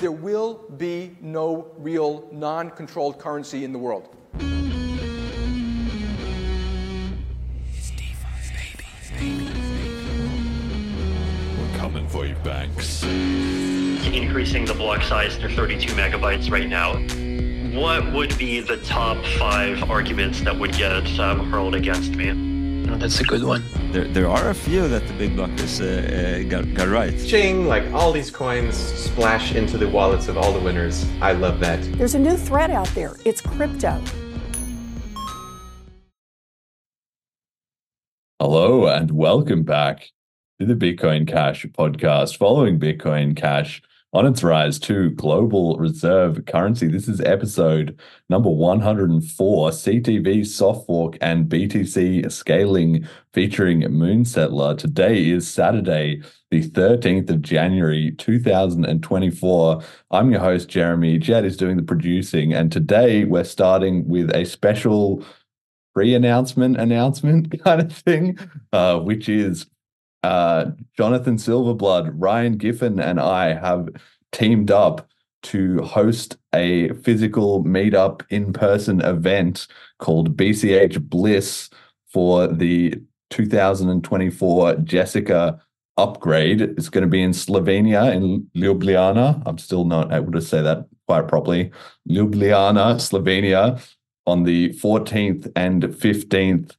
There will be no real non controlled currency in the world. We're coming for you, Banks. increasing the block size to 32 megabytes right now. What would be the top five arguments that would get um, hurled against me? That's a good one. There, there are a few that the big blockers uh, uh, got, got right. Ching, like all these coins splash into the wallets of all the winners. I love that. There's a new threat out there. It's crypto. Hello and welcome back to the Bitcoin Cash podcast. Following Bitcoin Cash on its rise to global reserve currency. This is episode number 104 CTV soft fork and BTC scaling featuring Moonsettler. Today is Saturday, the 13th of January 2024. I'm your host, Jeremy. Jed is doing the producing, and today we're starting with a special pre-announcement announcement kind of thing, uh, which is uh, Jonathan Silverblood, Ryan Giffen, and I have teamed up to host a physical meetup in person event called BCH Bliss for the 2024 Jessica upgrade. It's going to be in Slovenia, in Ljubljana. I'm still not able to say that quite properly. Ljubljana, Slovenia, on the 14th and 15th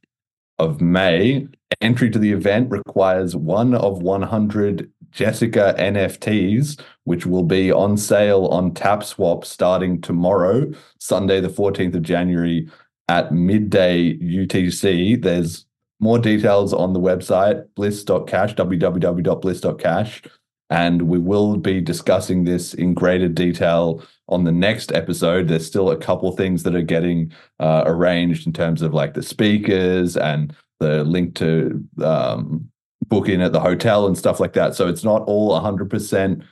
of May. Entry to the event requires one of 100 Jessica NFTs, which will be on sale on TapSwap starting tomorrow, Sunday, the 14th of January at midday UTC. There's more details on the website, bliss.cash, www.bliss.cash. And we will be discussing this in greater detail on the next episode. There's still a couple things that are getting uh, arranged in terms of like the speakers and the link to um, book in at the hotel and stuff like that. So it's not all 100%,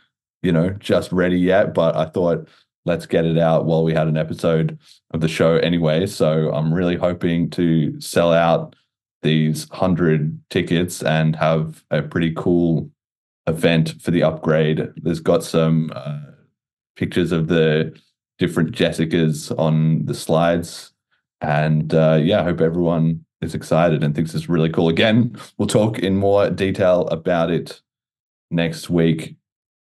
you know, just ready yet. But I thought let's get it out while we had an episode of the show anyway. So I'm really hoping to sell out these 100 tickets and have a pretty cool event for the upgrade. There's got some uh, pictures of the different Jessicas on the slides. And uh, yeah, I hope everyone is excited and thinks it's really cool. Again, we'll talk in more detail about it next week.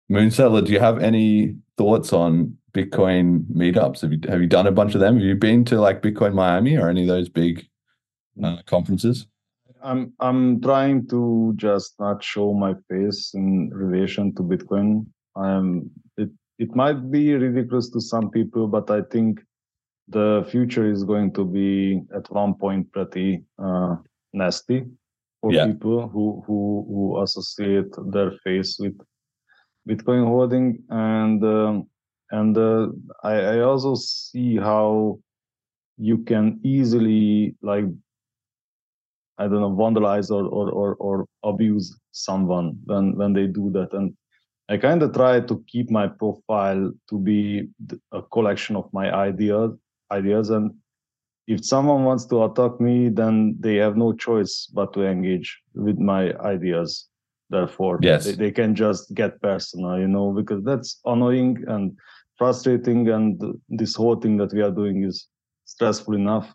Moonsettler, do you have any thoughts on Bitcoin meetups? Have you have you done a bunch of them? Have you been to like Bitcoin Miami or any of those big uh, conferences? I'm I'm trying to just not show my face in relation to Bitcoin. I'm it might be ridiculous to some people, but I think the future is going to be at one point pretty uh, nasty for Yeah. people who who who associate their face with Bitcoin holding, and um, and uh, I, I also see how you can easily like I don't know, vandalize or or or, or abuse someone when when they do that. And I kind of try to keep my profile to be a collection of my ideas ideas and if someone wants to attack me then they have no choice but to engage with my ideas therefore Yes. they, they can just get personal you know because that's annoying and frustrating and this whole thing that we are doing is stressful enough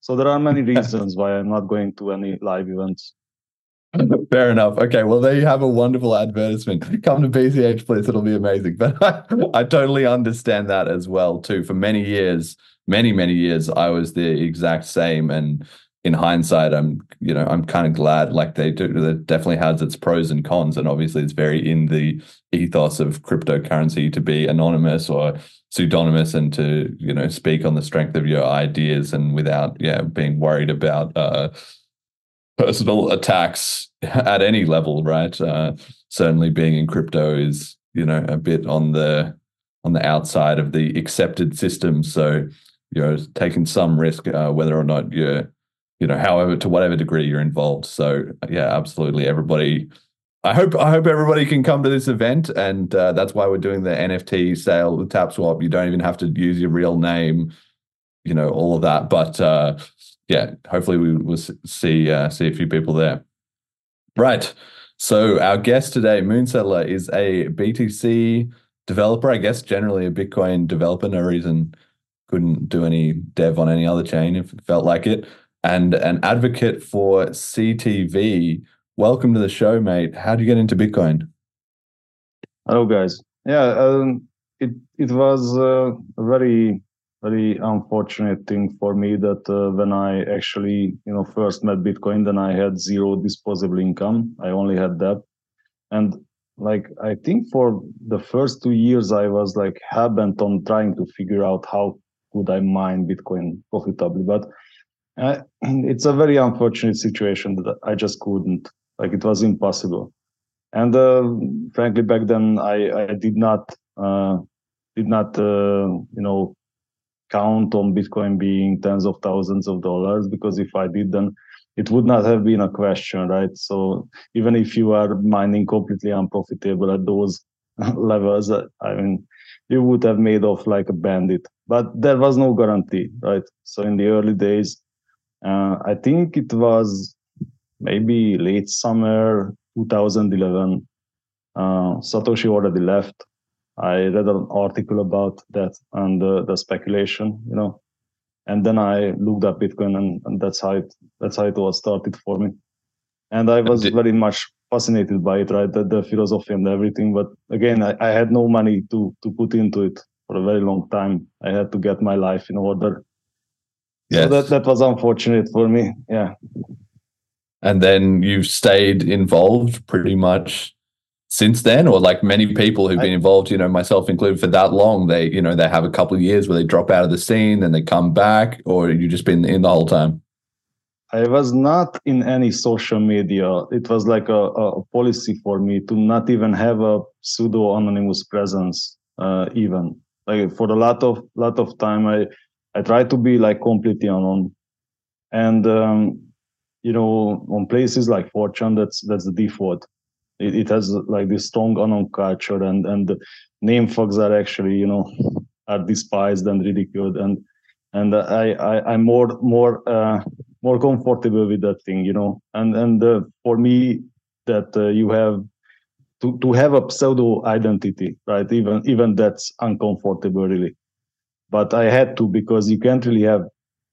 so there are many reasons why I'm not going to any live events. Fair enough. Okay, well, there you have a wonderful advertisement. Come to BCH, please. It'll be amazing. But I, I totally understand that as well, too. For many years, many, many years, I was the exact same. And in hindsight, I'm, you know, I'm kind of glad. Like they do, that definitely has its pros and cons. And obviously, it's very in the ethos of cryptocurrency to be anonymous or pseudonymous and to, you know, speak on the strength of your ideas and without, yeah, being worried about, uh, personal attacks at any level, right? Uh, certainly, being in crypto is you know a bit on the on the outside of the accepted system. So you know, taking some risk, uh, whether or not you're you know, however to whatever degree you're involved. So yeah, absolutely, everybody. I hope I hope everybody can come to this event, and uh, that's why we're doing the NFT sale with TapSwap. You don't even have to use your real name, you know, all of that. But uh, yeah, hopefully we will see uh, see a few people there. Right. So our guest today, Moonsettler, is a BTC developer, I guess, generally a Bitcoin developer. No reason couldn't do any dev on any other chain if it felt like it. And an advocate for CTV. Welcome to the show, mate. How do you get into Bitcoin? Hello, guys. Yeah, um, it it was uh, very very unfortunate thing for me that uh, when I actually you know first met Bitcoin, then I had zero disposable income. I only had that, and like I think for the first two years I was like hell bent on trying to figure out how could I mine Bitcoin profitably, but uh, it's a very unfortunate situation that I just couldn't. Like it was impossible, and uh, frankly back then I I did not uh, did not uh, you know count on Bitcoin being tens of thousands of dollars because if I did then it would not have been a question, right? So even if you are mining completely unprofitable at those levels, uh, I mean, you would have made off like a bandit. But there was no guarantee, right? So in the early days, uh, I think it was maybe late summer 2011. Uh, Satoshi already left. I read an article about that and uh, the speculation, you know, and then I looked at Bitcoin, and, and that's how it that's how it was started for me. And I was very much fascinated by it, right? The, the philosophy and everything. But again, I, I had no money to to put into it for a very long time. I had to get my life in order. Yes. So that that was unfortunate for me. Yeah. And then you've stayed involved pretty much since then or like many people who've been involved you know myself included for that long they you know they have a couple of years where they drop out of the scene and they come back or you just been in the whole time? I was not in any social media. It was like a, a policy for me to not even have a pseudo anonymous presence uh, even. Like for a lot of lot of time i i try to be like completely unknown and um you know on places like 4chan that's that's the default it, it has like this strong unknown culture and and name fucks are actually you know are despised and ridiculed and and I, I I'm more more uh, more comfortable with that thing, you know. And and uh, for me, that uh, you have to to have a pseudo identity, right? Even even that's uncomfortable, really. But I had to because you can't really have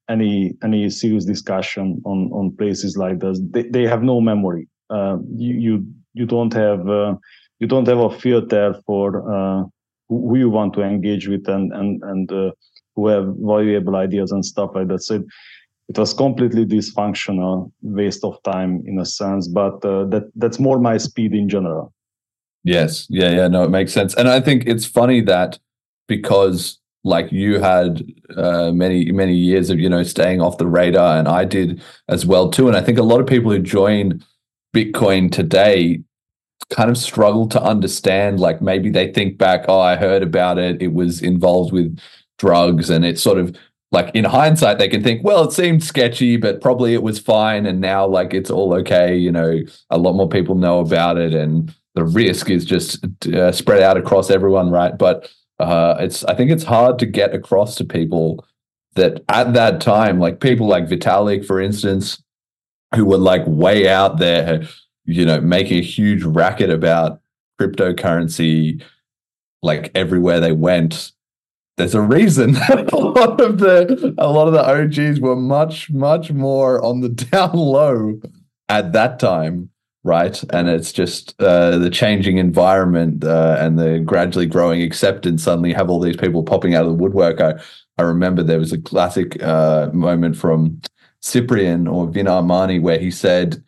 any any serious discussion on on places like this. They they have no memory. Uh, you you you don't have uh, you don't have a filter for uh, who you want to engage with and and and uh, who have valuable ideas and stuff like that. So it, it was completely dysfunctional, waste of time in a sense. But uh, that that's more my speed in general. Yes, yeah, yeah, no, it makes sense, and I think it's funny that because like you had uh, many many years of you know staying off the radar, and I did as well too. And I think a lot of people who join Bitcoin today kind of struggle to understand. Like maybe they think back, oh, I heard about it. It was involved with drugs. And it's sort of like in hindsight, they can think, well, it seemed sketchy, but probably it was fine. And now, like, it's all okay. You know, a lot more people know about it. And the risk is just uh, spread out across everyone, right? But uh, it's, I think it's hard to get across to people that at that time, like people like Vitalik, for instance, who were like way out there, you know, making a huge racket about cryptocurrency like everywhere they went. There's a reason a lot of the a lot of the OGs were much, much more on the down low at that time, right? And it's just uh, the changing environment uh, and the gradually growing acceptance. Suddenly, have all these people popping out of the woodwork. I I remember there was a classic uh, moment from Cyprian or Vin Armani where he said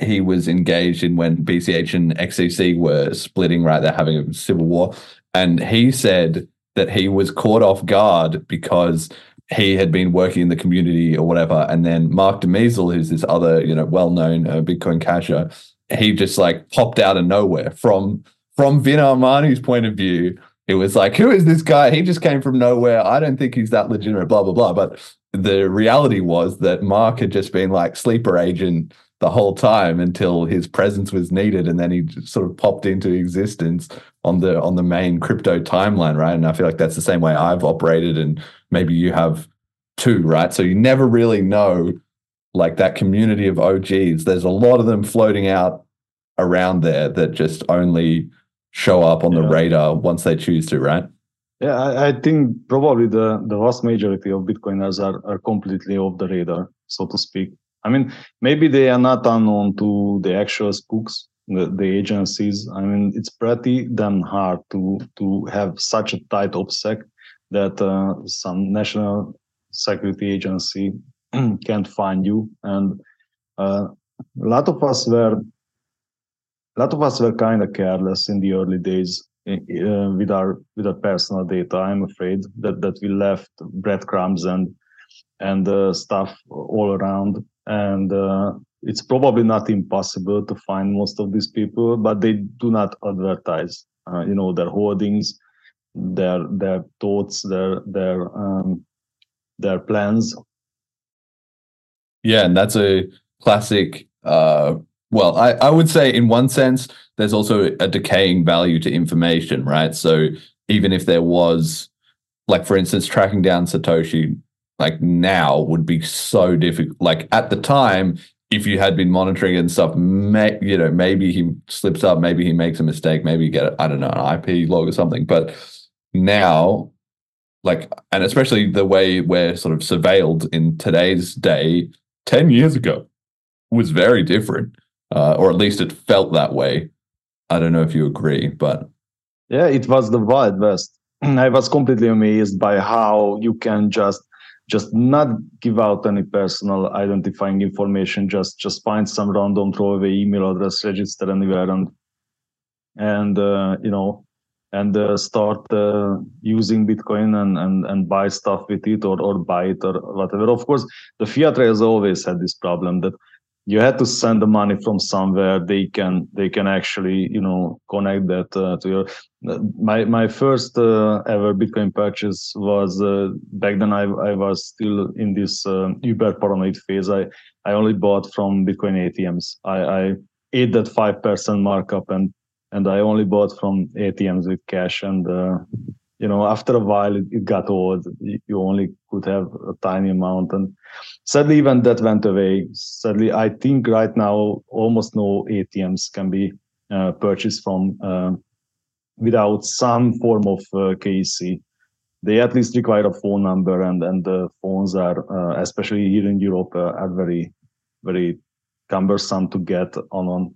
he was engaged in when BCH and XEC were splitting, right? They're having a civil war. And he said that he was caught off guard because he had been working in the community or whatever. And then Marc De Mesel, who's this other, you know, well-known uh, Bitcoin casher, he just like popped out of nowhere from from Vin Armani's point of view. It was like, who is this guy? He just came from nowhere. I don't think he's that legitimate, blah, blah, blah. But the reality was that Mark had just been like sleeper agent the whole time until his presence was needed and then he sort of popped into existence on the on the main crypto timeline right? And i feel like that's the same way i've operated and maybe you have too right? So you never really know like that community of og's there's a lot of them floating out around there that just only show up on the radar once they choose to, right? Yeah, I, I think probably the, the vast majority of Bitcoiners are, are completely off the radar, so to speak. I mean, maybe they are not unknown to the actual spooks, the, the agencies. I mean, it's pretty damn hard to to have such a tight OPSEC that uh, some national security agency can't find you. And uh, a lot of us were, a lot of us were kind of careless in the early days uh, with our with our personal data. I'm afraid that that we left breadcrumbs and and uh, stuff all around, and uh, it's probably not impossible to find most of these people, but they do not advertise. Uh, you know their hoardings, their their thoughts, their their um, their plans. Yeah, and that's a classic. Uh, well, I, I would say in one sense, there's also a decaying value to information, right? So even if there was, like for instance, tracking down Satoshi, like now would be so difficult. Like at the time, if you had been monitoring and stuff, may, you know, maybe he slips up, maybe he makes a mistake, maybe you get, I don't know, an IP log or something. But now, like, and especially the way we're sort of surveilled in today's day, 10 years ago was very different, uh, or at least it felt that way. I don't know if you agree, but Yeah, it was the Wild West. I was completely amazed by how you can just just not give out any personal identifying information. Just just find some random throwaway email address, register anywhere, and and uh, you know and uh, start uh, using Bitcoin and, and and buy stuff with it or or buy it or whatever. Of course, the fiat rails always had this problem that you had to send the money from somewhere. They can they can actually you know connect that uh, to your my my first uh, ever bitcoin purchase was uh, back then I, I was still in this uh, uber paranoid phase. I i only bought from bitcoin atms i i ate that 5% markup and and i only bought from atms with cash and uh, you know after a while it, it got old you only could have a tiny amount and sadly even that went away sadly i think right now almost no atms can be uh, purchased from uh, without some form of uh. They at least require a phone number, and and the phones are, uh, especially here in Europe, uh, are very, very cumbersome to get on on.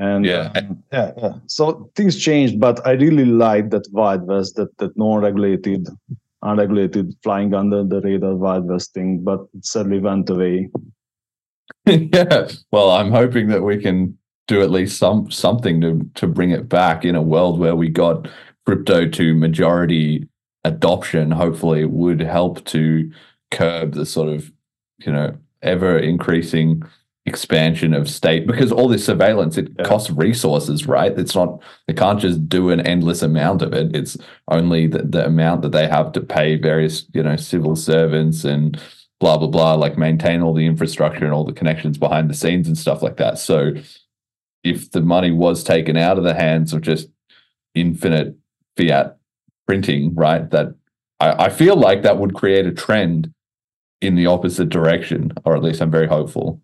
And Yeah. um, yeah, yeah. So things changed, but I really like that Wild West, that that non-regulated, unregulated, flying under the radar Wild West thing. But it sadly went away. yeah. Well, I'm hoping that we can do at least some something to to bring it back in a world where we got crypto to majority adoption. Hopefully, would help to curb the sort of you know ever increasing expansion of state because all this surveillance it Yeah. costs resources right? It's not they can't just do an endless amount of it. It's only the, the amount that they have to pay various you know civil servants and blah blah blah like maintain all the infrastructure and all the connections behind the scenes and stuff like that. So if the money was taken out of the hands of just infinite fiat printing right that I, I feel like that would create a trend in the opposite direction or at least i'm very hopeful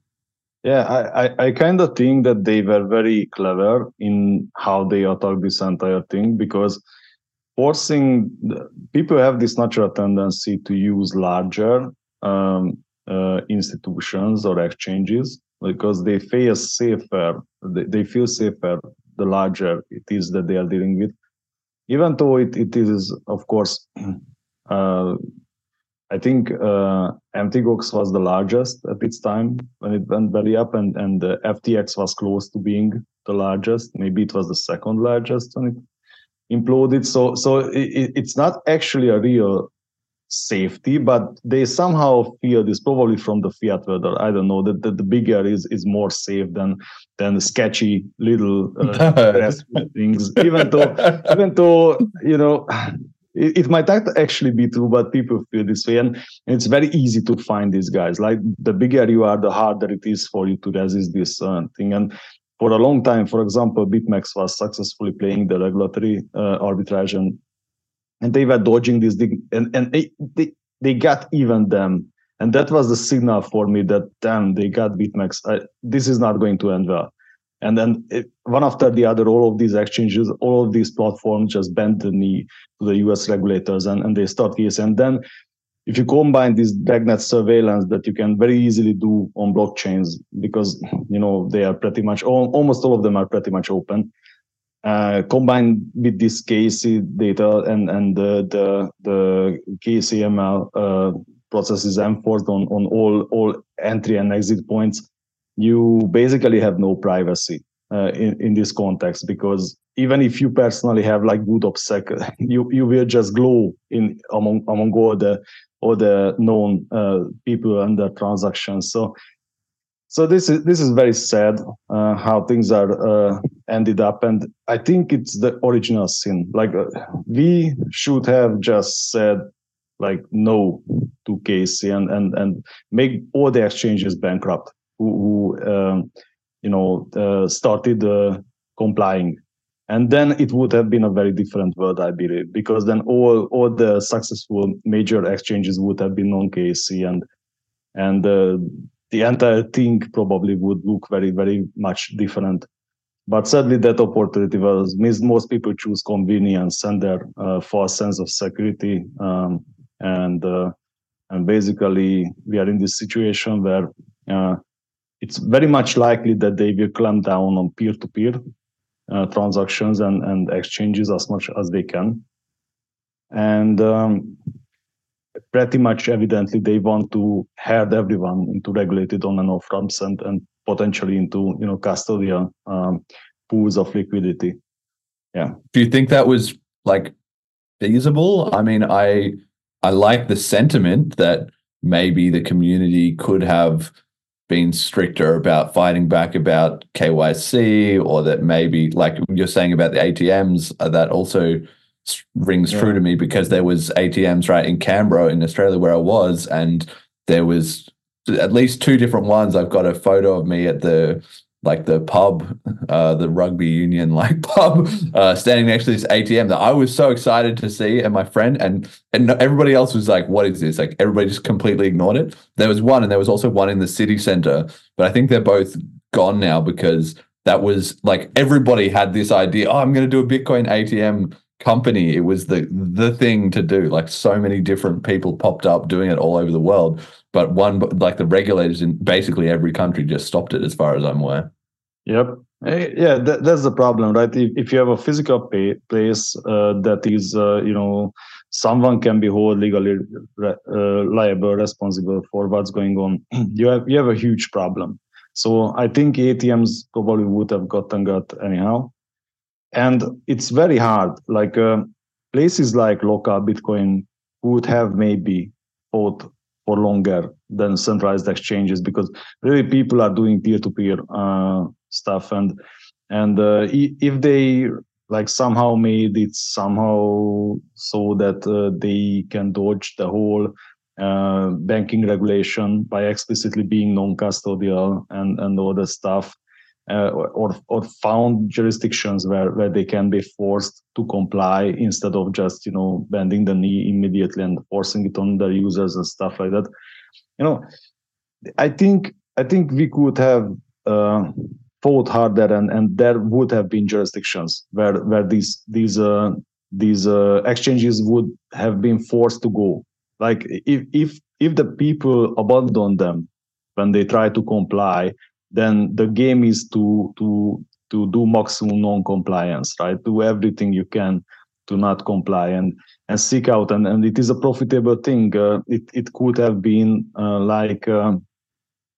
Yeah, I, I, I kind of think that they were very clever in how they attacked this entire thing because forcing people have this natural tendency to use larger um, uh, institutions or exchanges because they feel safer. They, they feel safer the larger it is that they are dealing with, even though it, it is of course. Uh, I think uh, MTGOX was the largest at its time when it went belly up, and and the FTX was close to being the largest. Maybe it was the second largest when it imploded. So so it, it's not actually a real safety, but they somehow feel this probably from the fiat world. Or I don't know that, that the bigger is is more safe than than the sketchy little uh, things. Even though even though you know it, it might actually be true, but people feel this way, and, and it's very easy to find these guys. Like the bigger you are, the harder it is for you to resist this uh, thing. And for a long time, for example, BitMEX was successfully playing the regulatory uh, arbitrage, and and they were dodging this thing, and and they, they they got even them. And that was the signal for me that damn they got BitMEX. I, this is not going to end well and then it, one after the other, all of these exchanges, all of these platforms just bend the knee to the U.S. regulators, and, and they start case. And then, if you combine this dragnet surveillance that you can very easily do on blockchains, because you know they are pretty much all, almost all of them are pretty much open. Uh, combined with this KYC data and and the the, the KCML uh, process is enforced on on all all entry and exit points you basically have no privacy uh, in, in this context because even if you personally have like good OPSEC, you, you will just glow in among among all the all the known uh, people and the transactions. So so this is this is very sad uh, how things are uh, ended up, and I think it's the original sin. Like uh, we should have just said like no to KYC and and and make all the exchanges bankrupt who, who um, you know uh, started uh, complying. And then it would have been a very different world i believe because then all all the successful major exchanges would have been on KYC and and uh, the entire thing probably would look very very much different. But sadly that opportunity was missed most people choose convenience and their uh, false sense of security um, and uh, and basically we are in this situation where uh, it's very much likely that they will clamp down on peer-to-peer uh, transactions and, and exchanges as much as they can. And um, pretty much evidently they want to herd everyone into regulated on and off ramps and, and potentially into you know custodial um, pools of liquidity. Yeah. Do you think that was like feasible? I mean, I I like the sentiment that maybe the community could have been stricter about fighting back about KYC or that maybe like you're saying about the ATMs uh, that also rings yeah. true to me because there was ATMs right in Canberra in Australia where I was and there was at least two different ones I've got a photo of me at the like the pub, uh, the rugby union like pub, uh, standing next to this ATM that I was so excited to see, and my friend and and everybody else was like, "What is this?" Like everybody just completely ignored it. There was one, and there was also one in the city center, but I think they're both gone now because that was like everybody had this idea. Oh, I'm going to do a Bitcoin ATM company. It was the the thing to do. Like so many different people popped up doing it all over the world, but one like the regulators in basically every country just stopped it, as far as I'm aware. Yep. Yeah, that, that's the problem, right? If, if you have a physical pay, place uh, that is, uh, you know, someone can be held legally uh, liable, responsible for what's going on, you have you have a huge problem. So I think ATMs probably would have gotten got anyhow, and it's very hard. Like uh, places like local Bitcoin would have maybe fought for longer than centralized exchanges because really people are doing peer-to-peer uh, stuff. And and uh, if they like somehow made it somehow so that uh, they can dodge the whole uh, banking regulation by explicitly being non-custodial and and all the stuff uh, or or found jurisdictions where where they can be forced to comply instead of just you know bending the knee immediately and forcing it on their users and stuff like that. You know i think i think we could have uh, fought harder, and, and there would have been jurisdictions where where these these uh, these uh, exchanges would have been forced to go. Like if if if the people abandon them when they try to comply, then the game is to to to do maximum non-compliance, right? Do everything you can to not comply and and seek out and, and it is a profitable thing. Uh, it it could have been uh, like uh,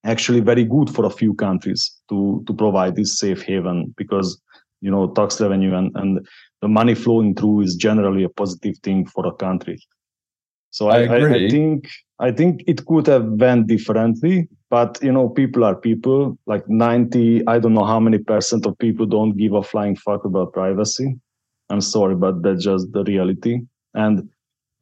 actually very good for a few countries to to provide this safe haven because you know tax revenue and and the money flowing through is generally a positive thing for a country. So I, I, I, think i think it could have went differently but you know people are people. Like 90 i don't know how many percent of people don't give a flying fuck about privacy. I'm sorry but that's just the reality. And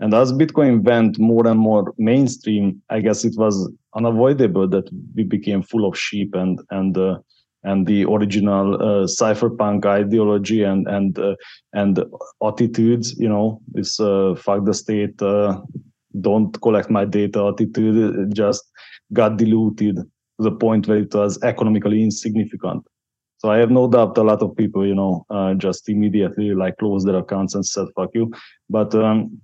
and as bitcoin went more and more mainstream i guess it was unavoidable that we became full of sheep and and uh, and the original uh, cypherpunk ideology and and uh, and attitudes you know this uh, fuck the state uh, don't collect my data attitude just got diluted to the point where it was economically insignificant So I have no doubt a lot of people, you know, uh, just immediately like close their accounts and said "fuck you." But um,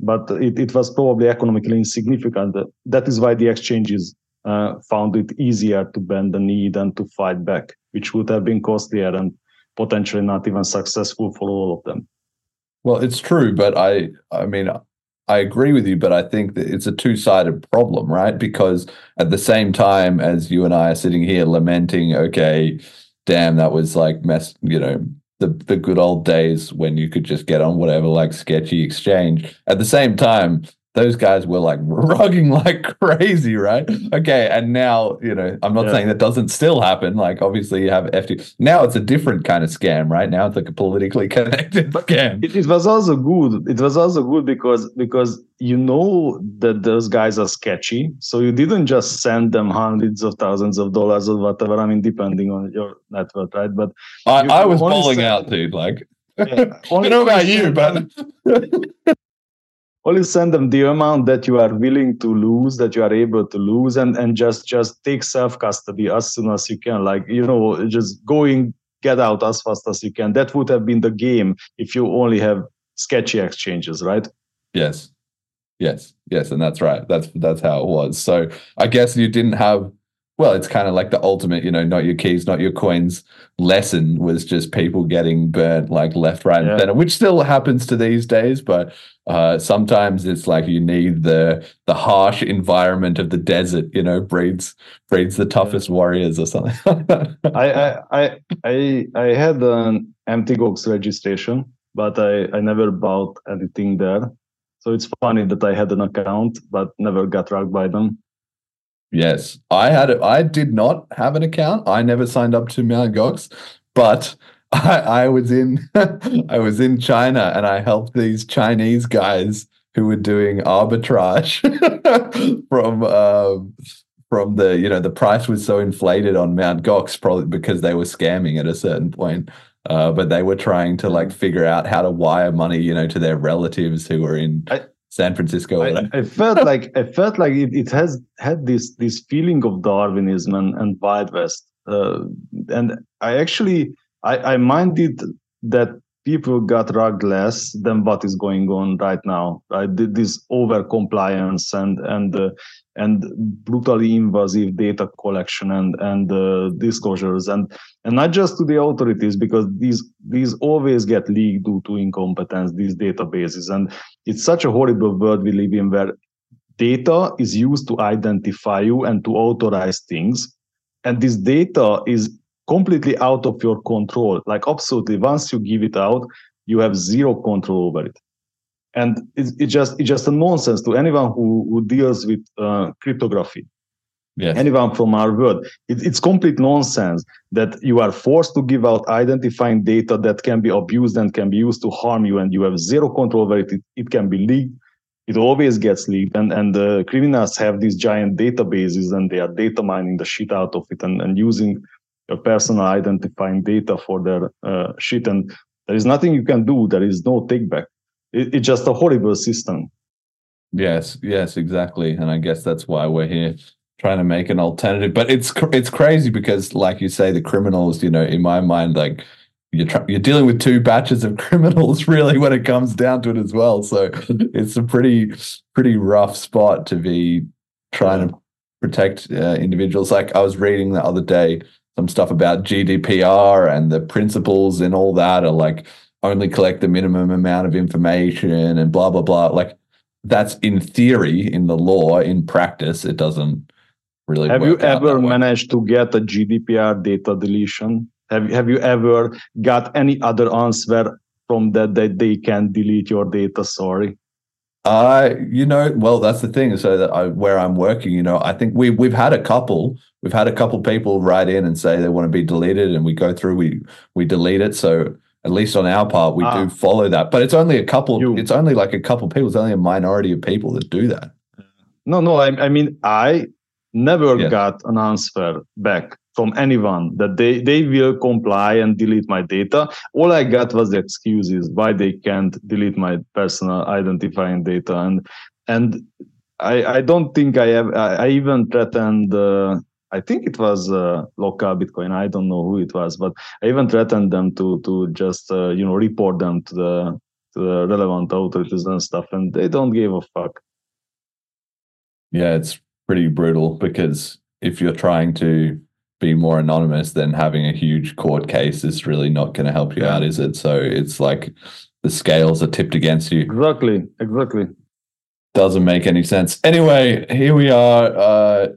but it, it was probably economically insignificant. That is why the exchanges uh, found it easier to bend the knee than to fight back, which would have been costlier and potentially not even successful for all of them. Well, it's true, but I I mean I agree with you, but I think that it's a two-sided problem, right? Because at the same time as you and I are sitting here lamenting, okay, damn, that was like mess, you know, the the good old days when you could just get on whatever like sketchy exchange. At the same time, those guys were like rugging like crazy, right? Okay, and now you know I'm not Yeah. saying that doesn't still happen. Like obviously you have FT. Now it's a different kind of scam, right? Now it's like a politically connected scam. It, it was also good. It was also good because because you know that those guys are sketchy, so you didn't just send them hundreds of thousands of dollars or whatever. I mean, depending on your network, right? But I, I was bowling send- out, dude. Like yeah, I don't know about you, but only send them the amount that you are willing to lose, that you are able to lose, and and just just take self custody as soon as you can. Like you know, just going get out as fast as you can. That would have been the game if you only have sketchy exchanges, right? Yes. Yes. Yes. And that's right. That's that's how it was. So I guess you didn't have well, it's kind of like the ultimate, you know, not your keys, not your coins lesson was just people getting burnt like left, right, Yeah. and center, which still happens to these days, but uh sometimes it's like you need the the harsh environment of the desert, you know, breeds breeds the toughest warriors or something. I I I I, I had an Mt. Gox registration, but I, I never bought anything there. So it's funny that I had an account but never got rugged by them. Yes, I had it. I did not have an account. I never signed up to Mt. Gox, but I, I was in I was in China and I helped these Chinese guys who were doing arbitrage from um, from the you know the price was so inflated on Mount Gox probably because they were scamming at a certain point. Uh, but they were trying to like figure out how to wire money, you know, to their relatives who were in I- San Francisco. I. I felt like I felt like it, it has had this this feeling of Darwinism and, and Wild West. Uh, and I actually I, I minded that people got rugged less than what is going on right now. Right, Th- this over compliance and and uh, and brutally invasive data collection and and uh, disclosures. And and not just to the authorities because these these always get leaked due to incompetence. These databases. And it's such a horrible world we live in where data is used to identify you and to authorize things. And this data is completely out of your control. Like absolutely once you give it out you have zero control over it and it's, it's just it's just a nonsense to anyone who, who deals with uh, cryptography Yes. anyone from our world. It, it's complete nonsense that you are forced to give out identifying data that can be abused and can be used to harm you, and you have zero control over it. It, it can be leaked. It always gets leaked, and and the criminals have these giant databases, and they are data mining the shit out of it, and, and using your personal identifying data for their uh, shit. And there is nothing you can do. There is no take back. It, it's just a horrible system. Yes, yes, exactly. And I guess that's why we're here trying to make an alternative. But it's it's crazy because, like you say, the criminals. You know, in my mind, like you're tr- you're dealing with two batches of criminals, really, when it comes down to it as well. So it's a pretty pretty rough spot to be trying to protect uh, individuals. Like I was reading the other day some stuff about GDPR and the principles and all that are like only collect the minimum amount of information and blah blah blah. Like that's in theory in the law in practice it doesn't really Have you ever managed to get a GDPR data deletion? Have Have you ever got any other answer from that that they can delete your data? Sorry. I, you know, well, that's the thing. So that I, where I'm working, you know, I think we we've had a couple, we've had a couple people write in and say they want to be deleted, and we go through, we we delete it. So at least on our part, we Ah. do follow that. But it's only a couple. You- It's only like a couple people. It's only a minority of people that do that. No, no. I, I mean, I never Yes. got an answer back from anyone that they they will comply and delete my data. All I got was the excuses why they can't delete my personal identifying data, and and I I don't think I have. I, I even threatened. Uh, I think it was uh, local Bitcoin. I don't know who it was, but I even threatened them to to just uh, you know report them to the to the relevant authorities and stuff, and they don't give a fuck. Yeah, it's pretty brutal because if you're trying to be more anonymous, then having a huge court case is really not going to help you Yeah. out, is it? So it's like the scales are tipped against you. Exactly, exactly. Doesn't make any sense. Anyway, here we are. Uh,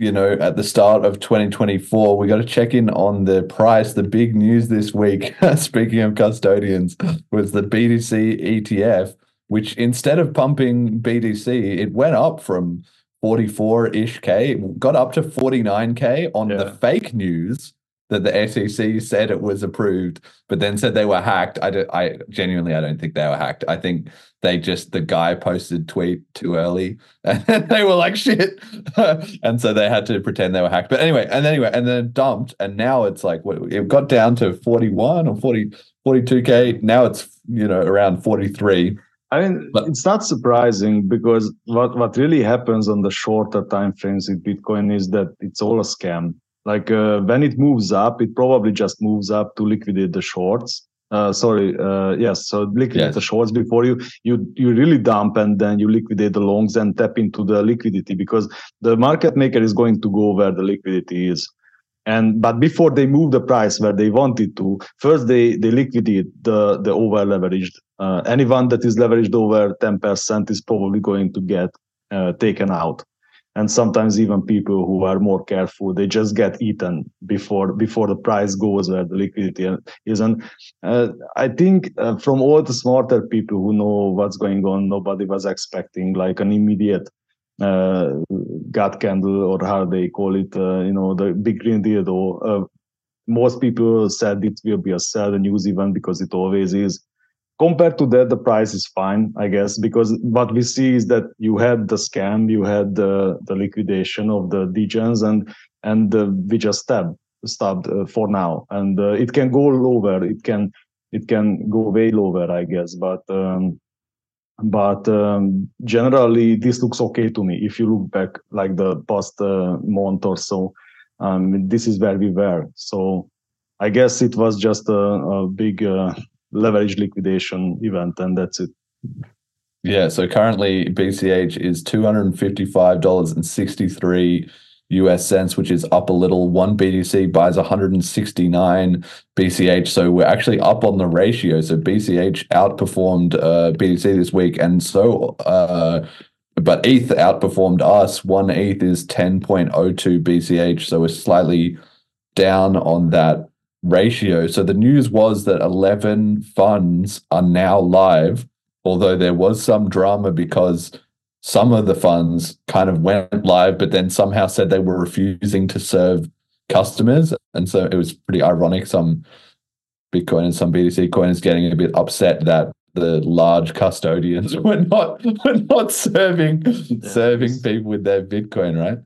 you know, at the start of 2024, we got to check in on the price. The big news this week, speaking of custodians, was the BTC ETF, which instead of pumping BTC, it went up from 44 ish K, it got up to 49K on the fake news that the SEC said it was approved, but then said they were hacked. I, do, I genuinely, I don't think they were hacked. I think they just, the guy posted tweet too early and they were like, shit. and so they had to pretend they were hacked. But anyway, and anyway, and then dumped. And now it's like, it got down to 41 or 40, 42K. Now it's, you know, around 43. I mean, But- it's not surprising because what, what really happens on the shorter time frames with Bitcoin is that it's all a scam. Like uh, when it moves up, it probably just moves up to liquidate the shorts. Uh, sorry, uh, yes. So liquidate Yes. the shorts before you you you really dump, and then you liquidate the longs and tap into the liquidity because the market maker is going to go where the liquidity is. And but before they move the price where they wanted to, first they they liquidate the the over leveraged. Uh, anyone that is leveraged over ten percent is probably going to get uh, taken out. And sometimes even people who are more careful, they just get eaten before before the price goes where the liquidity is. And uh, I think uh, from all the smarter people who know what's going on, nobody was expecting like an immediate uh, God candle or how they call it, uh, you know, the big green dildo. Uh, most people said it will be a sell news event because it always is. Compared to that, the price is fine, I guess, because what we see is that you had the scam, you had the, the liquidation of the degens, and and uh, we just stopped stopped uh, for now, and uh, it can go lower, it can it can go way lower, I guess, but. Um, but um, generally this looks okay to me. If you look back like the past uh, month or so um, this is where we were. So i guess it was just a, a big uh, leverage liquidation event and that's it Yeah. So currently BCH is two hundred and fifty-five dollars and sixty-three US cents, which is up a little. One BTC buys 169 BCH. So we're actually up on the ratio. So BCH outperformed uh, BTC this week. And so, uh, but ETH outperformed us. One ETH is 10.02 BCH. So we're slightly down on that ratio. So the news was that 11 funds are now live although there was some drama because some of the funds kind of went live, but then somehow said they were refusing to serve customers. And so it was pretty ironic. Some Bitcoin and some BTC coiners getting a bit upset that the large custodians were not were not serving serving people with their Bitcoin, right?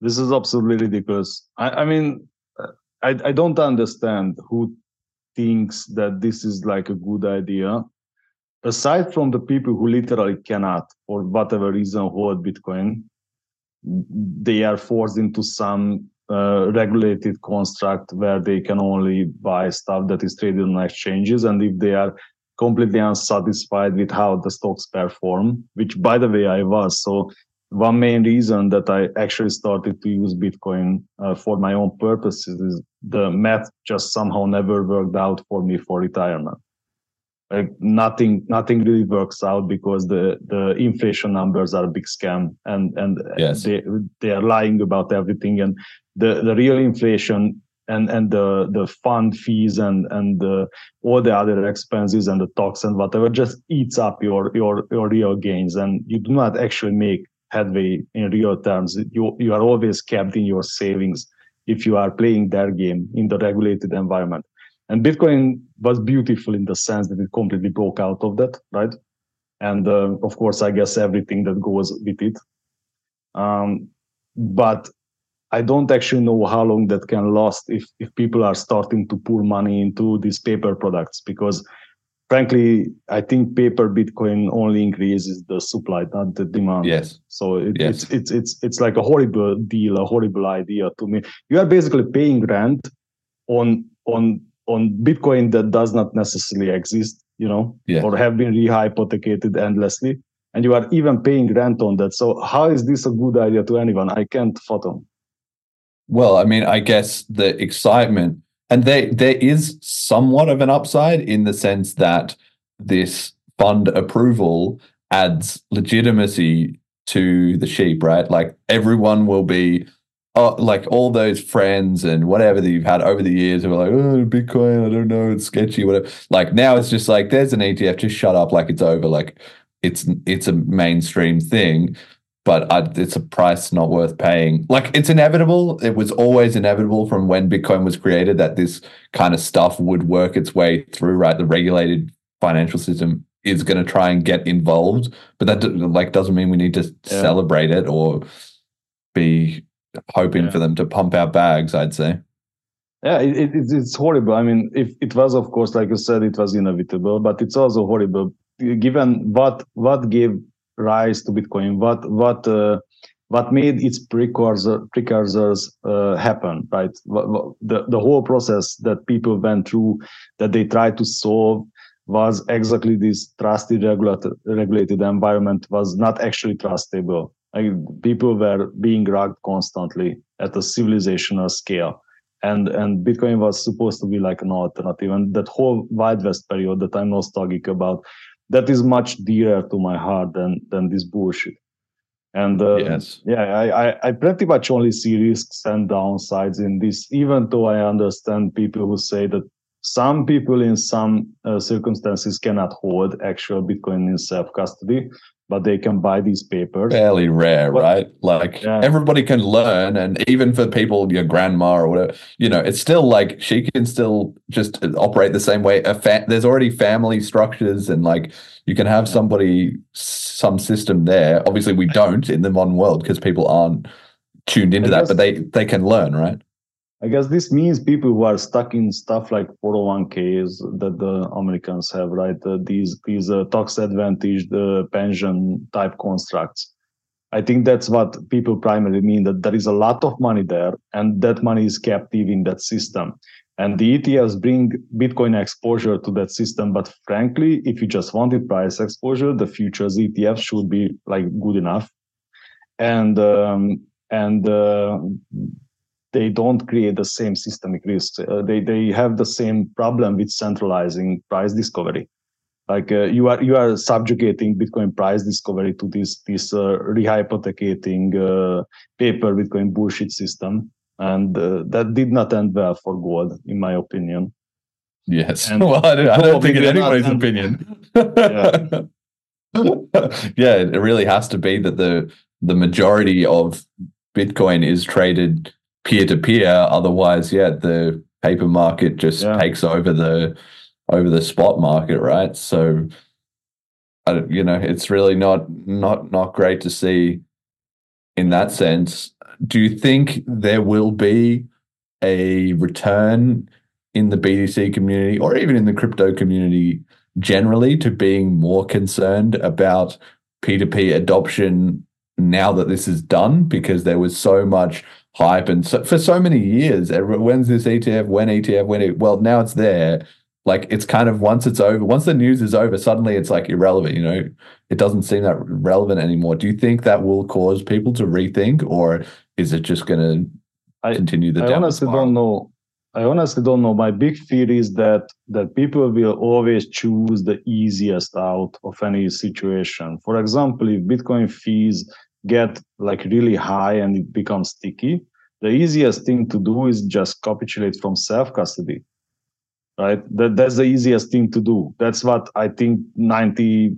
this is absolutely ridiculous i, I mean I, I don't understand who thinks that this is like a good idea aside from the people who literally cannot for whatever reason hold bitcoin. They are forced into some uh, regulated construct where they can only buy stuff that is traded on exchanges and if they are completely unsatisfied with how the stocks perform which by the way i was so one main reason that I actually started to use Bitcoin uh, for my own purposes is the math just somehow never worked out for me for retirement. Like nothing, nothing really works out because the the inflation numbers are a big scam, and and Yes. they they are lying about everything, and the the real inflation and and the the fund fees and and the, all the other expenses and the tax and whatever just eats up your your your real gains, and you do not actually make headway in real terms. You you are always kept in your savings if you are playing their game in the regulated environment. And Bitcoin was beautiful in the sense that it completely broke out of that, right? And uh, of course, I guess everything that goes with it. Um, but I don't actually know how long that can last if if people are starting to pour money into these paper products because frankly, I think paper Bitcoin only increases the supply, not the demand. Yes. So it, Yes. it's it's it's it's like a horrible deal, a horrible idea to me. You are basically paying rent on on on Bitcoin that does not necessarily exist, you know, Yeah. or have been rehypothecated endlessly, and you are even paying rent on that. So how is this a good idea to anyone? I can't fathom. Well, I mean, I guess the excitement and there there is somewhat of an upside in the sense that this fund approval adds legitimacy to the sheep, right? Like everyone will be uh, like all those friends and whatever that you've had over the years who are like, oh, Bitcoin, I don't know, it's sketchy, whatever. Like now it's just like there's an ETF, just shut up, like it's over, like it's it's a mainstream thing but I, it's a price not worth paying. Like it's inevitable. It was always inevitable from when Bitcoin was created that this kind of stuff would work its way through. Right, the regulated financial system is going to try and get involved, but that like doesn't mean we need to Yeah. celebrate it or be hoping Yeah. for them to pump our bags. I'd say. Yeah, it, it, it's- it's horrible. I mean, if it was, of course, like you said, it was inevitable, but it's also horrible given what what gave rise to Bitcoin, what what uh, what made its precursor precursors uh, happen, right? The the whole process that people went through, that they tried to solve, was exactly this trusted regulated regulated environment was not actually trustable. Like people were being rugged constantly at a civilizational scale and and Bitcoin was supposed to be like an alternative. And that whole Wild West period that I'm nostalgic about, that is much dearer to my heart than than this bullshit. And uh, Yes. yeah, I, I I pretty much only see risks and downsides in this. Even though I understand people who say that some people in some uh, circumstances cannot hold actual Bitcoin in self custody, but they can buy these papers. fairly rare, What- right? Like Yeah. everybody can learn, and even for people, your grandma or whatever, you know, it's still like she can still just operate the same way. A fa- there's already family structures, and like you can have somebody, some system there. Obviously, we don't in the modern world because people aren't tuned into I that, but they they can learn, right? I guess this means people who are stuck in stuff like 401ks that the Americans have, right? Uh, these these uh, tax advantaged uh, pension type constructs. I think that's what people primarily mean that there is a lot of money there, and that money is captive in that system. And the ETFs bring Bitcoin exposure to that system. But frankly, if you just wanted price exposure, the futures ETF should be like good enough. And um, and uh, they don't create the same systemic risk. Uh, they they have the same problem with centralizing price discovery. Like uh, you are you are subjugating Bitcoin price discovery to this this uh, rehypothecating uh, paper Bitcoin bullshit system, and uh, that did not end well for gold, in my opinion. Yes. And well, I don't, I don't think in anybody's opinion. Yeah. yeah, it really has to be that the the majority of Bitcoin is traded peer to peer. Otherwise, yeah, the paper market just Yeah. takes over the over the spot market, right? So, I, you know, it's really not not not great to see in that sense. Do you think there will be a return in the BTC community or even in the crypto community generally to being more concerned about P2P adoption now that this is done because there was so much hype and so, for so many years when's this ETF when ETF when it well now it's there like it's kind of once it's over once the news is over suddenly it's like irrelevant you know it doesn't seem that relevant anymore do you think that will cause people to rethink or is it just going to continue the I honestly spiral? don't know. I honestly don't know. My big fear is that that people will always choose the easiest out of any situation. For example, if Bitcoin fees get like really high and it becomes sticky, the easiest thing to do is just capitulate from self custody. Right? That that's the easiest thing to do. That's what I think 95%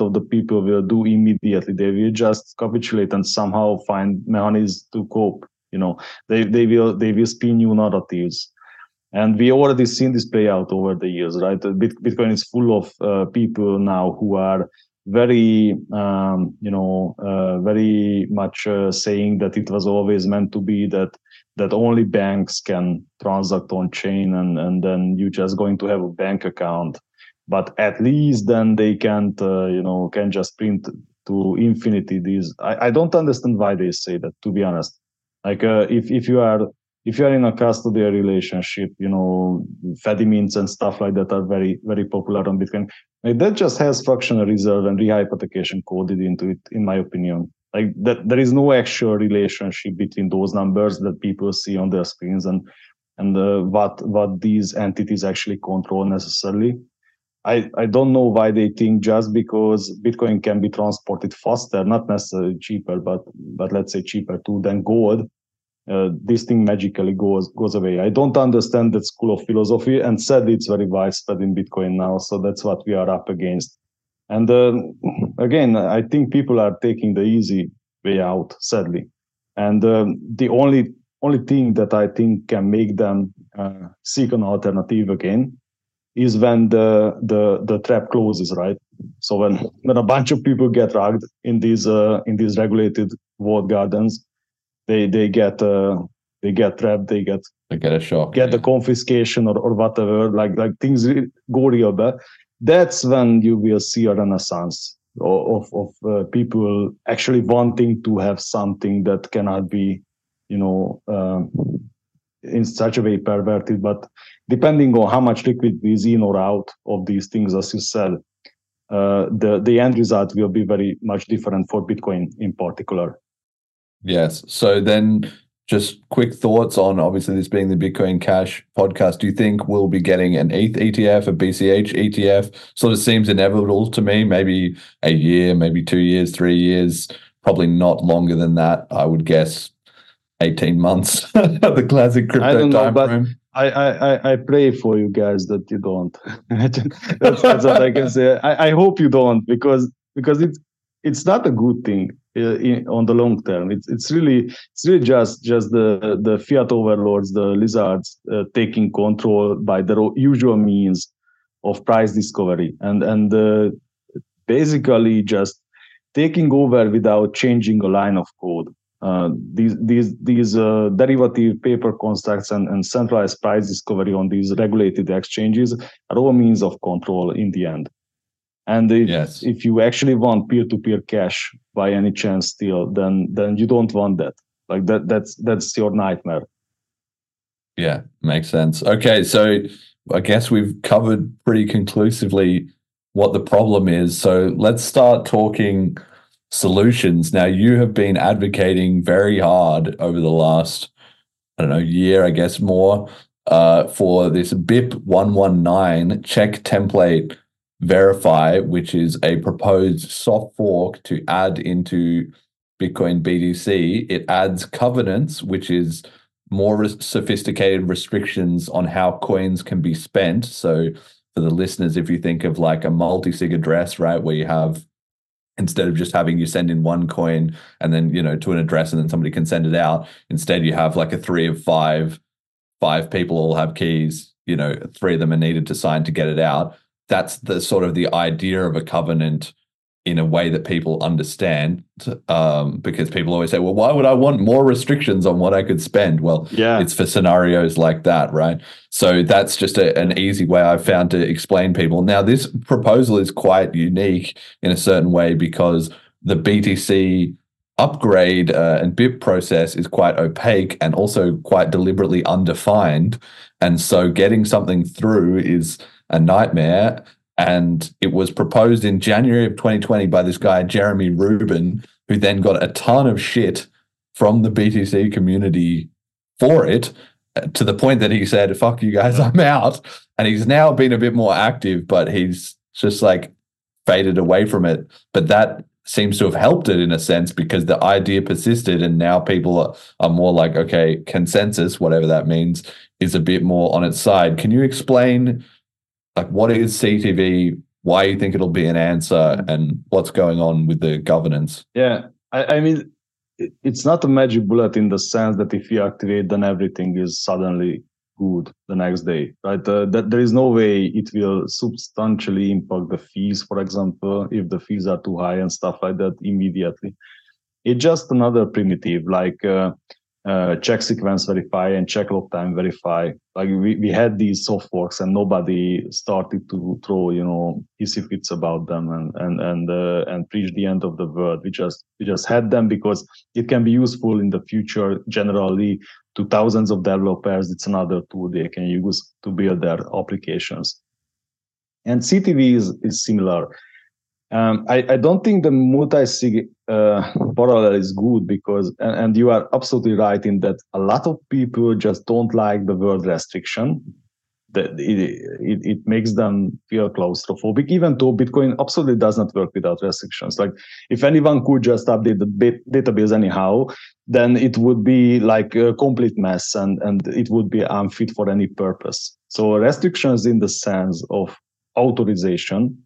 of the people will do immediately. They will just capitulate and somehow find mechanisms to cope. You know, they they will they will spin new narratives and we already seen this play out over the years right bitcoin is full of uh, people now who are very um, you know uh, very much uh, saying that it was always meant to be that that only banks can transact on chain and and then you're just going to have a bank account. But at least then they can't uh, you know can just print to infinity these. I, I don't understand why they say that to be honest. Like uh, if if you are if you are in a custodial relationship you know Fedimints and stuff like that are very very popular on bitcoin like that just has fractional reserve and rehypothecation coded into it in my opinion. Like that there is no actual relationship between those numbers that people see on their screens and and uh, what what these entities actually control necessarily. I, I don't know why they think just because Bitcoin can be transported faster, not necessarily cheaper, but but let's say cheaper too than gold, uh, this thing magically goes goes away. I don't understand that school of philosophy, and sadly, it's very widespread in Bitcoin now. So that's what we are up against. And uh, again, I think people are taking the easy way out, sadly. And um, the only only thing that I think can make them uh, seek an alternative again is when the the the trap closes, right? So when when a bunch of people get rugged in these uh, in these regulated walled gardens, they they get uh, they get trapped, they get they get a shock, get yeah. the confiscation or, or whatever. Like like things go real bad. That's when you will see a renaissance of of, uh, people actually wanting to have something that cannot be, you know, um, in such a way perverted, but depending on how much liquid is in or out of these things, as you said, uh, the the end result will be very much different for Bitcoin in particular. Yes. So then, just quick thoughts on obviously this being the Bitcoin Cash podcast. Do you think we'll be getting an ETH ETF, a BCH ETF? Sort of seems inevitable to me. Maybe a year, maybe two years, three years. Probably not longer than that. I would guess 18 months, the classic crypto time know, frame. I, I, I pray for you guys that you don't. that's, that's what I can say. I, I hope you don't because because it's it's not a good thing in, on the long term. It's it's really it's really just just the the fiat overlords, the lizards uh, taking control by the usual means of price discovery and and uh, basically just taking over without changing a line of code. Uh, these these these uh, derivative paper constructs and, and centralized price discovery on these regulated exchanges are all means of control in the end. And if, yes. if you actually want peer-to-peer cash by any chance still, then then you don't want that. Like that that's that's your nightmare. Yeah, makes sense. Okay, so I guess we've covered pretty conclusively what the problem is. So let's start talking solutions. Now, you have been advocating very hard over the last, I don't know, year, I guess more, uh, for this BIP 119 check template verify, which is a proposed soft fork to add into Bitcoin BTC. It adds covenants, which is more sophisticated restrictions on how coins can be spent. So, for the listeners, if you think of like a multi sig address, right, where you have instead of just having you send in one coin and then you know to an address and then somebody can send it out instead you have like a three of five five people all have keys you know three of them are needed to sign to get it out that's the sort of the idea of a covenant in a way that people understand um, because people always say well why would i want more restrictions on what i could spend? Well yeah. it's for scenarios like that right? So that's just a, an easy way i've found to explain people. Now this proposal is quite unique in a certain way because the btc upgrade uh, and BIP process is quite opaque and also quite deliberately undefined. And so getting something through is a nightmare and it was proposed in January of 2020 by this guy, Jeremy Rubin, who then got a ton of shit from the BTC community for it uh, to the point that he said, fuck you guys, I'm out. And he's now been a bit more active, but he's just like faded away from it. But that seems to have helped it in a sense because the idea persisted and now people are, are more like, okay, consensus, whatever that means, is a bit more on its side. Can you explain like what is CTV, why you think it'll be an answer, and what's going on with the governance? Yeah, I, I mean, it's not a magic bullet in the sense that if you activate, then everything is suddenly good the next day, right? Uh, that there is no way it will substantially impact the fees, for example, if the fees are too high and stuff like that immediately. It's just another primitive, like. Uh, uh, check sequence verify and check lock time verify. Like we, we had these soft forks and nobody started to throw, you know, hissy fits about them and and and uh, and preach the end of the world. We just we just had them because it can be useful in the future generally to thousands of developers. It's another tool they can use to build their applications. And CTV is, is similar. Um, I, I, don't think the multi-sig uh, parallel is good because, and, and, you are absolutely right in that a lot of people just don't like the word restriction. That it, it, it, makes them feel claustrophobic, even though Bitcoin absolutely does not work without restrictions. Like if anyone could just update the database anyhow, then it would be like a complete mess and, and it would be unfit for any purpose. So restrictions in the sense of authorization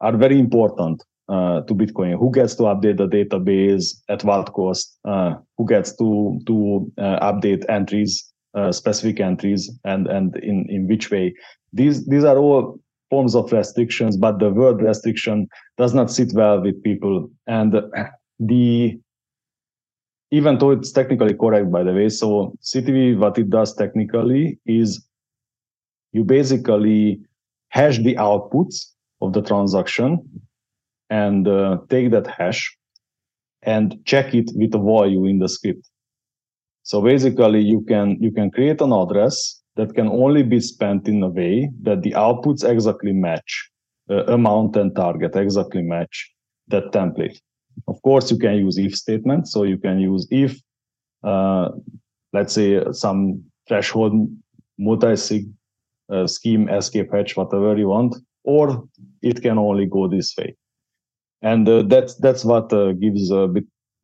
are very important uh, to Bitcoin. Who gets to update the database at what cost? Uh, who gets to to uh, update entries, uh, specific entries, and and in in which way? These these are all forms of restrictions, but the word restriction does not sit well with people. And the even though it's technically correct, by the way, so CTV what it does technically is you basically hash the outputs of the transaction and uh, take that hash and check it with a value in the script. So basically you can you can create an address that can only be spent in a way that the outputs exactly match uh, amount and target exactly match that template. Of course, you can use if statements. So you can use if, uh, let's say some threshold multi-sig uh, scheme, escape hatch, whatever you want, or it can only go this way. And uh, that's that's what uh, gives uh, uh,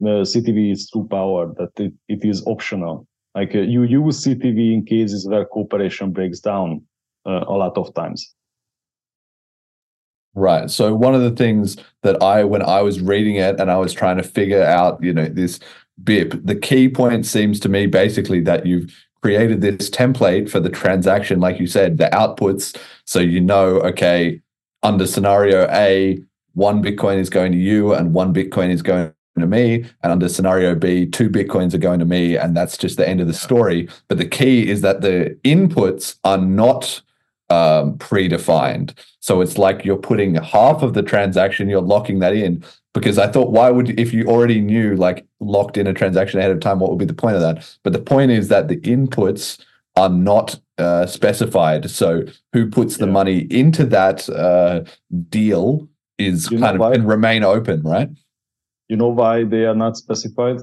CTV its true power. That it, it is optional. Like uh, you use CTV in cases where cooperation breaks down uh, a lot of times. Right. So one of the things that I, when I was reading it and I was trying to figure out, you know, this BIP, the key point seems to me basically that you've created this template for the transaction, like you said, the outputs. So you know, okay, under scenario A, one Bitcoin is going to you and one Bitcoin is going to me. And under scenario B, two Bitcoins are going to me. And that's just the end of the story. But the key is that the inputs are not um, predefined. So it's like you're putting half of the transaction, you're locking that in. Because I thought, why would, if you already knew, like locked in a transaction ahead of time, what would be the point of that? But the point is that the inputs are not uh, specified. So who puts the yeah. money into that uh, deal is you kind of can remain open, right? You know why they are not specified?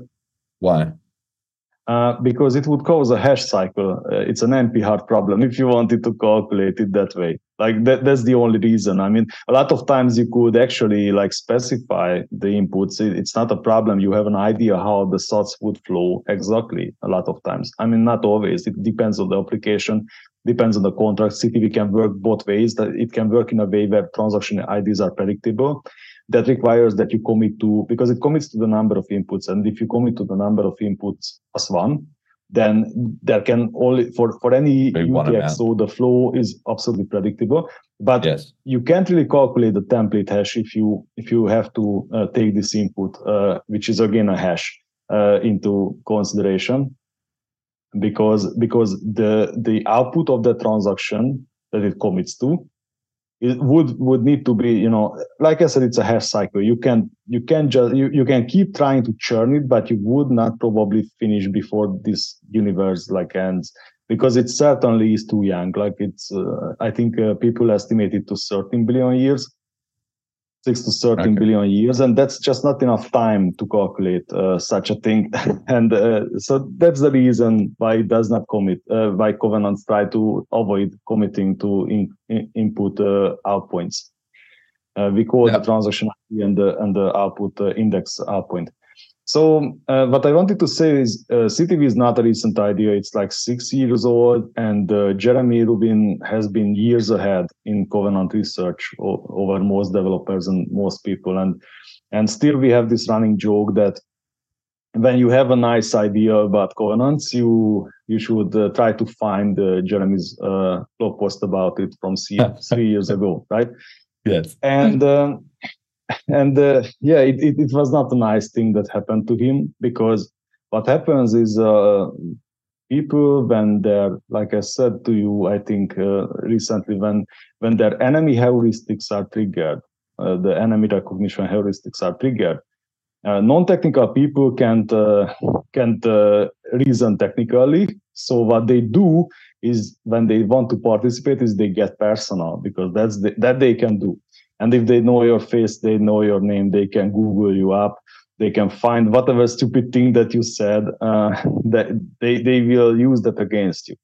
Why? Uh, because it would cause a hash cycle. Uh, it's an NP hard problem if you wanted to calculate it that way. Like that, that's the only reason. I mean, a lot of times you could actually like specify the inputs. It, it's not a problem. You have an idea how the sats would flow exactly. A lot of times. I mean, not always. It depends on the application. Depends on the contract. CTV can work both ways. That it can work in a way where transaction IDs are predictable that requires that you commit to because it commits to the number of inputs and if you commit to the number of inputs as one then there can only for for any UTXO the flow is absolutely predictable but yes. you can't really calculate the template hash if you if you have to uh, take this input uh, which is again a hash uh, into consideration because because the the output of the transaction that it commits to it would would need to be you know like i said it's a hash cycle. You can you can just you, you can keep trying to churn it but you would not probably finish before this universe like ends because it certainly is too young. Like it's uh, i think uh, people estimate it to 13 billion years six to thirteen okay. billion years, and that's just not enough time to calculate uh, such a thing. and uh, so that's the reason why it does not commit. Uh, why covenants try to avoid committing to in, in, input uh, out points. Uh, we call the transaction and the and the output uh, index out point. So uh, what I wanted to say is uh, CTV is not a recent idea. It's like six years old, and uh, Jeremy Rubin has been years ahead in Covenant research o- over most developers and most people. And and still we have this running joke that when you have a nice idea about covenants, you you should uh, try to find uh, Jeremy's uh, blog post about it from three years ago, right? Yes. And um, and uh, yeah, it, it, it, was not a nice thing that happened to him because what happens is uh, people when they're like I said to you, I think uh, recently when when their enemy heuristics are triggered, uh, the enemy recognition heuristics are triggered. Uh, non-technical people can't uh, can't reason technically. So what they do is when they want to participate is they get personal because that's the, that they can do. And if they know your face, they know your name, they can Google you up they can find whatever stupid thing that you said uh, that they, they will use that against you.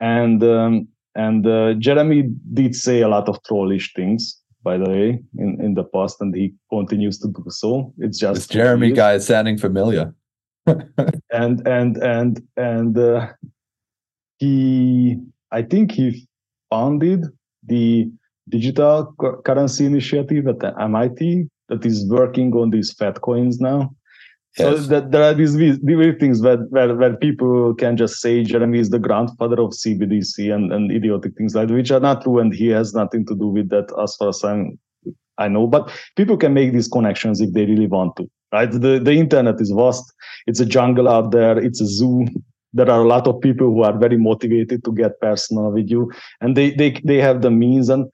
And um, and uh, jeremy did say a lot of trollish things by the way in, in the past and he continues to do so. It's just This Jeremy guy is sounding familiar. and and and and uh, he i think he founded the digital currency initiative at the mit that is working on these fat coins now so that there are these these weird things where, where where people can just say Jeremy is the grandfather of CBDC and, and idiotic things like that, which are not true, and he has nothing to do with that as far as I'm, I know. But people can make these connections if they really want to, right? The the internet is vast. It's a jungle out there. It's a zoo. There are a lot of people who are very motivated to get personal with you, and they they they have the means and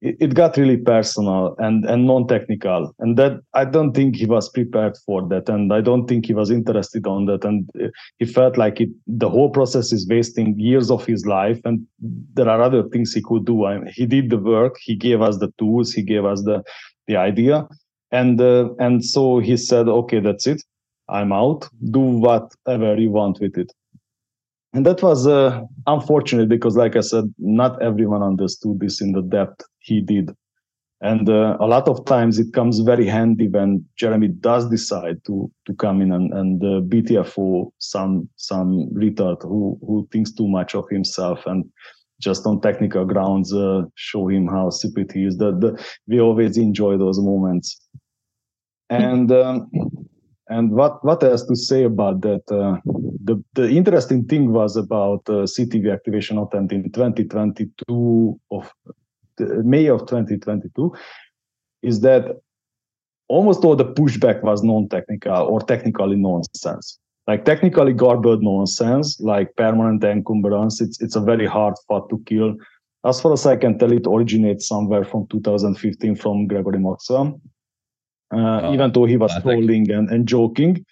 it, got really personal and and non-technical. And that i don't think he was prepared for that. And i don't think he was interested on that. And uh, he felt like it the whole process is wasting years of his life. And there are other things he could do. I mean, he did the work. He gave us the tools. He gave us the the idea. And uh, and so he said okay that's it. I'm out. Do whatever you want with it and that was uh, unfortunate because like i said not everyone understood this in the depth he did. And uh, a lot of times it comes very handy when jeremy does decide to to come in and, and uh, btfo some some retard who who thinks too much of himself and just on technical grounds uh, show him how stupid he is. That we always enjoy those moments. And um, and what what else to say about that? Uh, the the interesting thing was about uh, CTV activation attempt in 2022 of May of 2022 is that almost all the pushback was non-technical or technically nonsense. Like technically garbled nonsense, like permanent encumbrance. It's it's a very hard thought to kill. As far as I can tell, it originates somewhere from 2015 from Gregory Maxwell uh, Oh, even though he was classic. trolling and, and joking.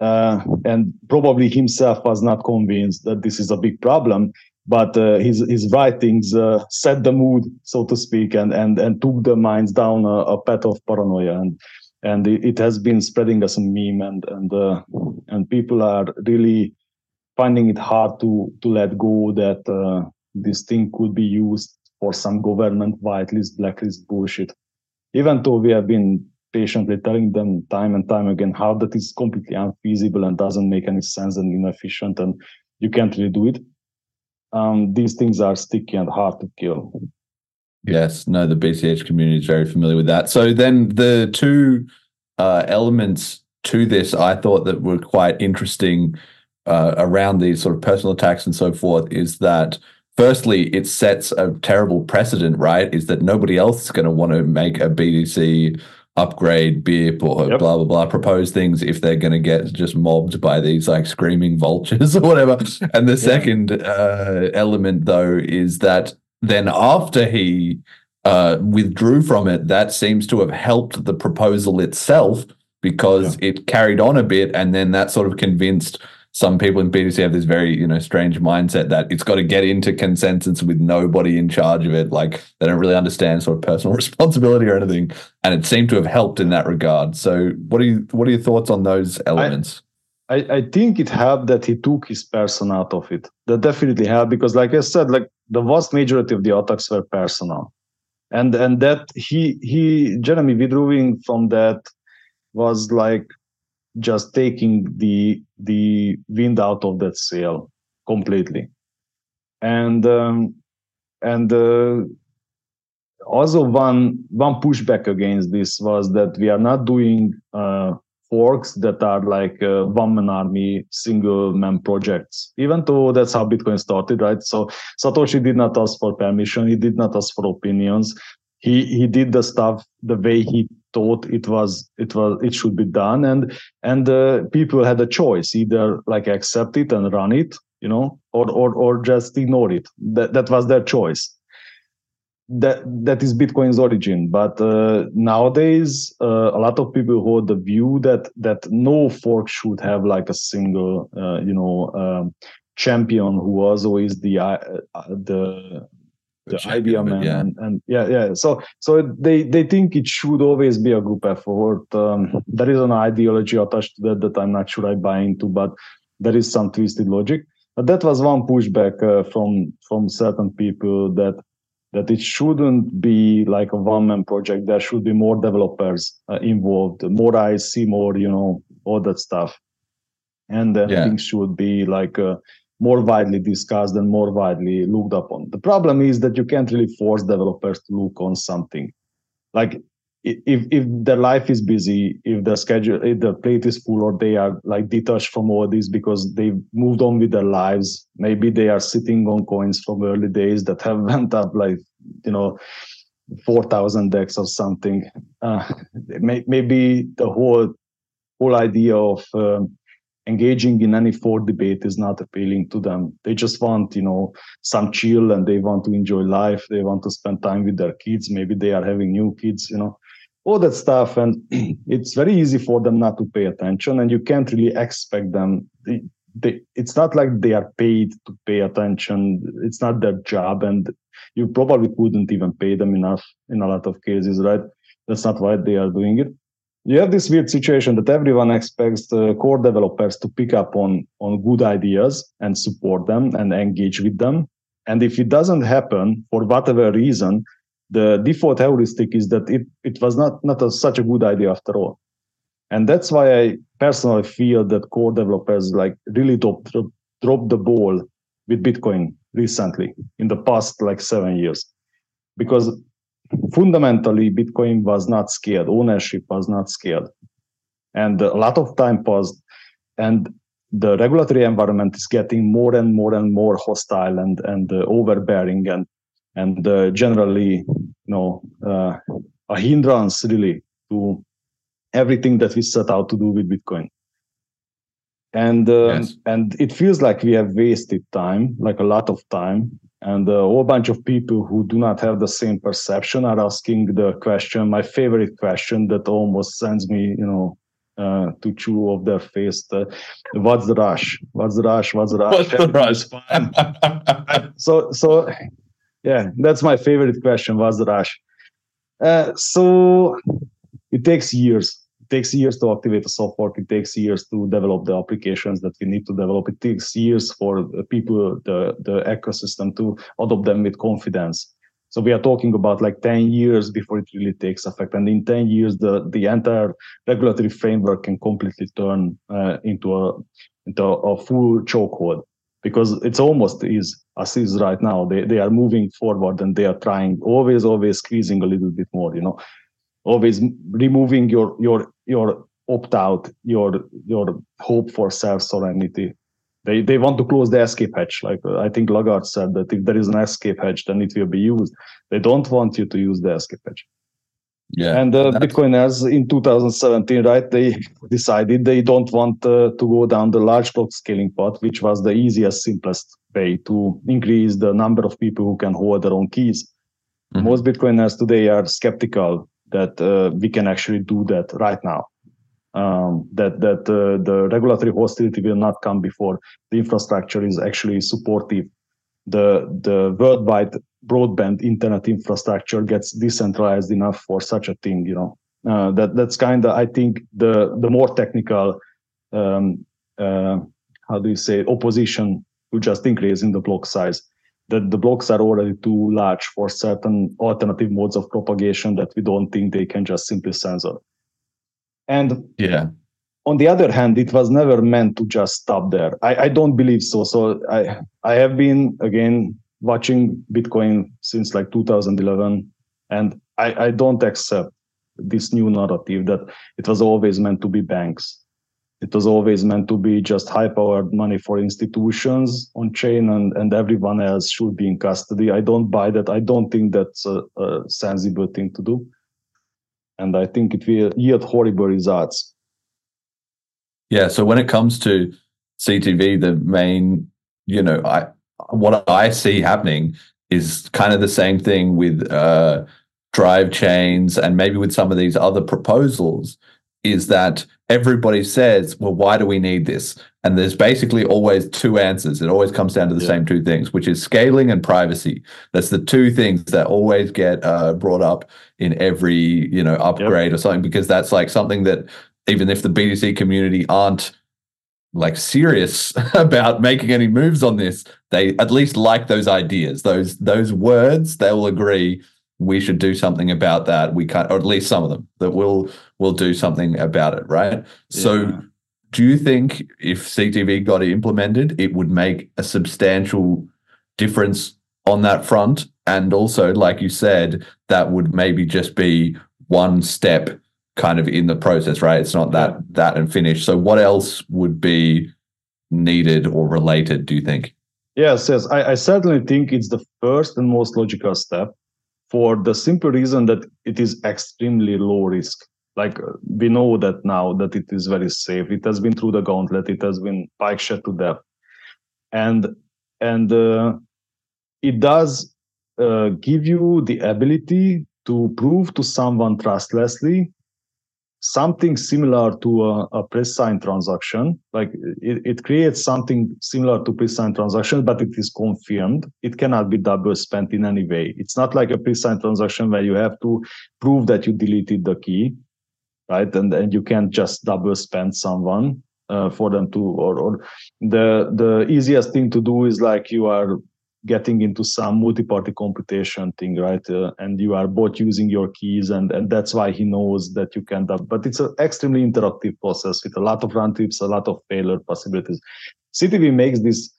Uh, and probably himself was not convinced that this is a big problem, but uh, his his writings uh, set the mood, so to speak, and and and took the minds down a, a path of paranoia, and and it, it has been spreading as a meme, and and uh, and people are really finding it hard to to let go that uh, this thing could be used for some government whitelist, blacklist bullshit even though we have been patiently telling them time and time again how that is completely unfeasible and doesn't make any sense and inefficient and you can't really do it um, these things are sticky and hard to kill Yes, no, the BCH community is very familiar with that. So then the two uh, elements to this I thought that were quite interesting uh, around these sort of personal attacks and so forth is that firstly, it sets a terrible precedent, right? Is that nobody else is going to want to make a BTC upgrade BIP or Yep. blah blah blah propose things if they're going to get just mobbed by these like screaming vultures or whatever. And the second uh, element though is that then after he uh, withdrew from it, that seems to have helped the proposal itself because it carried on a bit, and then that sort of convinced some people in BTC have this very you know strange mindset that it's got to get into consensus with nobody in charge of it. Like they don't really understand sort of personal responsibility or anything, and it seemed to have helped in that regard. So, what are you what are your thoughts on those elements? I, I think it helped that he took his person out of it. That definitely helped because, like I said, like the vast majority of the attacks were personal, and and that he he Jeremy withdrawing from that was like just taking the the wind out of that sail completely, and um, and uh, also one one pushback against this was that we are not doing. Uh, forks that are like uh, one man army single man projects. Even though that's how bitcoin started right? So satoshi did not ask for permission. He did not ask for opinions. He he did the stuff the way he thought it was it was it should be done. And and uh, people had a choice either like accept it and run it you know or or or just ignore it. That that was their choice. That that is bitcoin's origin. But uh, nowadays uh, a lot of people hold the view that that no fork should have like a single uh, you know um, champion who was always the uh, the idea man. yeah. and, and yeah yeah. So so they they think it should always be a group effort. Um, there is an ideology attached to that that i'm not sure i buy into but there is some twisted logic. But that was one pushback uh, from from certain people that that it shouldn't be like a one man project. There should be more developers uh, involved. More eyes see more you know all that stuff. And then Yeah. things should be like uh, more widely discussed and more widely looked upon. The problem is that you can't really force developers to look on something. Like if if their life is busy, if the schedule, if their plate is full, or they are like detached from all this because they've moved on with their lives. Maybe they are sitting on coins from early days that have went up like you know four thousand decks or something. Uh, may, maybe the whole whole idea of um, engaging in any fork debate is not appealing to them. They just want, you know, some chill and they want to enjoy life. They want to spend time with their kids. Maybe they are having new kids, you know, all that stuff. And it's very easy for them not to pay attention. And you can't really expect them. They, they, it's not like they are paid to pay attention. It's not their job. And you probably couldn't even pay them enough in a lot of cases, right? That's not why they are doing it you have this weird situation that everyone expects the core developers to pick up on on good ideas and support them and engage with them. And if it doesn't happen for whatever reason the default heuristic is that it, it was not not a, such a good idea after all. And that's why i personally feel that core developers like really dropped dropped the ball with bitcoin recently in the past like seven years. Because fundamentally bitcoin was not scared. Ownership was not scared. And a lot of time passed and the regulatory environment is getting more and more and more hostile and and uh, overbearing and and uh, generally you know uh, a hindrance really to everything that we set out to do with bitcoin. And um, Yes. and it feels like we have wasted time like a lot of time and a whole bunch of people who do not have the same perception are asking the question my favorite question that almost sends me you know uh, to chew off their face the, what's the rush? What's the rush? What's the rush? What's the rush? so so yeah that's my favorite question what's the rush? Uh, so it takes years takes years to activate a soft fork it takes years to develop the applications that we need to develop. It takes years for the people the the ecosystem to adopt them with confidence. So we are talking about like 10 years before it really takes effect. And in 10 years the the entire regulatory framework can completely turn uh, into a into a full chokehold. Because it's almost is as is right now. They they are moving forward and they are trying always always squeezing a little bit more you know always removing your your your opt out your your hope for self sovereignty they they want to close the escape hatch. Like i think lagarde said that if there is an escape hatch then it will be used. They don't want you to use the escape hatch. Yeah. and uh, bitcoiners in 2017 right they decided they don't want uh, to go down the large block scaling path which was the easiest simplest way to increase the number of people who can hold their own keys. Mhm. most bitcoiners today are skeptical that uh, we can actually do that right now. Um, that that uh, the regulatory hostility will not come before. The infrastructure is actually supportive. The the worldwide broadband internet infrastructure gets decentralized enough for such a thing you know. Uh, that that's kind of i think the the more technical um, uh, how do you say opposition to just increase in the block size that the blocks are already too large for certain alternative modes of propagation that we don't think they can just simply censor and yeah. on the other hand, it was never meant to just stop there. I, I don't believe so. So I I have been again watching Bitcoin since like 2011, and I, I don't accept this new narrative that it was always meant to be banks. It was always meant to be just high powered money for institutions on chain and, and everyone else should be in custody. I don't buy that. I don't think that's a, a sensible thing to do. And I think it will yield horrible results. Yeah. So when it comes to CTV, the main, you know, I what I see happening is kind of the same thing with uh, drive chains and maybe with some of these other proposals is that everybody says, well, why do we need this? And there's basically always two answers. It always comes down to the yeah. same two things, which is scaling and privacy. That's the two things that always get uh, brought up in every you know upgrade yep. or something because that's like something that even if the BTC community aren't like serious about making any moves on this, they at least like those ideas, those those words. They will agree we should do something about that. We can't, or at least some of them that will will do something about it, right? Yeah. So, do you think if CTV got implemented, it would make a substantial difference on that front? And also, like you said, that would maybe just be one step kind of in the process, right? It's not that that and finish. So, what else would be needed or related? Do you think? Yes, yes. I, I certainly think it's the first and most logical step for the simple reason that it is extremely low risk. Like uh, we know that now that it is very safe. It has been through the gauntlet. It has been pike shot to death, and and uh, it does uh, give you the ability to prove to someone trustlessly something similar to a, a pre-sign transaction. Like it, it creates something similar to pre-sign transaction but it is confirmed. It cannot be double spent in any way. It's not like a pre-sign transaction where you have to prove that you deleted the key right? And and you can't just double spend someone uh, for them to or, or the the easiest thing to do is like you are getting into some multi-party computation thing, right? Uh, and you are both using your keys, and and that's why he knows that you can. But it's an extremely interactive process with a lot of run trips, a lot of failure possibilities. CTV makes this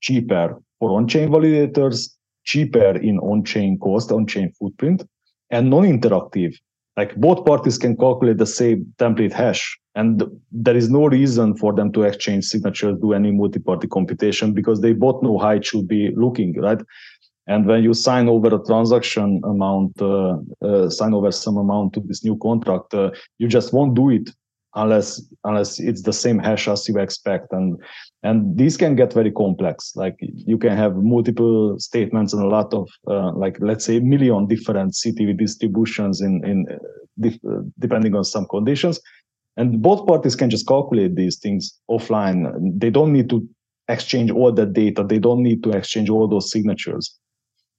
cheaper for on-chain validators, cheaper in on-chain cost, on-chain footprint, and non-interactive like both parties can calculate the same template hash and there is no reason for them to exchange signatures do any multi-party computation because they both know how it should be looking right? And when you sign over a transaction amount uh, uh, sign over some amount to this new contract uh, you just won't do it unless unless it's the same hash as you expect. And and these can get very complex. Like you can have multiple statements and a lot of uh, like let's say million different ctv distributions in in uh, dif- uh, depending on some conditions. And both parties can just calculate these things offline. They don't need to exchange all that data. They don't need to exchange all those signatures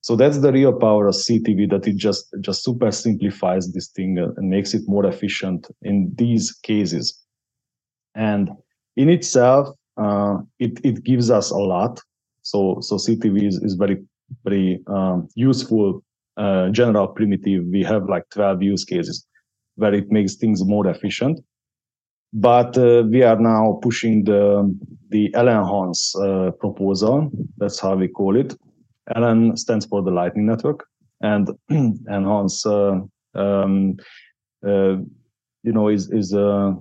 so that's the real power of ctv that it just just super simplifies this thing and makes it more efficient in these cases. And in itself uh, it, it gives us a lot. So so ctv is, is very very um, useful uh, general primitive. We have like 12 use cases where it makes things more efficient. But uh, we are now pushing the the LNHANCE uh, proposal. That's how we call it LN stands for the Lightning Network, and enhance, uh, um, uh, you know, is is uh,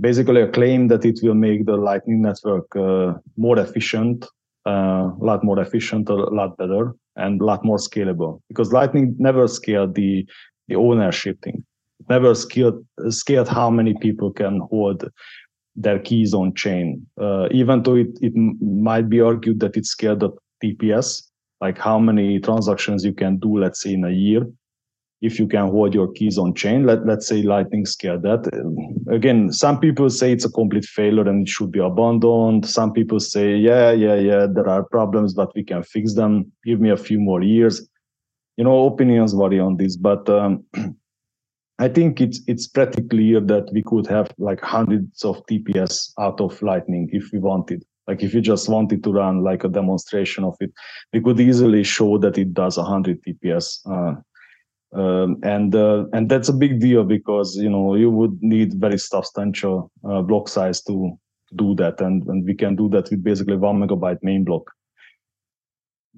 basically a claim that it will make the Lightning Network uh, more efficient, uh, a lot more efficient, a lot better, and a lot more scalable. Because Lightning never scaled the the ownership thing, never scaled scaled how many people can hold their keys on chain. Uh, even though it, it might be argued that it scaled the TPS, like how many transactions you can do, let's say in a year, if you can hold your keys on chain. Let, let's say Lightning scale that. Again, some people say it's a complete failure and it should be abandoned. Some people say, yeah, yeah, yeah, there are problems, but we can fix them. Give me a few more years. You know, opinions vary on this, but um, I think it's it's pretty clear that we could have like hundreds of TPS out of Lightning if we wanted. Like if you just wanted to run like a demonstration of it, we could easily show that it does 100 TPS. Uh, um, and uh, and that's a big deal because you know you would need very substantial uh, block size to do that, and and we can do that with basically one megabyte main block.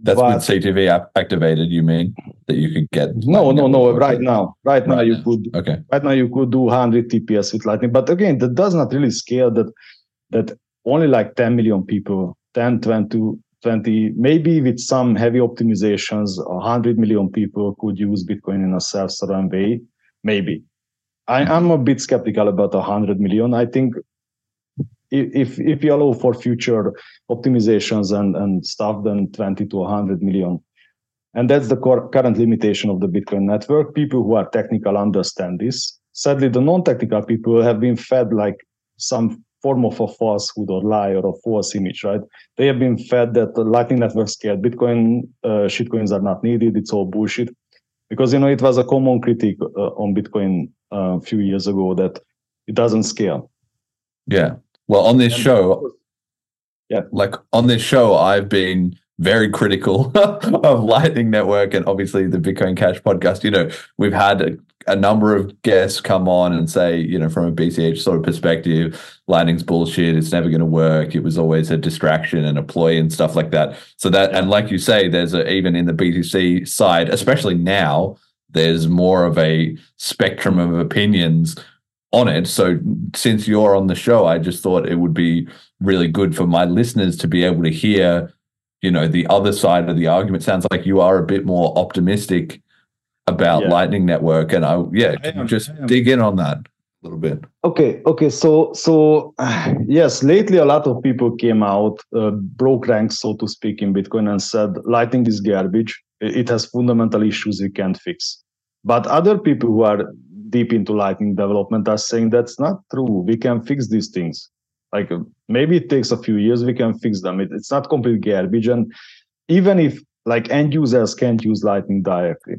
That's But- with CTV activated. You mean that you could get? no, Lightning no, no. Right now, right now Right you now. could Okay. right now you could do 100 TPS with Lightning, but again, that does not really scale. That that only like 10 million people, 10, 20, 20, maybe with some heavy optimizations, 100 million people could use Bitcoin in a self-sovereign way. Maybe. I, I'm a bit skeptical about 100 million. I think if if you allow for future optimizations and and stuff, then 20 to 100 million. And that's the current limitation of the Bitcoin network. People who are technical understand this. Sadly, the non-technical people have been fed like some form of a falsehood or lie or a false image, right? They have been fed that the Lightning Network scale Bitcoin uh, shitcoins are not needed. It's all bullshit. Because you know it was a common critique uh, on Bitcoin uh, a few years ago that it doesn't scale. Yeah. Well, on this And- show, Yeah. like on this show, I've been very critical of Lightning Network and obviously the Bitcoin Cash podcast. You know, we've had a, number of guests come on and say, you know, from a BCH sort of perspective, Lightning's bullshit. It's never going to work. It was always a distraction and a ploy and stuff like that. So that, and like you say, there's a, even in the BTC side, especially now, there's more of a spectrum of opinions on it. So since you're on the show, I just thought it would be really good for my listeners to be able to hear, you know, the other side of the argument. Sounds like you are a bit more optimistic about Yeah. Lightning Network, and I yeah, I can you just I dig in on that a little bit? Okay, okay. So, so yes, lately a lot of people came out, uh, broke ranks, so to speak, in Bitcoin and said Lightning is garbage. It it has fundamental issues we can't fix. But other people who are deep into Lightning development are saying that's not true. We can fix these things. Like uh, maybe it takes a few years, we can fix them. It, it's not complete garbage. And even if like end users can't use Lightning directly,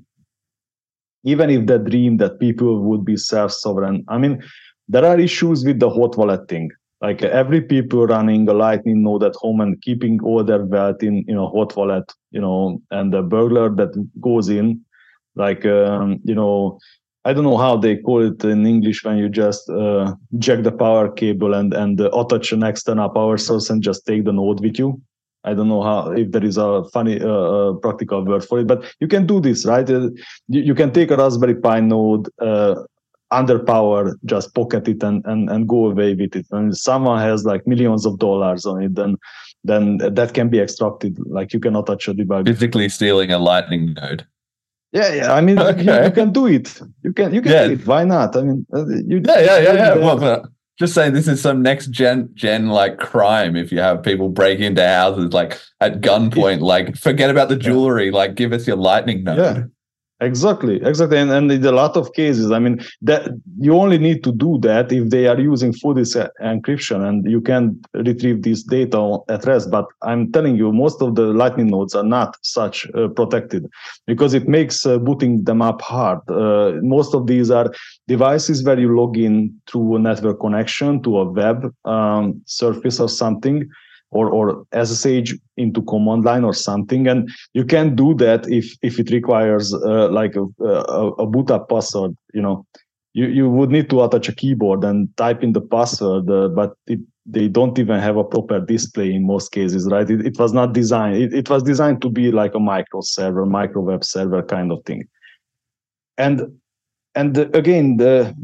even if they dream that people would be self-sovereign, I mean, there are issues with the hot wallet thing. Like every people running a Lightning node at home and keeping all their wealth in you know hot wallet, you know, and the burglar that goes in, like um, you know, I don't know how they call it in English when you just uh, jack the power cable and and uh, attach an external power source and just take the node with you. I don't know how if there is a funny uh, uh, practical word for it, but you can do this, right? Uh, you, you can take a Raspberry Pi node, uh, underpower, just pocket it and, and and go away with it. And if someone has like millions of dollars on it, then then that can be extracted. Like you cannot touch a debug. Physically stealing a Lightning node. Yeah, yeah. I mean, you- Okay. you, can do it. You can you can Yeah. do it. Why not? I mean, uh, you, Yeah, yeah, yeah, yeah. you- Well, just saying, this is some next gen gen like crime. If you have people break into houses like at gunpoint, like forget about the jewelry, like give us your Lightning node. Exactly, exactly, and, and in a lot of cases, I mean, that you only need to do that if they are using full disk encryption, and you can retrieve this data at rest. But I'm telling you, most of the Lightning nodes are not such uh, protected because it makes uh, booting them up hard. Uh, most of these are devices where you log in through a network connection to a web um, surface or something, or or SSH into command line or something, and you can do that if if it requires uh, like a, a, a boot up password you know. You you would need to attach a keyboard and type in the password uh, but it, they don't even have a proper display in most cases right? It, it was not designed it, it was designed to be like a micro server micro web server kind of thing. And and again the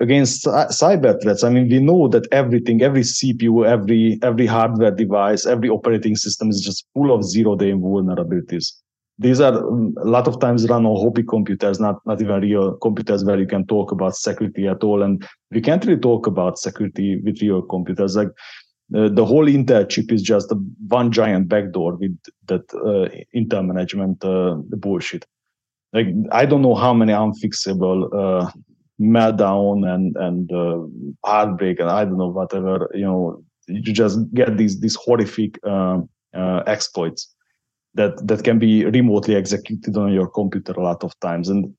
against cyber threats. I mean we know that everything every cpu every every hardware device every operating system is just full of zero day vulnerabilities. These are um, a lot of times run on hobby computers not not even real computers where you can talk about security at all. And we can't really talk about security with real computers. Like uh, the whole Intel chip is just a one giant backdoor with that uh, Intel management uh, bullshit. Like I don't know how many unfixable uh, meltdown and and uh, Heartbleed and I don't know whatever you know you just get these these horrific uh, uh, exploits that that can be remotely executed on your computer a lot of times. And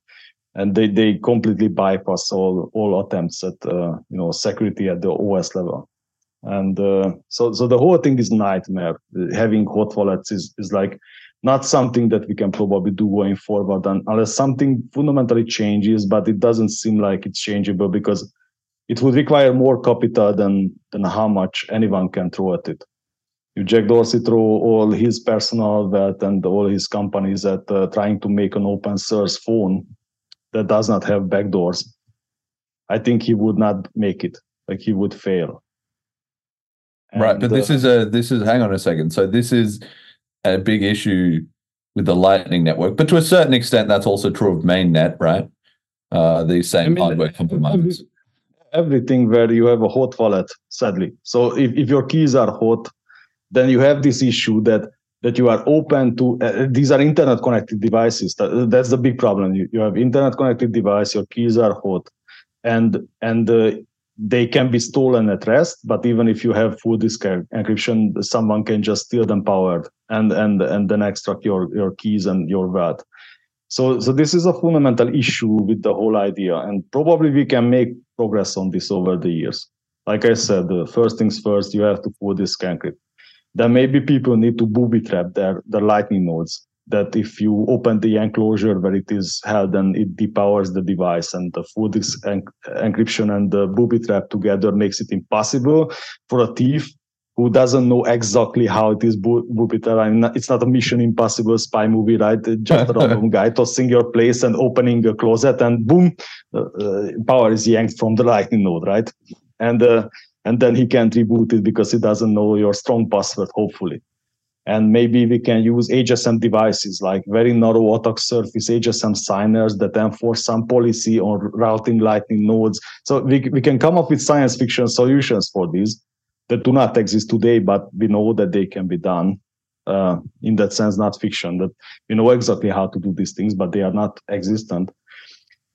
and they, they completely bypass all all attempts at uh, you know security at the OS level. And uh, so so the whole thing is nightmare. Having hot wallets is is like not something that we can probably do going forward and unless something fundamentally changes but it doesn't seem like it's changeable because it would require more capital than than how much anyone can throw at it If Jack Dorsey threw all his personal wealth and all his companies at uh, trying to make an open source phone that does not have backdoors, I think he would not make it. Like he would fail. right, but this uh, is a this is hang on a second. So this is a big issue with the Lightning Network, but to a certain extent, that's also true of mainnet, right? Uh, these same mean, hardware compromises. everything where you have a hot wallet sadly so if, if your keys are hot then you have this issue that that you are open to uh, these are internet connected devices that, that's the big problem you, you have internet connected device your keys are hot and and uh, they can be stolen at rest but even if you have full disk encryption someone can just steal them powered and and and then extract your your keys and your wealth so so this is a fundamental issue with the whole idea and probably we can make progress on this over the years. Like i said the first things first you have to full disk encrypt. Then maybe people need to booby trap their their lightning nodes that if you open the enclosure where it is held then it depowers the device and the full disk encryption and the booby trap together makes it impossible for a thief who doesn't know exactly how it is bo- booby trap. I mean, it's not a Mission Impossible spy movie, right? Just a random guy tossing your place and opening a closet, and boom, uh, uh, power is yanked from the lightning node, right? And uh, and then he can't reboot it because he doesn't know your strong password, hopefully. And maybe we can use HSM devices like very narrow attack surface HSM signers that enforce some policy on routing lightning nodes. So we, we can come up with science fiction solutions for these that do not exist today, but we know that they can be done. Uh, in that sense, not fiction. That we know exactly how to do these things, but they are not existent.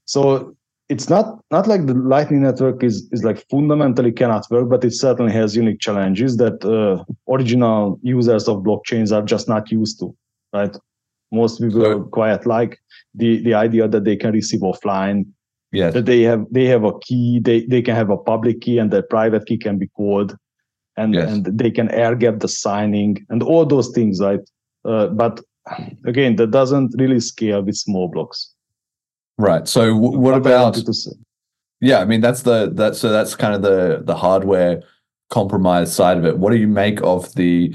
So it's not not like the Lightning Network is is like fundamentally cannot work, but it certainly has unique challenges that uh, original users of blockchains are just not used to. Right? Most people So- quite like the the idea that they can receive offline Yes. that they have they have a key they they can have a public key and their private key can be called and Yes. and they can air gap the signing and all those things right uh, but again that doesn't really scale with small blocks Right. So w- what about. Yeah, I mean that's the that so that's kind of the the hardware compromise side of it. What do you make of the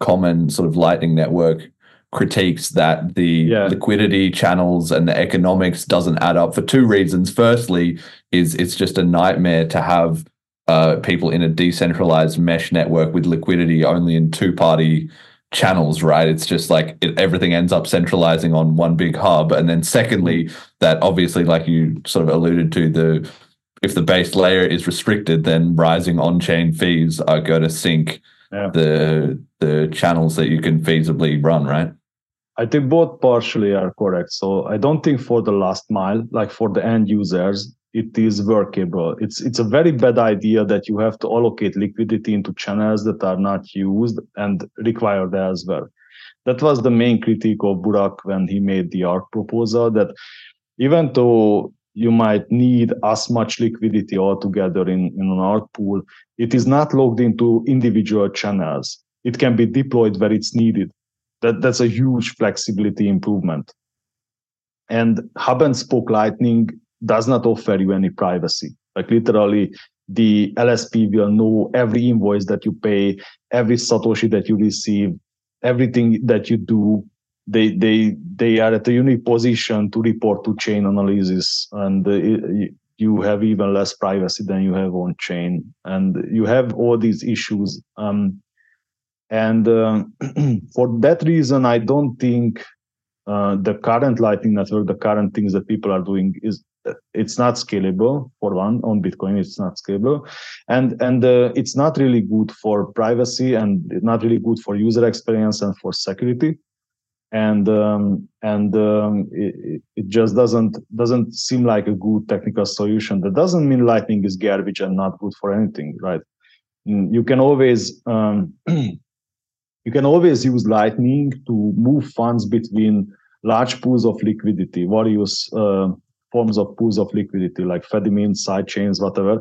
common sort of Lightning Network critiques that the Yeah. liquidity channels and the economics doesn't add up for two reasons. Firstly, is it's just a nightmare to have uh, people in a decentralized mesh network with liquidity only in two party channels, right? It's just like it, everything ends up centralizing on one big hub. And then secondly, mm-hmm. that obviously, like you sort of alluded to, the if the base layer is restricted, then rising on-chain fees are going to sink Yeah. the the channels that you can feasibly run, right? I think both partially are correct. So I don't think for the last mile, like for the end users, it is workable. It's it's a very bad idea that you have to allocate liquidity into channels that are not used and required elsewhere. That was the main critique of Burak when he made the Ark proposal that even though you might need as much liquidity altogether in, in an Ark pool, it is not logged into individual channels. It can be deployed where it's needed that that's a huge flexibility improvement and hub and spoke lightning does not offer you any privacy. Like literally the lsp will know every invoice that you pay every satoshi that you receive everything that you do. They they they are at a unique position to report to chain analysis and uh, it- you have even less privacy than you have on chain and you have all these issues um, and um, for that reason, I don't think uh, the current Lightning Network, the current things that people are doing, is it's not scalable. For one, on Bitcoin, it's not scalable, and and uh, it's not really good for privacy and not really good for user experience and for security. And um, and um, it, it just doesn't doesn't seem like a good technical solution. That doesn't mean Lightning is garbage and not good for anything, right? Mm, You can always um, you can always use Lightning to move funds between large pools of liquidity, various uh, forms of pools of liquidity, like Fedimint, sidechains, whatever.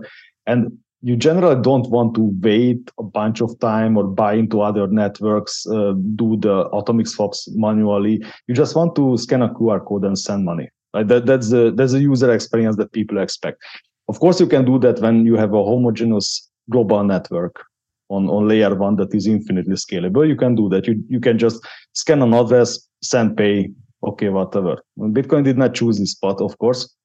And you generally don't want to wait a bunch of time or buy into other networks, uh, do the atomic swaps manually. You just want to scan a QR code and send money. That, that's the that's a user experience that people expect. Of course, you can do that when you have a homogeneous global network on, on layer one that is infinitely scalable. You can do that. You you can just scan an address, send pay, okay, whatever. Bitcoin did not choose this path, of course.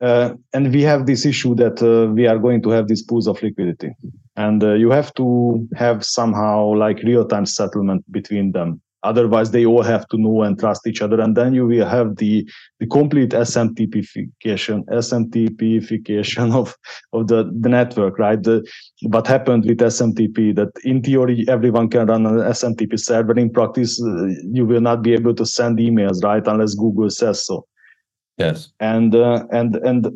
Uh, and we have this issue that uh, we are going to have these pools of liquidity and uh, you have to have somehow like real-time settlement between them otherwise they all have to know and trust each other. And then you will have the the complete smtpification smtpification of of the, the network right? The, what happened with smtp that in theory everyone can run an smtp server. In practice uh, you will not be able to send emails right? Unless google says so. Yes. and uh, and and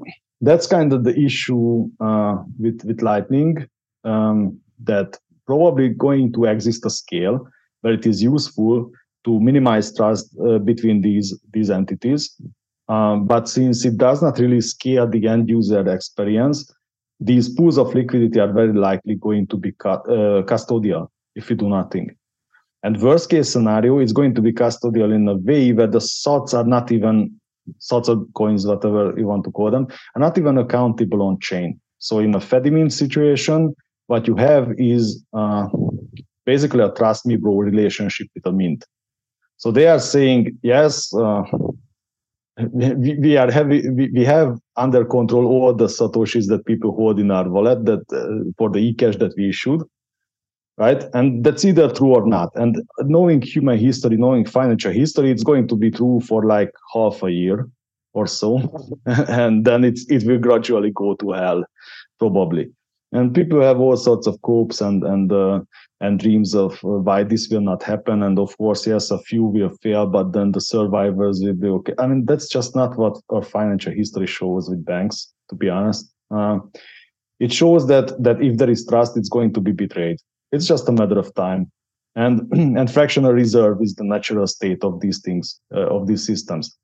that's kind of the issue uh, with with lightning um, that probably going to exist a scale where it is useful to minimize trust uh, between these these entities um, but since it does not really scale the end user experience these pools of liquidity are very likely going to be cu- uh, custodial if you do nothing and worst case scenario is going to be custodial in a way where the thoughts are not even sorts of coins, whatever you want to call them, are not even accountable on chain. So in a Fedimint situation, what you have is uh, basically a trust me bro relationship with a mint. So they are saying, yes, uh, we, we are heavy, we, we have under control all the satoshis that people hold in our wallet that uh, for the eCash that we issued right? And that's either true or not. And knowing human history, knowing financial history, it's going to be true for like half a year or so, and then it's it will gradually go to hell, probably. And people have all sorts of hopes and and uh, and dreams of uh, why this will not happen. And of course, yes, a few will fail, but then the survivors will be okay. I mean, that's just not what our financial history shows with banks. To be honest, uh, it shows that that if there is trust, it's going to be betrayed it's just a matter of time. And, and fractional reserve is the natural state of these things, uh, of these systems.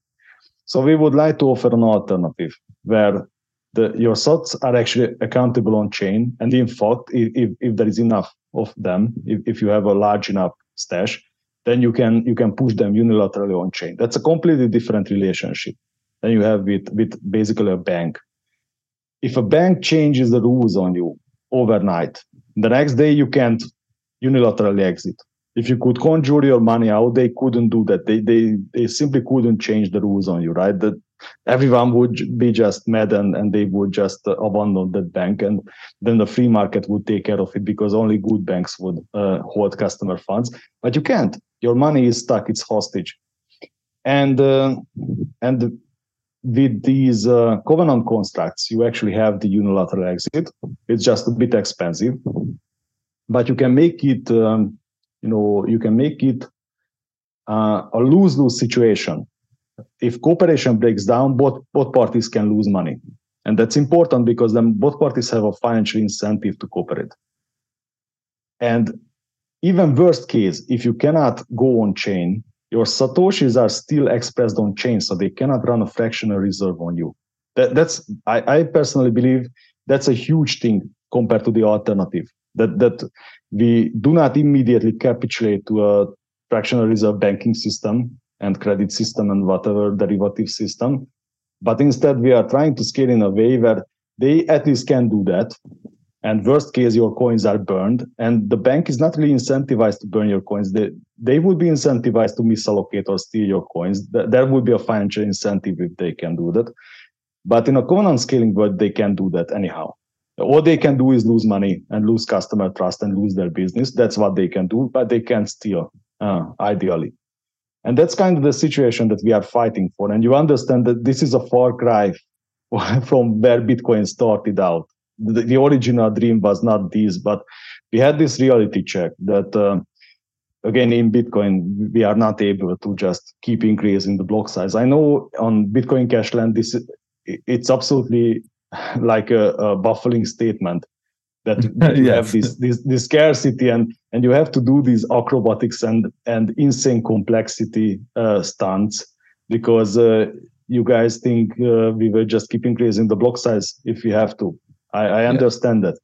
So we would like to offer an alternative where the, your sats are actually accountable on chain. And in fact, if, if there is enough of them, if, if you have a large enough stash, then you can you can push them unilaterally on chain. That's a completely different relationship than you have with, with basically a bank. If a bank changes the rules on you overnight, the next day you can't unilaterally exit. If you could conjure your money out, they couldn't do that. They they they simply couldn't change the rules on you, right? That everyone would be just mad and, and they would just abandon that bank and then the free market would take care of it because only good banks would uh, hold customer funds but you can't your money is stuck it's hostage and uh, and with these uh, covenant constructs, you actually have the unilateral exit. It's just a bit expensive, but you can make it, um, you know, you can make it uh, a lose-lose situation. If cooperation breaks down, both both parties can lose money, and that's important because then both parties have a financial incentive to cooperate. And even worst case, if you cannot go on chain, your satoshis are still expressed on chain so they cannot run a fractional reserve on you. That, that's I, I personally believe that's a huge thing compared to the alternative. That that we do not immediately capitulate to a fractional reserve banking system and credit system and whatever derivative system. But instead we are trying to scale in a way where they at least can do that. And worst case your coins are burned. And the bank is not really incentivized to burn your coins. They, they would be incentivized to misallocate or steal your coins. There would be a financial incentive if they can do that. But in a covenant scaling world they can do that anyhow. All they can do is lose money and lose customer trust and lose their business. That's what they can do but they can steal uh, ideally and that's kind of the situation that we are fighting for. And you understand that this is a far cry from where bitcoin started out. The, the original dream was not this, but we had this reality check that uh, again in Bitcoin we are not able to just keep increasing the block size. I know on Bitcoin Cashland this it's absolutely like a, a baffling statement that you yes. have this, this this scarcity and and you have to do these acrobatics and and insane complexity uh, stunts because uh, you guys think uh, we will just keep increasing the block size if we have to I, I understand yeah. that.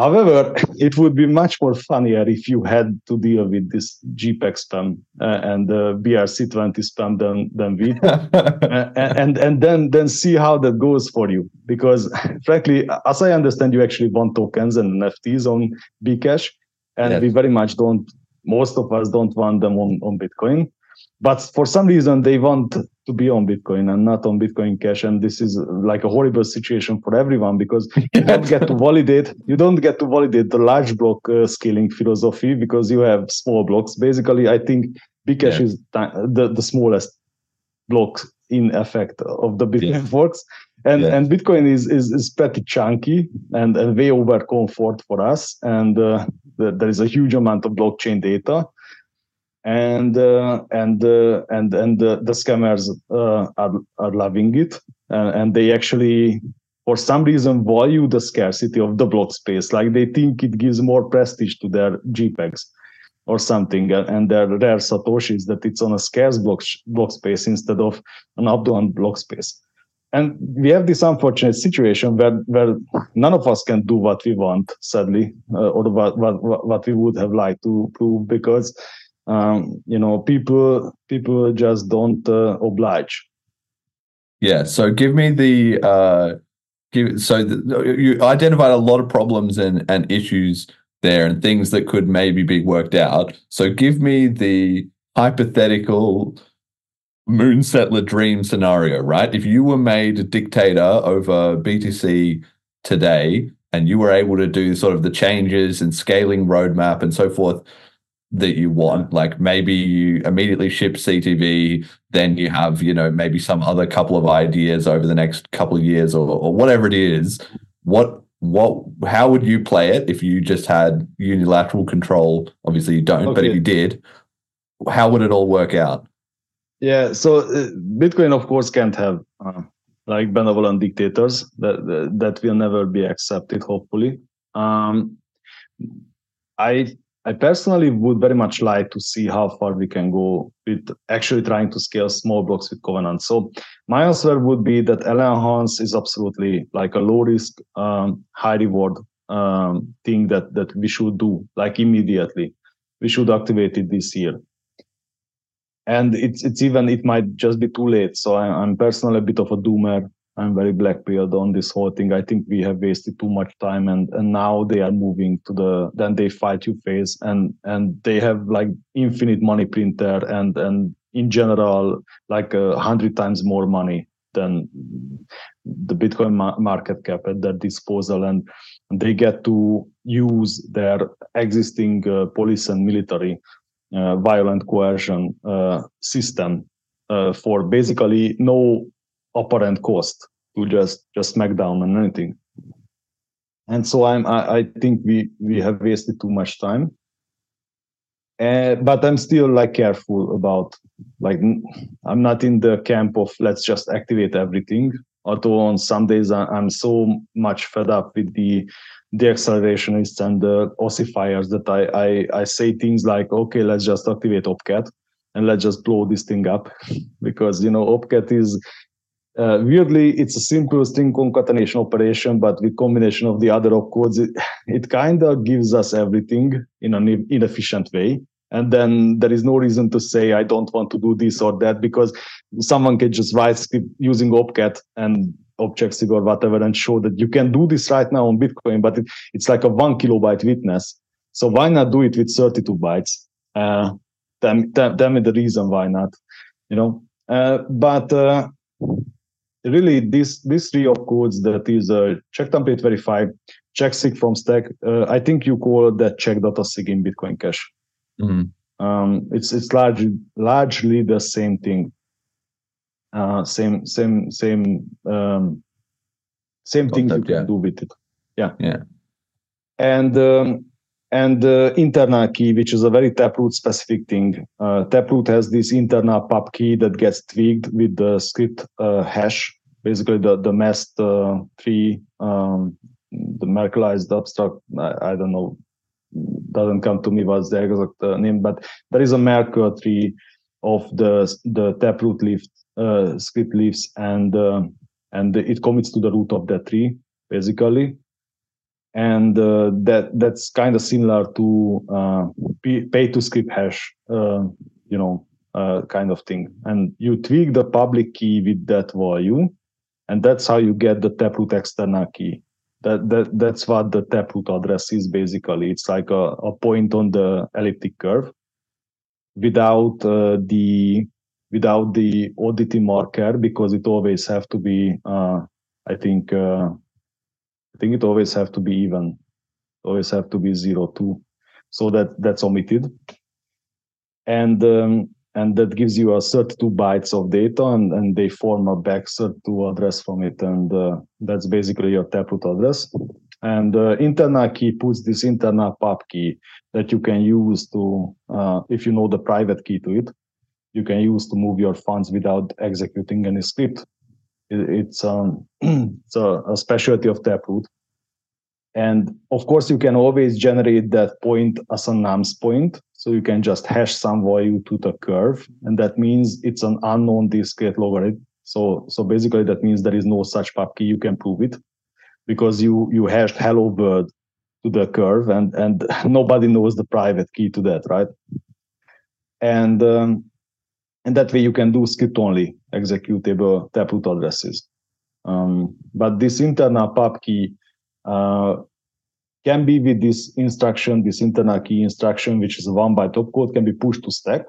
However, it would be much more funnier if you had to deal with this JPEG spam uh, and the BRC20 spam than than we, uh, and and then then see how that goes for you. Because frankly, as I understand, you actually want tokens and NFTs on Bcash, and Yes. we very much don't. Most of us don't want them on on Bitcoin, but for some reason they want to be on Bitcoin and not on Bitcoin Cash, and this is like a horrible situation for everyone because you don't get to validate you don't get to validate the large block uh, scaling philosophy because you have small blocks basically i think bcash Yeah. is the, the smallest block in effect of the bitcoin Yeah. forks and Yeah. and bitcoin is, is is pretty chunky and, and way over comfort for us and uh, the, there is a huge amount of blockchain data and uh, and uh, and and the, the scammers uh, are are loving it. And, they actually for some reason value the scarcity of the block space. Like they think it gives more prestige to their jpegs or something uh, and their rare satoshis that it's on a scarce block, block space instead of an abundant block space. And we have this unfortunate situation where, where none of us can do what we want sadly uh, or what, what what we would have liked to prove because um, you know people people just don't uh, oblige Yeah. So give me the uh give so the, you identified a lot of problems and and issues there and things that could maybe be worked out. So give me the hypothetical Moonsettler dream scenario, right? If you were made a dictator over BTC today and you were able to do sort of the changes and scaling roadmap and so forth that you want, like maybe you immediately ship CTV, then you have you know maybe some other couple of ideas over the next couple of years or, or whatever it is. What what how would you play it if you just had unilateral control? Obviously you don't but if you did how would it all work out? Yeah, so uh, Bitcoin, of course, can't have uh, like benevolent dictators that, that that will never be accepted. Hopefully, um, I I personally would very much like to see how far we can go with actually trying to scale small blocks with Covenant. So my answer would be that LNHANCE is absolutely like a low risk, um, high reward um, thing that that we should do like immediately. We should activate it this year and it's it's even it might just be too late. So I, I'm personally a bit of a doomer. I'm very black pilled on this whole thing. I think we have wasted too much time, and and now they are moving to the then they fight you phase, and and they have like infinite money printer, and and in general like a hundred times more money than the Bitcoin ma- market cap at their disposal, and they get to use their existing uh, police and military uh, violent coercion uh, system uh, for basically no apparent cost to just just smack down on anything. And so I'm I, I think we we have wasted too much time. Uh, but I'm still like careful about like I'm not in the camp of let's just activate everything. Although on some days I'm so much fed up with the the accelerationists and the ossifiers that I, I I say things like, okay, let's just activate Opcat and let's just blow this thing up because you know Opcat is uh, weirdly it's a simplest string concatenation operation, but with combination of the other opcodes, it, it kind of gives us everything in an inefficient way. And then there is no reason to say I don't want to do this or that because someone can just write script using Opcat and Objective or whatever and show that you can do this right now on Bitcoin, but it, it's like a one kilobyte witness. So why not do it with 32 bytes? Uh, tell, tell, tell me the reason why not, you know. Uh, but uh, really, this this three opcodes that is uh, check template verify, check sig from stack. Uh, I think you call that check data sig in Bitcoin Cash. Mhm. Um, it's it's largely largely the same thing. Uh, same same same um, same thing you Concept, can yeah. do with it. Yeah. Yeah. And um, and uh, internal key, which is a very Taproot specific thing. Uh, Taproot has this internal pub key that gets tweaked with the script uh, hash, basically the the masked uh, tree, um, the Merkleized abstract. I, I don't know, doesn't come to me what's the exact uh, name, but there is a Merkle tree of the the Taproot leaf uh, script leaves, and and it commits to the root of that tree basically and uh, that that's kind of similar to uh, pay to script hash, uh, you know, uh, kind of thing. And you tweak the public key with that value, and that's how you get the taproot external key. That that that's what the taproot address is basically. It's like a, a point on the elliptic curve without uh, the without the oddity marker because it always have to be uh, I think I think it always have to be even. Always have to be zero two. So that that's omitted. And um, and that gives you a 32 bytes of data and, and they form a bech32 address from it. And uh, that's basically your taproot address. And uh, internal key puts this internal pub key that you can use to uh, if you know the private key to it you can use to move your funds without executing any script it's um it's a, a specialty of taproot and of course, you can always generate that point as a nums point. So you can just hash some value to the curve. And that means it's an unknown discrete logarithm. So, so basically that means there is no such pub key. You can prove it because you, you hashed hello world to the curve and, and nobody knows the private key to that, right? And, um, and that way you can do script only executable taproot addresses. Um, but this internal pub key uh, can be with this instruction, this internal key instruction, which is one byte opcode, can be pushed to stack.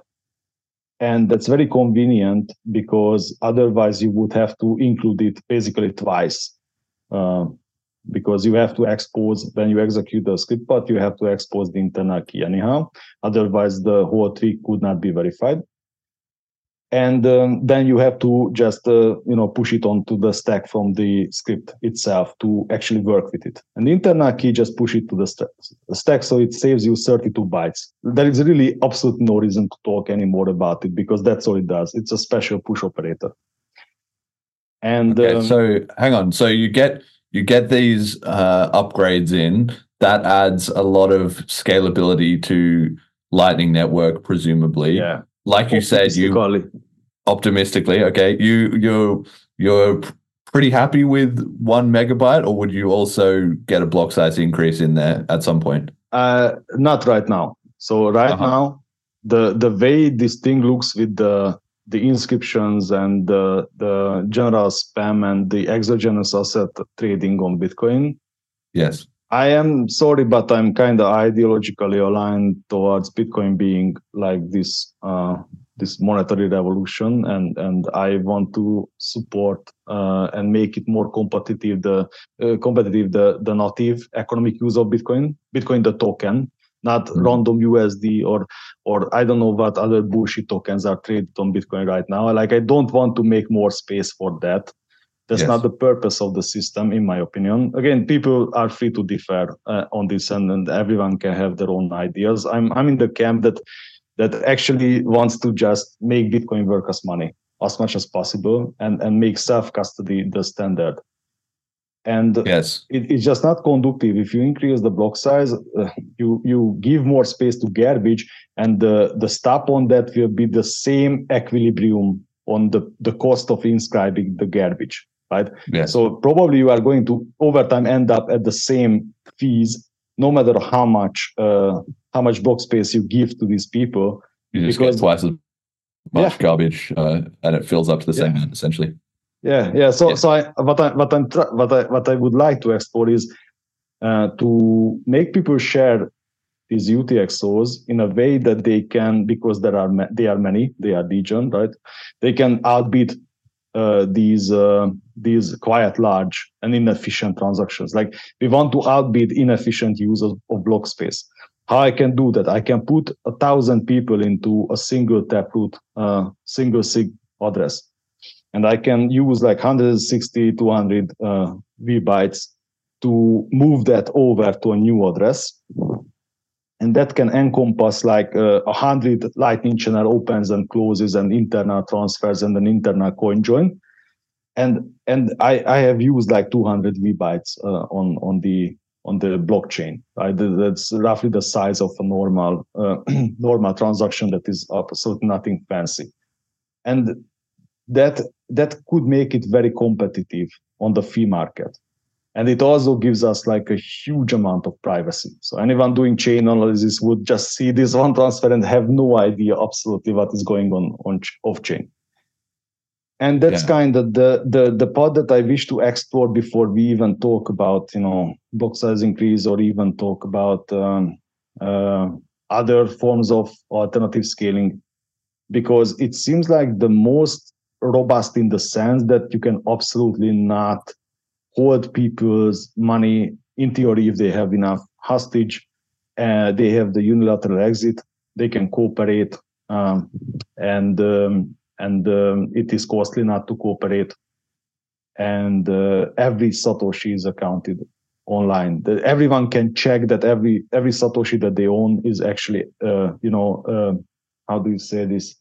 And that's very convenient because otherwise you would have to include it basically twice. Uh, because you have to expose when you execute the script part, you have to expose the internal key anyhow. Otherwise, the whole trick could not be verified and um, then you have to just uh, you know push it onto the stack from the script itself to actually work with it. And the internal key just push it to the st- stack so it saves you 32 bytes. There is really absolutely no reason to talk anymore about it because that's all it does. It's a special push operator. And okay, um, so hang on. So you get you get these uh, upgrades in. That adds a lot of scalability to lightning network presumably. Yeah like you said, you optimistically, okay, you you're you're pretty happy with one megabyte, or would you also get a block size increase in there at some point? Uh, not right now. So right uh-huh. now, the the way this thing looks with the the inscriptions and the the general spam and the exogenous asset trading on Bitcoin. Yes. I am sorry, but I'm kind of ideologically aligned towards Bitcoin being like this uh, this monetary revolution, and and I want to support uh, and make it more competitive the uh, competitive the the native economic use of Bitcoin, Bitcoin the token, not mm-hmm. random USD or or I don't know what other bullshit tokens are traded on Bitcoin right now. Like I don't want to make more space for that. That's yes. not the purpose of the system, in my opinion. Again, people are free to differ uh, on this, and, and everyone can have their own ideas. I'm I'm in the camp that that actually wants to just make Bitcoin work as money as much as possible, and and make self custody the standard. And yes, it, it's just not conductive. If you increase the block size, uh, you you give more space to garbage, and the the stop on that will be the same equilibrium on the the cost of inscribing the garbage right? Yes. So probably you are going to over time end up at the same fees, no matter how much uh, how much block space you give to these people. You just because, get twice as much yeah. garbage, uh, and it fills up to the same yeah. essentially. Yeah, yeah. So, yeah. so I, what I, what I'm, what I, what I would like to explore is uh, to make people share these UTXOs in a way that they can, because there are ma- they are many, they are legion, right? They can outbid uh, these uh, these quite large and inefficient transactions. Like we want to outbid inefficient users of, block space. How i can do that? I can put a thousand people into a single taproot uh, single sig address. And i can use like 160 200 uh, v bytes to move that over to a new address. And that can encompass like uh, a uh, hundred lightning channel opens and closes and internal transfers and an internal coin join and and i i have used like 200 v bytes uh, on on the on the blockchain that's roughly the size of a normal uh, normal transaction that is absolutely nothing fancy. And that that could make it very competitive on the fee market. And it also gives us like a huge amount of privacy. So anyone doing chain analysis would just see this one transfer and have no idea absolutely what is going on on off chain and that's Yeah. kind of the, the the part that i wish to explore before we even talk about you know block size increase or even talk about um, uh, other forms of alternative scaling because it seems like the most robust in the sense that you can absolutely not hold people's money in theory if they have enough hostage uh, they have the unilateral exit they can cooperate um, and um, and um, it is costly not to cooperate and uh, every satoshi is accounted online the, everyone can check that every every satoshi that they own is actually uh, you know uh, how do you say this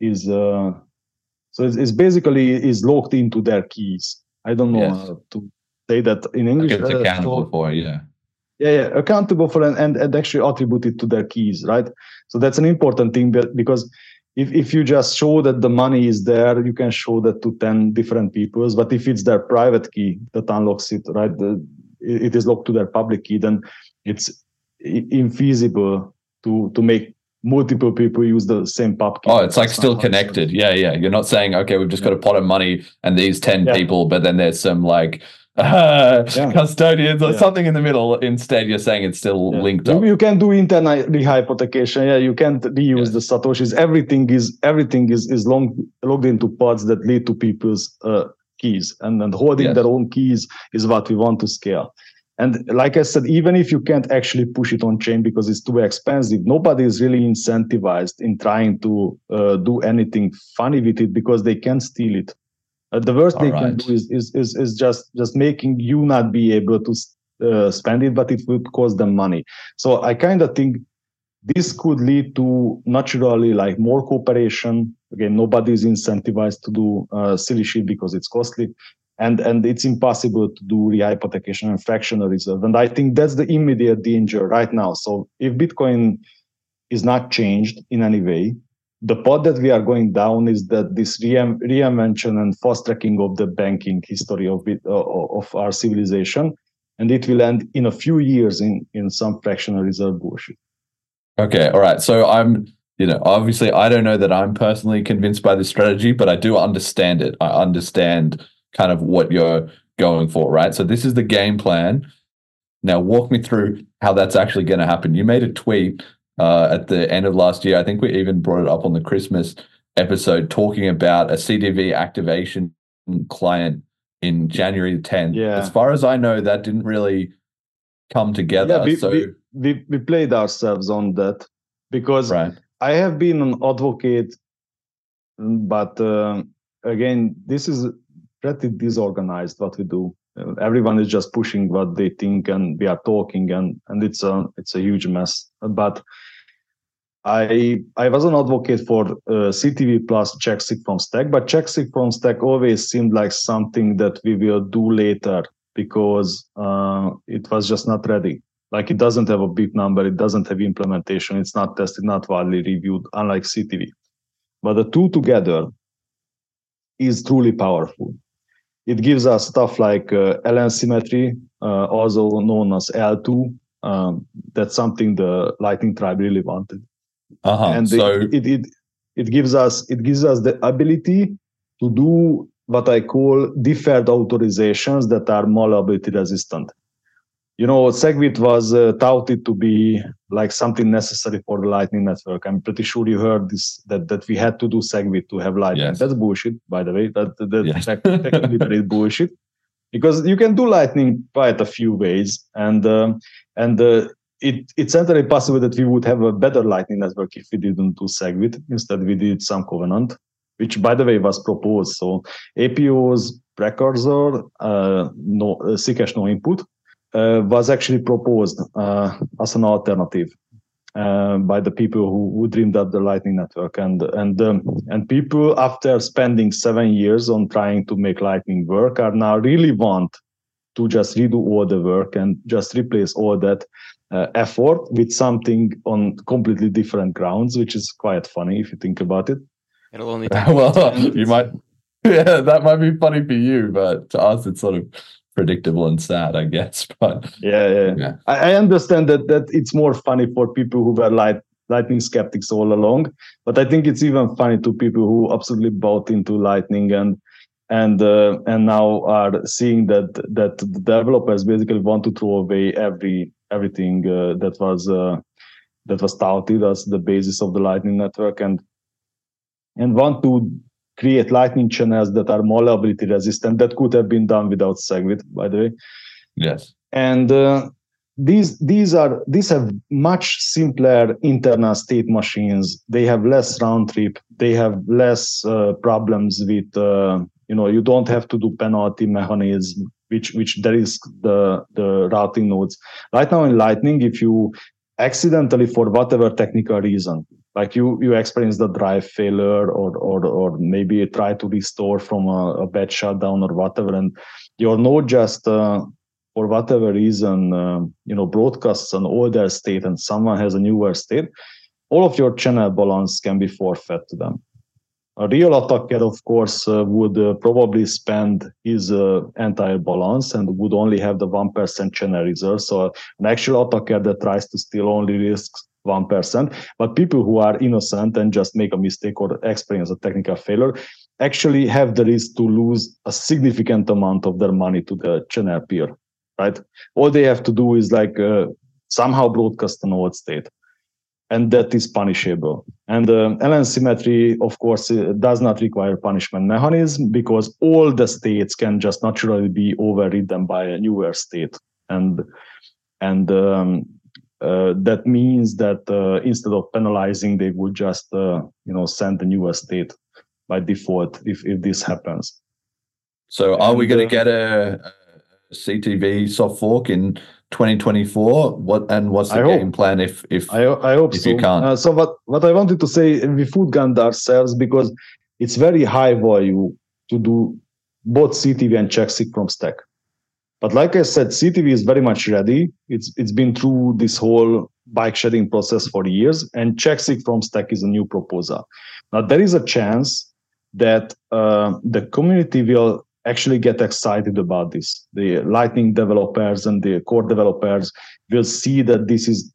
is uh, so it's, it's basically is locked into their keys i don't know Yes. how to say that in english It's uh, accountable so- for, yeah. yeah, yeah, accountable for and, and, and actually attributed to their keys, right? So that's an important thing that because if, if you just show that the money is there, you can show that to 10 different peoples. But if it's their private key that unlocks it, right? The, it is locked to their public key, then it's infeasible to to make multiple people use the same pub key. Oh, it's like still not how it's done. connected. Yeah, yeah. You're not saying, okay, we've just got a pot of money and these 10 Yeah. people, but then there's some like uh, Yeah. custodians or Yeah. something in the middle. Instead, you're saying it's still Yeah. linked You, up. you can do internal rehypothecation. Yeah, you can't reuse the satoshis. Everything is everything is is long, logged into pods that lead to people's uh, keys, and then holding Yes. their own keys is what we want to scale. And like I said, even if you can't actually push it on chain because it's too expensive, nobody is really incentivized in trying to uh, do anything funny with it because they can steal it. Uh, the worst they can do is, is is is just just making you not be able to uh, spend it, but it would cost them money. So I kind of think this could lead to naturally like more cooperation. Again, nobody is incentivized to do uh, silly shit because it's costly, and and it's impossible to do rehypothecation and fractional reserve. And I think that's the immediate danger right now. So if Bitcoin is not changed in any way, the path that we are going down is that this rein- reinvention and fast tracking of the banking history of it, uh, of our civilization, and it will end in a few years in in some fractional reserve bullshit. Okay, all right. So I'm, you know, obviously I don't know that I'm personally convinced by this strategy, but I do understand it. I understand kind of what you're going for, right? So this is the game plan. Now walk me through how that's actually going to happen. You made a tweet uh, at the end of last year. I think we even brought it up on the Christmas episode talking about a CTV activation client in January 10th. Yeah. As far as I know, that didn't really come together. Yeah, we, so we, we we played ourselves on that because right. I have been an advocate, but uh, again, this is pretty disorganized what we do. Everyone is just pushing what they think, and we are talking, and and it's a it's a huge mess. But I I was an advocate for uh, CTV plus CheckSig from Stack, but CheckSig from Stack always seemed like something that we will do later because uh, it was just not ready. Like it doesn't have a big number, it doesn't have implementation, it's not tested, not widely reviewed, unlike CTV. But the two together is truly powerful. It gives us stuff like uh, LN symmetry, uh, also known as eltoo. Um, that's something the Lightning Tribe really wanted Uh-huh. and so it, it it it gives us it gives us the ability to do what I call deferred authorizations that are malleability resistant. You know, SegWit was uh, touted to be like something necessary for the Lightning Network. I'm pretty sure you heard this that that we had to do SegWit to have Lightning. Yes. That's bullshit, by the way. That that Yes. technically that is bullshit because you can do Lightning quite a few ways, and um, and uh, it, it's entirely possible that we would have a better Lightning network if we didn't do SegWit. Instead, we did some Covenant, which, by the way, was proposed. So APO's precursor, uh, no uh, SIGHASH no input, uh, was actually proposed uh, as an alternative uh, by the people who, who dreamed up the Lightning Network, and and um, and people after spending seven years on trying to make Lightning work are now really want to just redo all the work and just replace all that uh, effort with something on completely different grounds, which is quite funny if you think about it. It'll only take well, you might, yeah, that might be funny for you, but to us, it's sort of predictable and sad, I guess. But Yeah, yeah. Yeah. I, I understand that that it's more funny for people who were light, lightning skeptics all along, but I think it's even funny to people who absolutely bought into lightning and and uh, and now are seeing that that the developers basically want to throw away every everything uh, that was uh, that was touted as the basis of the lightning network. And and want to create lightning channels that are more malleability resistant that could have been done without segwit by the way. Yes, and uh, these these are these have much simpler internal state machines. They have less round trip. They have less uh, problems with uh, you know you don't have to do penalty mechanism which which there is the the routing nodes right now in lightning if you accidentally for whatever technical reason like you you experience the drive failure or or or maybe try to restore from a, a bad shutdown or whatever and your node just uh, for whatever reason, um, you know, broadcasts an older state and someone has a newer state, all of your channel balance can be forfeit to them. A real attacker, of course, uh, would uh, probably spend his uh, entire balance and would only have the 1% channel reserve. So an actual attacker that tries to steal only risks 1%. But people who are innocent and just make a mistake or experience a technical failure actually have the risk to lose a significant amount of their money to the channel peer right? All they have to do is like uh, somehow broadcast an old state, and that is punishable. And uh, LN symmetry, of course, uh, does not require punishment mechanism because all the states can just naturally be overridden by a newer state, and and um, uh, that means that uh, instead of penalizing, they would just uh, you know send the newer state by default if if this happens. So are we And, going uh, to get a, a CTV soft fork in 2024? What and what's the I hope. game plan if if I, I hope if so. you can't. Uh, so what, what I wanted to say, we food gunned ourselves because it's very high value to do both CTV and CheckSig from stack. But like I said, CTV is very much ready. It's it's been through this whole bike shedding process for years, and CheckSig from stack is a new proposal. Now there is a chance that uh, the community will actually get excited about this. The Lightning developers and the core developers will see that this is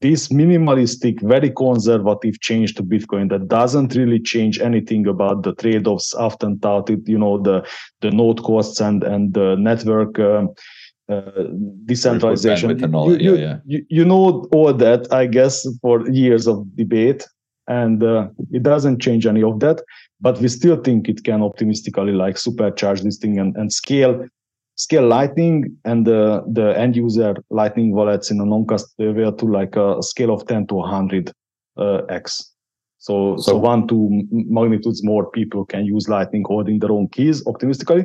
this minimalistic, very conservative change to Bitcoin that doesn't really change anything about the trade-offs often touted, you know, the the node costs and and the network um, uh, decentralization. all you, yeah, yeah. You, you know all that, I guess, for years of debate, and uh, it doesn't change any of that. But we still think it can optimistically like supercharge this thing and, and scale scale Lightning and the the end user Lightning wallets in a non-custodial way to like a scale of 10 to 100 uh, x. So, so So- one to magnitudes more people can use Lightning holding their own keys optimistically,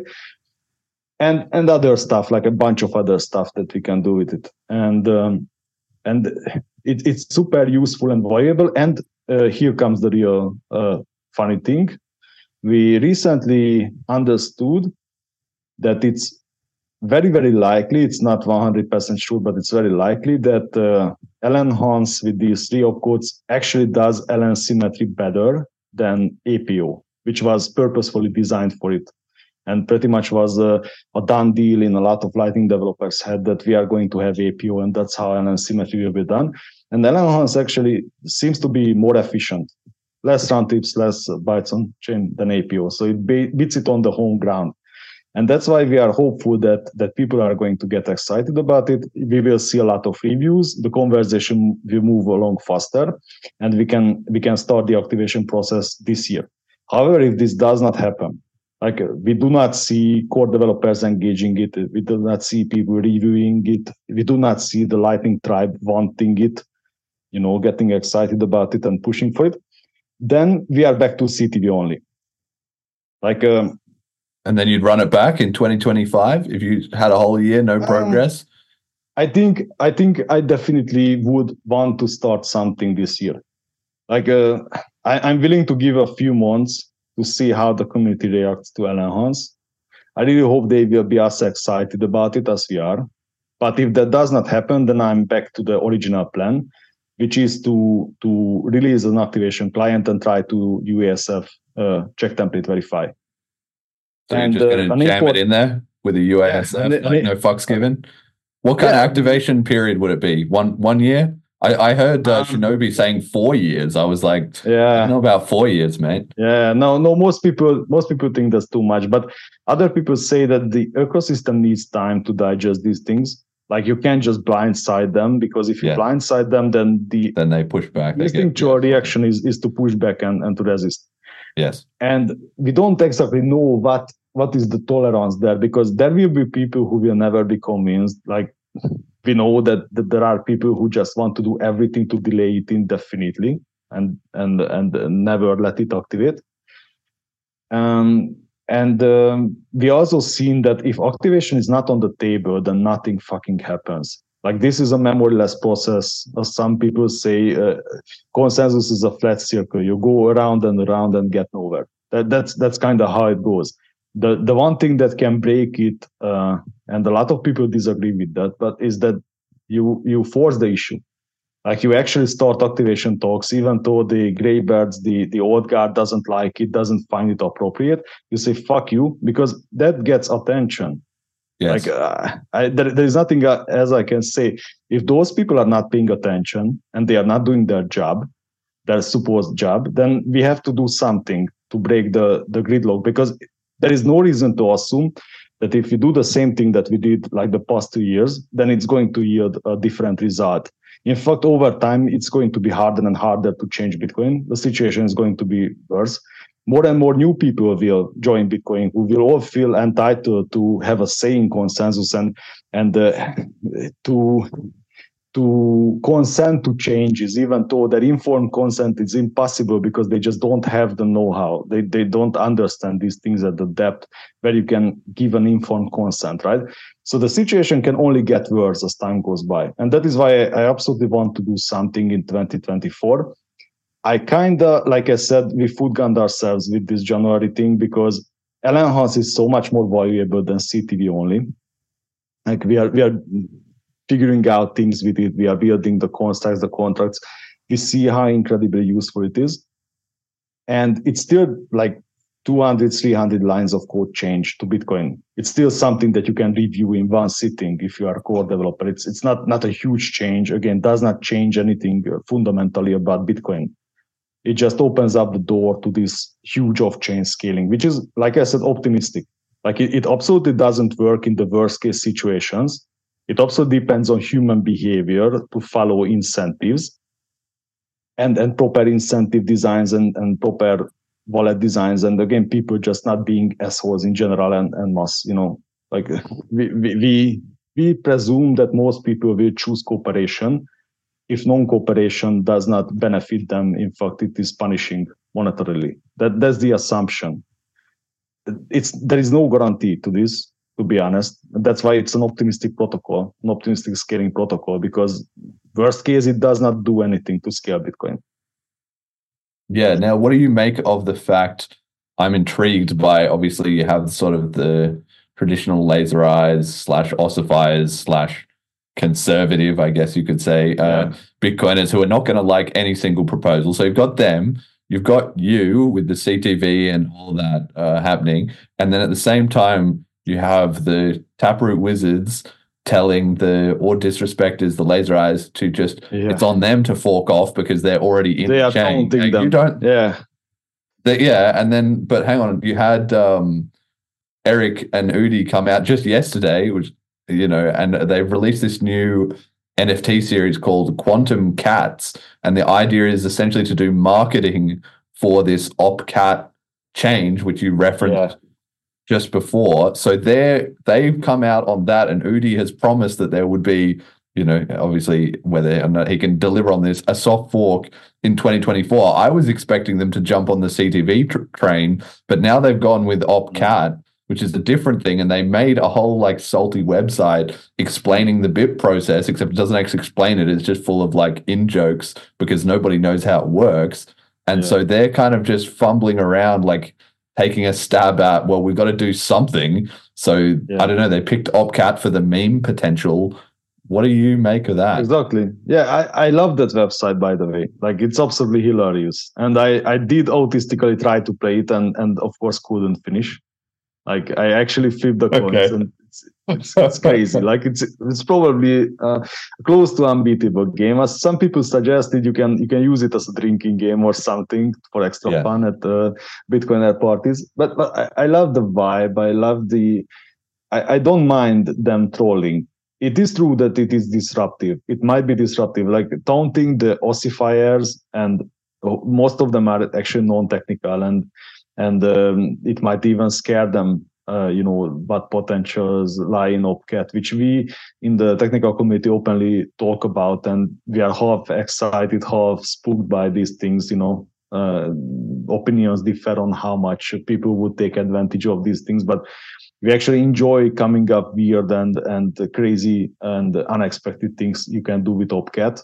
and and other stuff like a bunch of other stuff that we can do with it. And um, and it, it's super useful and viable. And uh, here comes the real uh, funny thing. We recently understood that it's very, very likely, it's not 100% sure, but it's very likely that uh, LNHANCE with these three opcodes actually does LN symmetry better than APO, which was purposefully designed for it. And pretty much was a, a done deal in a lot of Lightning developers' head that we are going to have APO, and that's how LN symmetry will be done. And LNHANCE actually seems to be more efficient, less round trips, less bytes on chain than APO. So it beats it on the home ground. And that's why we are hopeful that that people are going to get excited about it. We will see a lot of reviews. The conversation will move along faster and we can we can start the activation process this year. However if this does not happen like we do not see core developers engaging it. We do not see people reviewing it. We do not see the lightning tribe wanting it you know getting excited about it and pushing for it then we are back to ctv only like um, and then you'd run it back in 2025 if you had a whole year no Um, progress. I think I think I definitely would want to start something this year. Like uh, I, I'm willing to give a few months to see how the community reacts to LNHANCE. I really hope they will be as excited about it as we are. But if that does not happen, then I'm back to the original plan, which is to to release an activation client and try to UASF uh, check template verify. So you're and, just uh, going to an jam import- it in there. with the UASF, it- like and no fucks given. What kind of activation period would it be? One one year? I, I heard uh, Um, Shinobi saying four years. I was like, Yeah, about four years, mate. yeah. No, no. Most people, most people think that's too much, but other people say that the ecosystem needs time to digest these things. Like you can't just blindside them because if you Yeah. blindside them, then the Then they push back. Get- instinctual reaction is is to push back and, and to resist. Yes. and we don't exactly know what what is the tolerance there because there will be people who will never be convinced like we know that, that there are people who just want to do everything to delay it indefinitely and and and never let it activate um and um, we also seen that if activation is not on the table then nothing fucking happens like this is a memoryless process as some people say uh, consensus is a flat circle. You go around and around and get nowhere. That, that's that's kind of how it goes. The the one thing that can break it, uh, and a lot of people disagree with that, but is that you you force the issue. Like you actually start activation talks, even though the graybirds, the the old guard doesn't like it, doesn't find it appropriate. You say fuck you because that gets attention. Yes. Like uh, I, there, there is nothing uh, as I can say. If those people are not paying attention and they are not doing their job, their supposed job, then we have to do something to break the the gridlock because there is no reason to assume that if we do the same thing that we did like the past two years, then it's going to yield a different result. In fact, over time, it's going to be harder and harder to change Bitcoin. The situation is going to be worse more and more new people will join Bitcoin who will all feel entitled to have a say in consensus and and uh, to to consent to changes, even though that informed consent is impossible because they just don't have the know-how. They they don't understand these things at the depth where you can give an informed consent, right? So the situation can only get worse as time goes by, and that is why I, I absolutely want to do something in 2024 I kind of, like I said, we food gunned ourselves with this January thing because LNHANCE is so much more valuable than CTV only. Like we are, we are figuring out things with it. We are building the constructs, the contracts. We see how incredibly useful it is. And it's still like 200, 300 lines of code change to Bitcoin. It's still something that you can review in one sitting if you are a core developer. It's, it's not, not a huge change. Again, does not change anything uh, fundamentally about Bitcoin it just opens up the door to this huge off-chain scaling, which is, like I said, optimistic. Like it, it absolutely doesn't work in the worst case situations. It also depends on human behavior to follow incentives and, and proper incentive designs and, and proper wallet designs. And again, people just not being assholes in general and, and mass, you know, like we, we, we, we presume that most people will choose cooperation if non-cooperation does not benefit them, in fact, it is punishing monetarily. That that's the assumption. It's there is no guarantee to this, to be honest. That's why it's an optimistic protocol, an optimistic scaling protocol, because worst case it does not do anything to scale Bitcoin. Yeah. Now, what do you make of the fact? I'm intrigued by obviously you have sort of the traditional laser eyes slash ossifiers slash conservative, I guess you could say, uh, Bitcoiners who are not going to like any single proposal. So you've got them, you've got you with the CTV and all that uh, happening, and then at the same time you have the Taproot wizards telling the or disrespecters, the laser eyes, to just Yeah. it's on them to fork off because they're already in They the chain. You don't Yeah, that, yeah, and then but hang on, you had um Eric and Udi come out just yesterday, which you know, and they've released this new NFT series called Quantum Cats, and the idea is essentially to do marketing for this OpCat change, which you referenced just before. So they they've come out on that, and Udi has promised that there would be, you know, obviously whether or not he can deliver on this, a soft fork in 2024. I was expecting them to jump on the CTV tr- train, but now they've gone with OpCat. Which is a different thing, and they made a whole like salty website explaining the BIP process, except it doesn't actually explain it. It's just full of like in jokes because nobody knows how it works. And Yeah. so they're kind of just fumbling around, like taking a stab at, well, we've got to do something. So Yeah. I don't know. They picked OpCat for the meme potential. What do you make of that? Exactly. Yeah, I, I love that website by the way. Like it's absolutely hilarious. And I, I did autistically try to play it and, and of course couldn't finish. Like I actually flip the coins, Okay. and it's, it's, it's crazy. like it's it's probably uh, close to unbeatable game. As some people suggested, you can you can use it as a drinking game or something for extra Yeah. fun at uh, Bitcoiner parties. But but I, I love the vibe. I love the. I, I don't mind them trolling. It is true that it is disruptive. It might be disruptive, like taunting the ossifiers, and most of them are actually non-technical, and and um, it might even scare them. Uh, you know what potentials lie in OpCat, which we in the technical community openly talk about, and we are half excited, half spooked by these things. You know, uh, opinions differ on how much people would take advantage of these things, but we actually enjoy coming up weird and and crazy and unexpected things you can do with OpCat.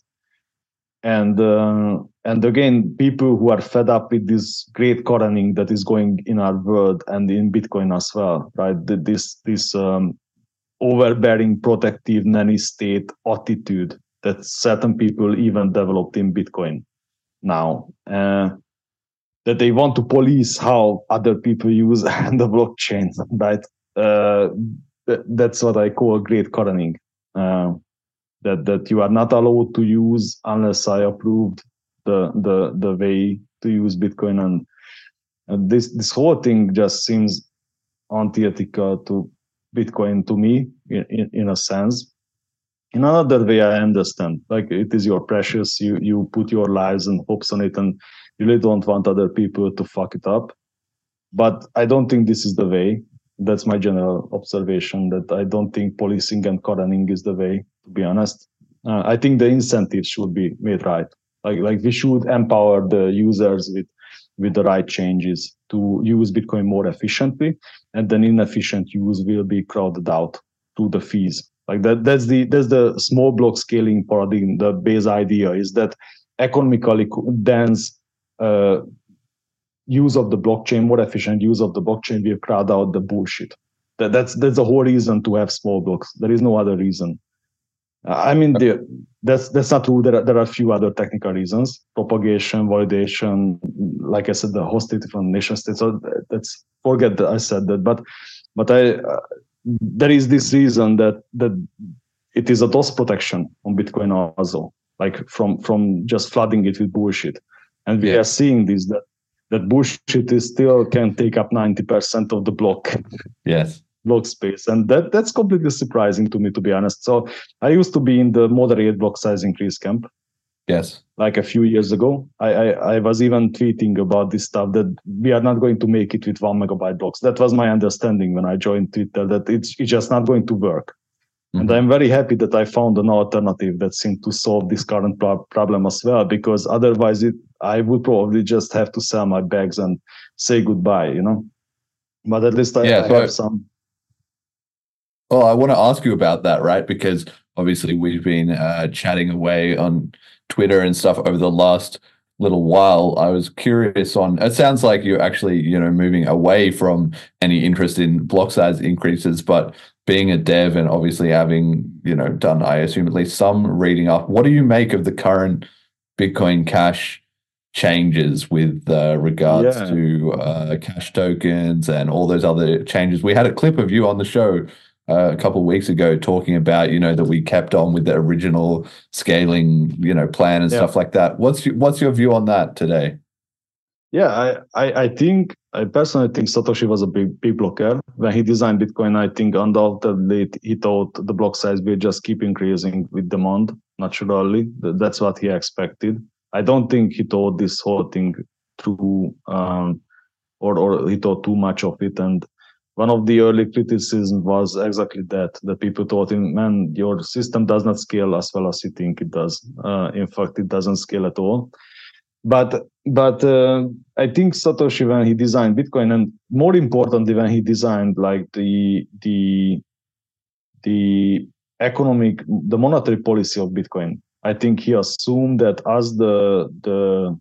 And uh, and again, people who are fed up with this great coroning that is going in our world and in Bitcoin as well, right? This this um, overbearing, protective nanny state attitude that certain people even developed in Bitcoin now. Uh, that they want to police how other people use the blockchain, right? Uh, th- that's what I call great coroning. That that you are not allowed to use unless I approved the the the way to use Bitcoin, and, this this whole thing just seems antithetical to Bitcoin to me in, in, in a sense. In another way, I understand. Like it is your precious. You you put your lives and hopes on it, and you really don't want other people to fuck it up. But I don't think this is the way. That's my general observation. That I don't think policing and coroning is the way. To be honest, uh, I think the incentives should be made right. Like like we should empower the users with with the right changes to use Bitcoin more efficiently, and then inefficient use will be crowded out to the fees. Like that. That's the that's the small block scaling paradigm. The base idea is that economically dense uh, use of the blockchain, more efficient use of the blockchain will crowd out the bullshit. That, that's that's the whole reason to have small blocks. There is no other reason. I mean, the, that's that's not true. There are, there are a few other technical reasons: propagation, validation. Like I said, the hostility from nation states. So that's forget that I said that. But but I uh, there is this reason that that it is a DOS protection on Bitcoin also, like from from just flooding it with bullshit. And we Yeah. are seeing this that that bullshit is still can take up 90% of the block Yes. Block space. And that that's completely surprising to me to be honest. So i used to be in the moderate block size increase camp. Yes. like a few years ago. I, I i was even tweeting about this stuff that we are not going to make it with one megabyte blocks. That was my understanding when i joined twitter that it's, it's just not going to work. And Mhm. i'm very happy that i found an alternative that seemed to solve this current pro- problem as well because otherwise it i would probably just have to sell my bags and say goodbye you know? But at least i, Yeah, I so- have some Well, I want to ask you about that, right? Because obviously we've been uh, chatting away on Twitter and stuff over the last little while. I was curious on. It sounds like you're actually, you know, moving away from any interest in block size increases, but being a dev and obviously having, you know, done, I assume at least some reading up. What do you make of the current Bitcoin Cash changes with uh, regards Yeah. to uh, cash tokens and all those other changes? We had a clip of you on the show uh, a couple of weeks ago talking about you know that we kept on with the original scaling you know plan and Yeah. stuff like that what's your, what's your view on that today Yeah, I, I, I think I personally think Satoshi was a big big blocker when he designed Bitcoin. I think undoubtedly he thought the block size will just keep increasing with demand naturally. That's what he expected. I don't think he thought this whole thing through, um, or or he thought too much of it. And one of the early criticisms was exactly that that people thought, him, man, your system does not scale as well as you think it does. Uh, in fact, it doesn't scale at all but but uh, I think Satoshi when he designed Bitcoin, and more importantly when he designed like the the the economic the monetary policy of Bitcoin, I think he assumed that as the the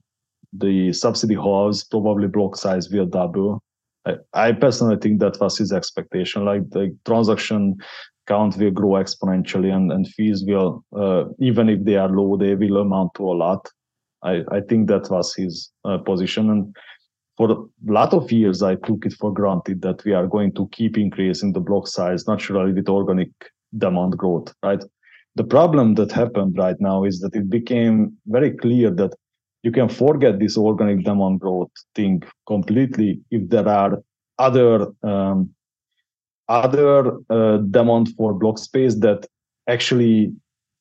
the subsidy halves, probably block size will double. I, I personally think that was his expectation. Like the transaction count will grow exponentially, and and fees will uh, even if they are low, they will amount to a lot. I, I think that was his uh, position. And for a lot of years I took it for granted that we are going to keep increasing the block size naturally with organic demand growth, right? The problem that happened right now is that it became very clear that you can forget this organic demand growth thing completely if there are other um, other uh, demand for block space that actually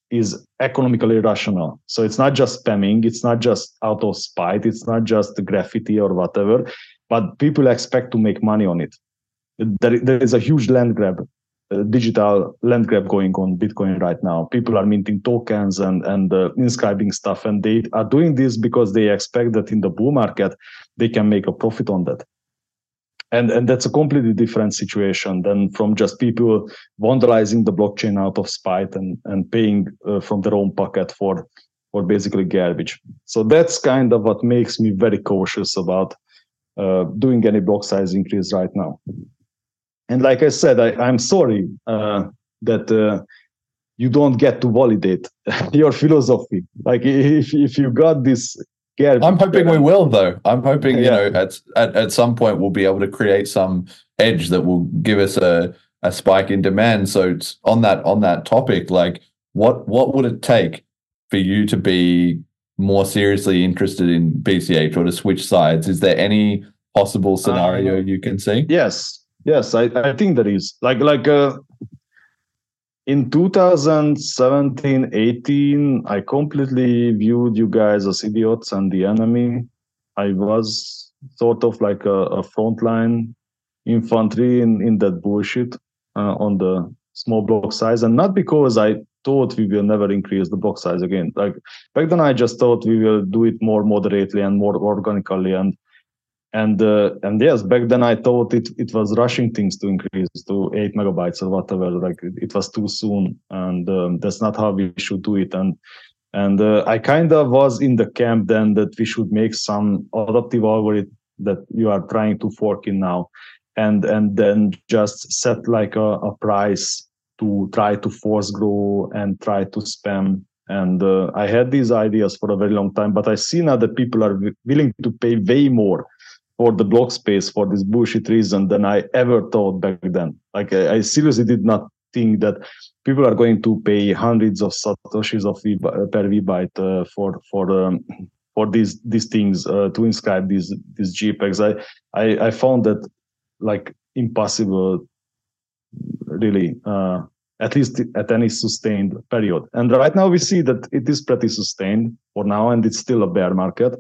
is economically rational. So it's not just spamming, it's not just out of spite, it's not just graffiti or whatever, but people expect to make money on it. There, there is a huge land grab, digital land grab going on Bitcoin right now. People are minting tokens and and uh, inscribing stuff, and they are doing this because they expect that in the bull market they can make a profit on that. And and that's a completely different situation than from just people vandalizing the blockchain out of spite and and paying uh, from their own pocket for for basically garbage. So that's kind of what makes me very cautious about uh, doing any block size increase right now and like i said I, i'm sorry uh, that uh, you don't get to validate your philosophy like if if you got this I'm hoping we will, though. I'm hoping, you yeah. know, at, at at some point we'll be able to create some edge that will give us a a spike in demand. So it's on that on that topic, like what what would it take for you to be more seriously interested in BCH or to switch sides? Is there any possible scenario uh, you can see? Yes, yes, I, I think there is. Like like uh, in 2017 18 i completely viewed you guys as idiots and the enemy i was sort of like a, a frontline infantry in, in that bullshit uh, on the small block size and not because i thought we will never increase the block size again like back then i just thought we will do it more moderately and more organically and and uh, and yes back then i thought it it was rushing things to increase to 8 megabytes or whatever like it was too soon. And um, that's not how we should do it. And and uh, i kind of was in the camp then that we should make some adaptive algorithm that you are trying to fork in now. And and then just set like a, a price to try to force grow and try to spam. And uh, i had these ideas for a very long time but i see now that people are w- willing to pay way more for the block space for this bullshit reason than I ever thought back then. Like I, I seriously did not think that people are going to pay hundreds of satoshis of v, per vbyte uh, for for um, for these these things uh, to inscribe these these JPEGs. I, I I found that like impossible, really. Uh, at least at any sustained period. And right now we see that it is pretty sustained for now, and it's still a bear market.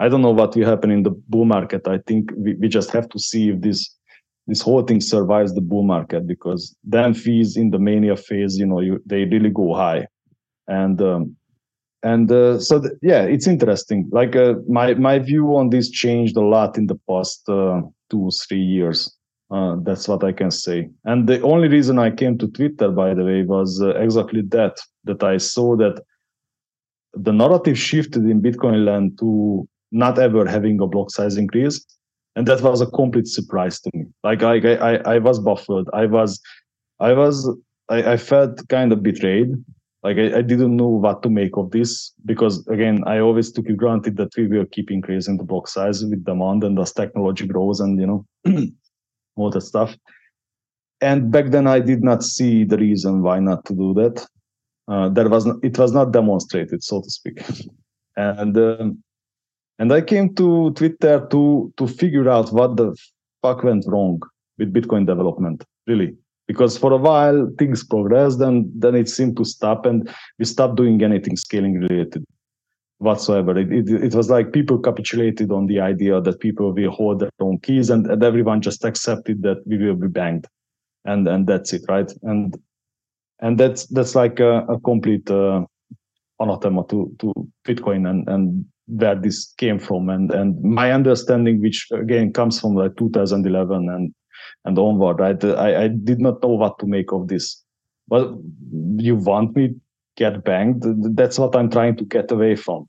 I don't know what will happen in the bull market. I think we, we just have to see if this this whole thing survives the bull market because then fees in the mania phase, you know, you, they really go high, and um, and uh, so th- yeah, it's interesting. Like uh, my my view on this changed a lot in the past uh, two three years. Uh, that's what I can say. And the only reason I came to Twitter, by the way, was uh, exactly that that I saw that the narrative shifted in Bitcoin land to not ever having a block size increase. And that was a complete surprise to me. Like i i, I was baffled. I was i was I, I felt kind of betrayed. Like I, I, didn't know what to make of this because again i always took it granted that we will keep increasing the block size with demand and as technology grows and you know all that stuff. And back then i did not see the reason why not to do that. Uh, there was it was not demonstrated so to speak. And um, and I came to Twitter to to figure out what the fuck went wrong with Bitcoin development, really. Because for a while things progressed, and then it seemed to stop, and we stopped doing anything scaling related whatsoever. It, it, it was like people capitulated on the idea that people will hold their own keys, and, and everyone just accepted that we will be banged, and and that's it, right? And and that's that's like a, a complete uh, anathema to to Bitcoin and and where this came from. And and my understanding which again comes from like 2011 and and onward right? I i did not know what to make of this. But you want me get banged? That's what i'm trying to get away from.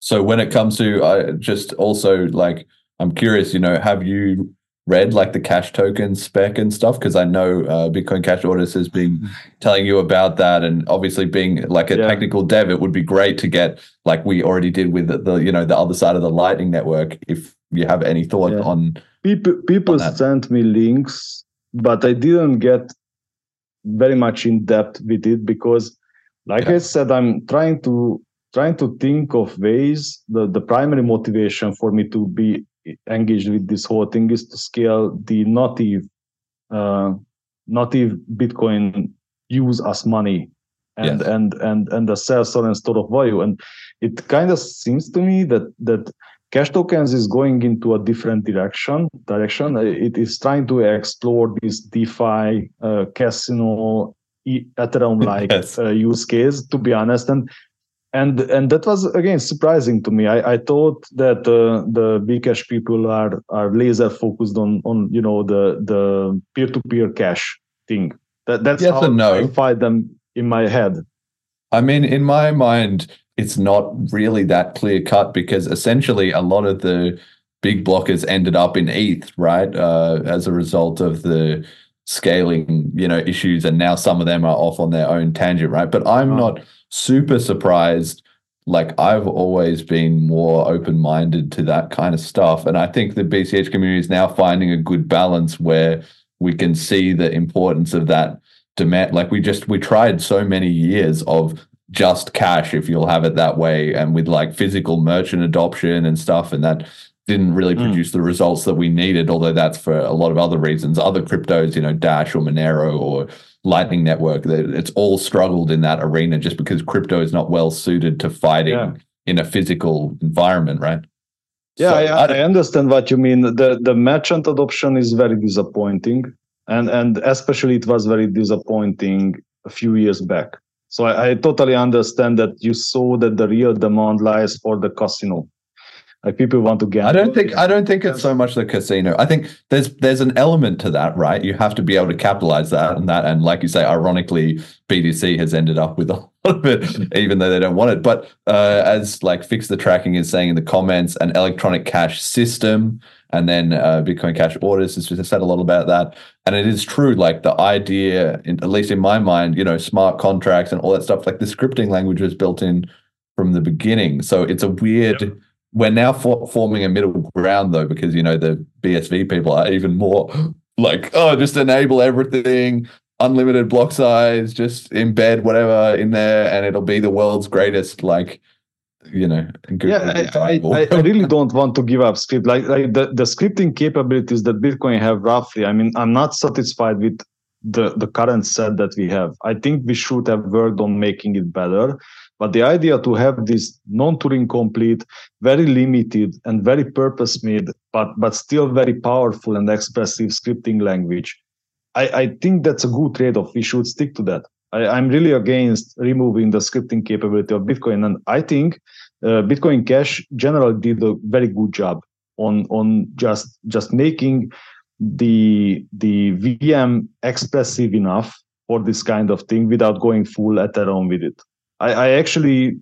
So when it comes to i just also like i'm curious you know have you read like the cash token spec and stuff because I know uh, Bitcoin Cash Autist has been mm-hmm. telling you about that, and obviously being like a yeah. technical dev, it would be great to get like we already did with the, the, you know the other side of the Lightning network if you have any thought Yeah. on people people on sent me links but i didn't get very much in depth with it because like Yeah. i said i'm trying to trying to think of ways the, the primary motivation for me to be engaged with this whole thing is to scale the native uh, native bitcoin use as money and Yes. and and and the self and store of value and it kind of seems to me that that cash tokens is going into a different direction direction it is trying to explore this defi uh, casino e- ethereum like Yes. uh, use case to be honest and and and that was again surprising to me i, I thought that uh, the bcash people are are laser focused on on you know the the peer-to-peer cash thing that that's Yes how and no. i find them in my head I mean, in my mind, it's not really that clear cut because essentially a lot of the big blockers ended up in ETH, right? Uh, as a result of the scaling, you know, issues, and now some of them are off on their own tangent, right? But I'm Wow. not super surprised. Like I've always been more open-minded to that kind of stuff, and I think the BCH community is now finding a good balance where we can see the importance of that demand like we just we tried so many years of just cash if you'll have it that way and with like physical merchant adoption and stuff and that didn't really Mm. produce the results that we needed although that's for a lot of other reasons other cryptos you know dash or monero or lightning Network. It's all struggled in that arena just because crypto is not well suited to fighting Yeah. in a physical environment right Yeah, So, I, I understand what you mean. The the merchant adoption is very disappointing, and and especially it was very disappointing a few years back. So I, I totally understand that you saw that the real demand lies for the casino. Like people want to gamble. I don't think I don't think it's so much the casino. I think there's there's an element to that, right? You have to be able to capitalize that and that, and like you say, ironically, BTC has ended up with a lot of it, even though they don't want it. But uh, as like fix the tracking is saying in the comments, an electronic cash system, and then uh, Bitcoin Cash Autist has said a lot about that. And it is true, like the idea, in, at least in my mind, you know, smart contracts and all that stuff. Like the scripting language was built in from the beginning, so it's a weird we're now for, forming a middle ground though because you know the bsv people are even more like oh just enable everything unlimited block size just embed whatever in there and it'll be the world's greatest like you know yeah, I, I. I I really don't want to give up script. Like like the, the scripting capabilities that Bitcoin have roughly. I mean, I'm not satisfied with the the current set that we have. I think we should have worked on making it better. But the idea to have this non-Turing complete, very limited and very purpose-made, but but still very powerful and expressive scripting language, I, I think that's a good trade-off. We should stick to that. I, I'm really against removing the scripting capability of Bitcoin, and I think uh, Bitcoin Cash generally did a very good job on on just just making the the VM expressive enough for this kind of thing without going full Ethereum with it. I, I actually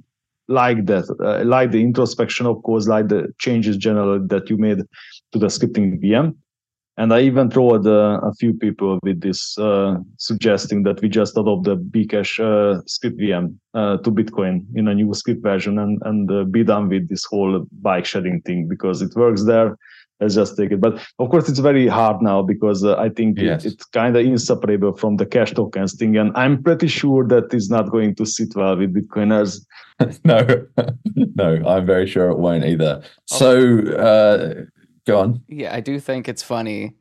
like that. I like the introspection, of course, like the changes generally that you made to the scripting VM. And I even throwed uh, a few people with this, uh, suggesting that we just adopt the Bcash uh, script VM uh, to Bitcoin in a new script version and and uh, be done with this whole bike shedding thing because it works there. Let's just take it. But of course, it's very hard now because uh, I think it- it's kind of inseparable from the cash tokens thing, and I'm pretty sure that is not going to sit well with Bitcoiners. no no i'm very sure it won't either so uh go on Yeah, I do think it's funny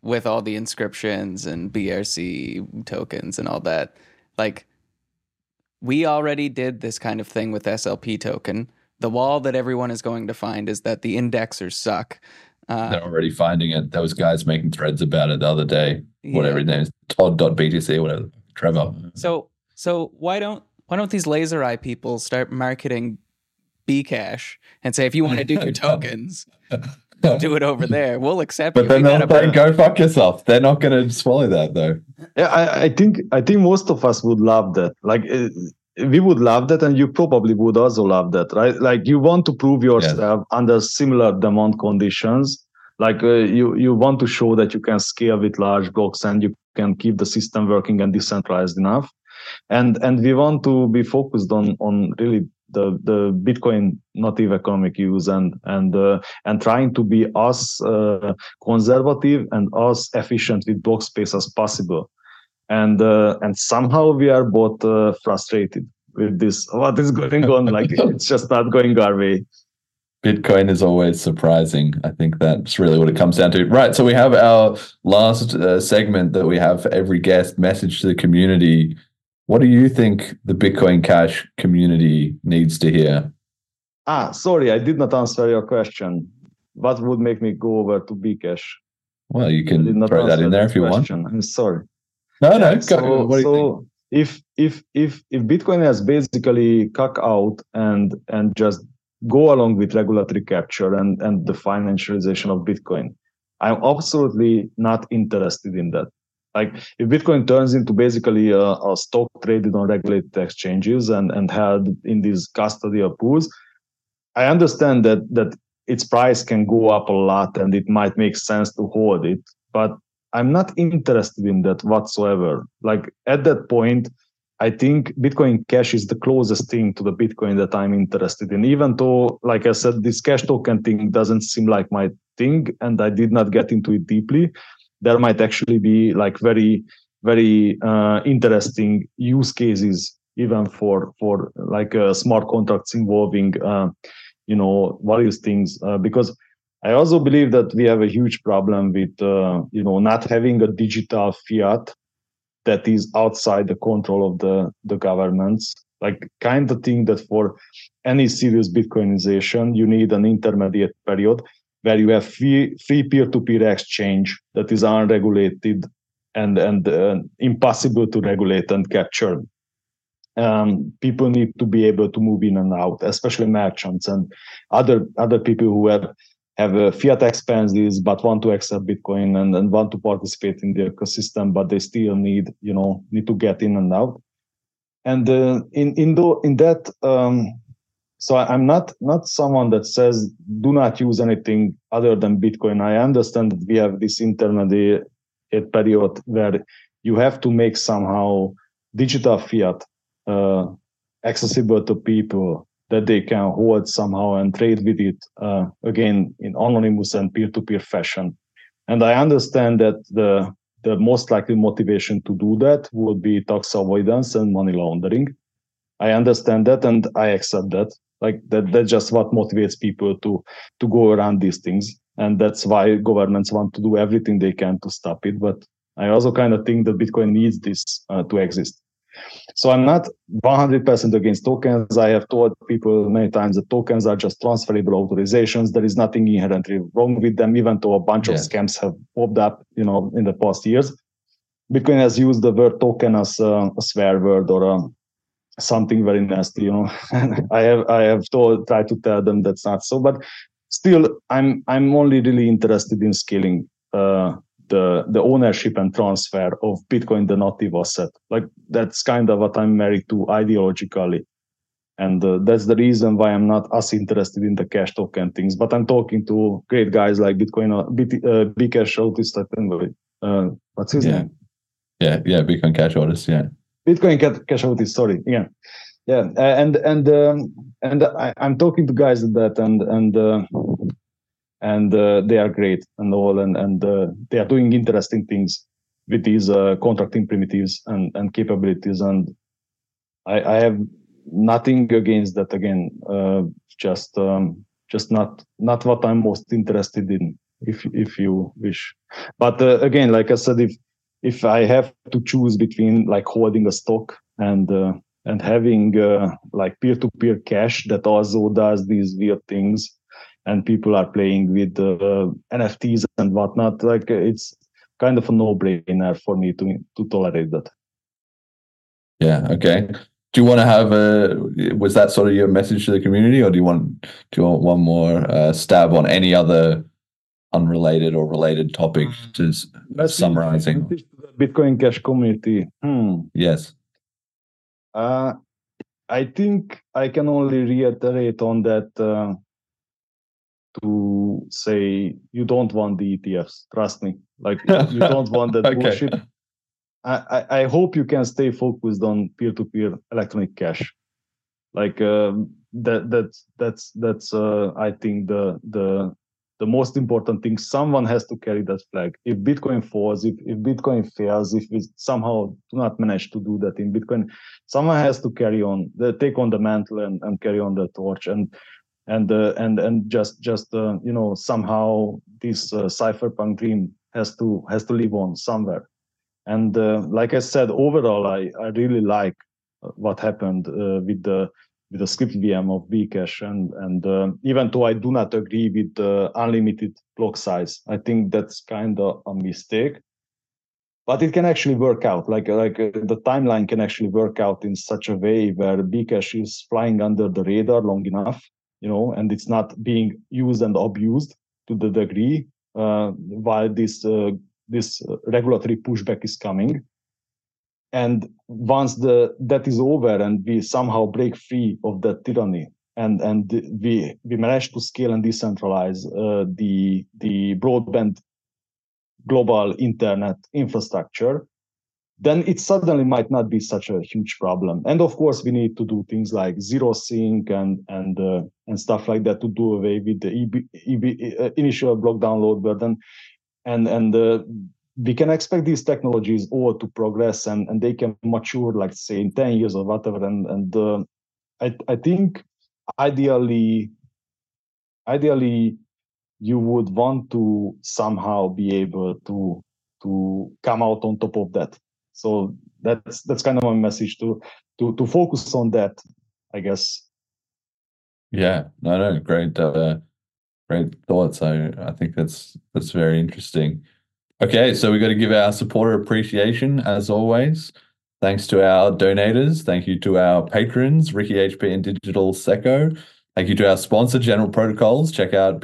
with all the inscriptions and BRC tokens and all that. Like, we already did this kind of thing with SLP token. The wall that everyone is going to find is that the indexers suck. Uh, they're already finding it there was guys making threads about it the other day whatever his name is todd.btc or whatever trevor So, so why don't why don't these laser eye people start marketing Bcash and say if you want to do your tokens, do it over there. We'll accept But you. then they'll got say, go fuck yourself. They're not going to swallow that though. Yeah, I, I think I think most of us would love that. Like uh, we would love that, and you probably would also love that, right? Like you want to prove yourself under similar demand conditions. Like uh, you you want to show that you can scale with large blocks and you can keep the system working and decentralized enough. And and we want to be focused on on really the the Bitcoin native economic use and and uh, and trying to be as uh, conservative and as efficient with block space as possible. And uh, and somehow we are both uh, frustrated with this. What is going on? Like it's just not going our way. Bitcoin is always surprising. I think that's really what it comes down to. Right. So we have our last uh, segment that we have for every guest message to the community. What do you think the Bitcoin Cash community needs to hear? Ah, sorry, I did not answer your question. What would make me go over to Bcash? Well, you can throw that in there if you want. I'm sorry. No, no, go. so, what do you think? so if if if if Bitcoin has basically cut out and and just go along with regulatory capture and and the financialization of Bitcoin, I'm absolutely not interested in that. Like if Bitcoin turns into basically a, a stock traded on regulated exchanges and and held in these custodial pools, I understand that that its price can go up a lot and it might make sense to hold it, but I'm not interested in that whatsoever. Like at that point, I think Bitcoin Cash is the closest thing to the Bitcoin that I'm interested in. Even though, like I said, this cash token thing doesn't seem like my thing, and I did not get into it deeply. There might actually be like very, very uh, interesting use cases, even for for like uh, smart contracts involving, uh, you know, various things. Uh, because I also believe that we have a huge problem with, uh, you know, not having a digital fiat that is outside the control of the the governments. Like kind of thing that for any serious Bitcoinization, you need an intermediate period where you have free free peer-to-peer exchange that is unregulated and and uh, impossible to regulate and capture. Um, people need to be able to move in and out, especially merchants and other other people who have have uh, fiat expenses but want to accept bitcoin and, and want to participate in the ecosystem but they still need you know need to get in and out. And uh, in in, the, in that um, so i'm not not someone that says do not use anything other than bitcoin. I understand that we have this intermediate period where you have to make somehow digital fiat uh, accessible to people that they can hold somehow and trade with it uh, again in anonymous and peer-to-peer fashion. And I understand that the the most likely motivation to do that would be tax avoidance and money laundering. I understand that and I accept that. Like that that's just what motivates people to to go around these things. And that's why governments want to do everything they can to stop it. But I also kind of think that Bitcoin needs this uh, to exist. So I'm not 100% against tokens. I have told people many times that tokens are just transferable authorizations. There is nothing inherently wrong with them, even though a bunch Yeah. of scams have popped up, you know, in the past years. Bitcoin has used the word token as a, a swear word or a, something very nasty, you know. I have I have told tried to tell them that's not so, but still, I'm I'm only really interested in scaling uh, the the ownership and transfer of Bitcoin, the native asset. Like that's kind of what I'm married to ideologically, and uh, that's the reason why I'm not as interested in the cash token things. But I'm talking to great guys like Bitcoin, uh, BT, uh, Bcash Autist, uh, what's his Yeah. name? Yeah, yeah, Bitcoin Cash Autist. Yeah. Bitcoin Ca- Cash Otis, sorry, yeah, yeah, uh, and and um, and I, I'm talking to guys at that, and and uh, and uh, they are great and all, and and uh, they are doing interesting things with these uh, contracting primitives and and capabilities, and I, I have nothing against that. Again, uh, just um, just not not what I'm most interested in, if if you wish. But uh, again, like I said, if if I have to choose between like holding a stock and uh, and having like peer-to-peer cash that also does these weird things, and people are playing with uh, NFTs and whatnot, like uh, it's kind of a no-brainer for me to to tolerate that. Yeah. Okay. Do you want to have a? Was that sort of your message to the community, or do you want do you want one more uh, stab on any other unrelated or related topic? Just Message- summarizing. to Bitcoin Cash community. Hmm. Yes. Uh, I think I can only reiterate on that uh, to say you don't want the ETFs. Trust me, like you don't want that Okay. bullshit. I, I, I hope you can stay focused on peer-to-peer electronic cash. Like um, that that's that's that's uh, I think the the the most important thing. Someone has to carry that flag. If Bitcoin falls, if if Bitcoin fails, if we somehow do not manage to do that in Bitcoin, someone has to carry on, the, take on the mantle and, and carry on the torch and and uh, and and just just uh, you know somehow this uh, cypherpunk dream has to has to live on somewhere and uh, like i said overall i i really like what happened uh, with the with the script VM of Bcash, and and uh, even though I do not agree with the unlimited block size, I think that's kind of a mistake. But it can actually work out. Like like uh, the timeline can actually work out in such a way where Bcash is flying under the radar long enough, you know, and it's not being used and abused to the degree uh, while this uh, this regulatory pushback is coming. And once the that is over and we somehow break free of that tyranny and and we we manage to scale and decentralize uh, the the broadband global internet infrastructure then it suddenly might not be such a huge problem. And of course we need to do things like ZeroSync and and uh, and stuff like that to do away with the EB, EB, uh, initial block download burden and and uh, we can expect these technologies all to progress and, and they can mature like say in 10 years or whatever. And and uh, I, I think ideally ideally you would want to somehow be able to to come out on top of that so that's that's kind of my message to to to focus on that i guess yeah no no great uh great thoughts i i think that's that's very interesting Okay, so we got to give our supporter appreciation as always. Thanks to our donators. Thank you to our patrons, Ricky HP and Digital Seco. Thank you to our sponsor, General Protocols. Check out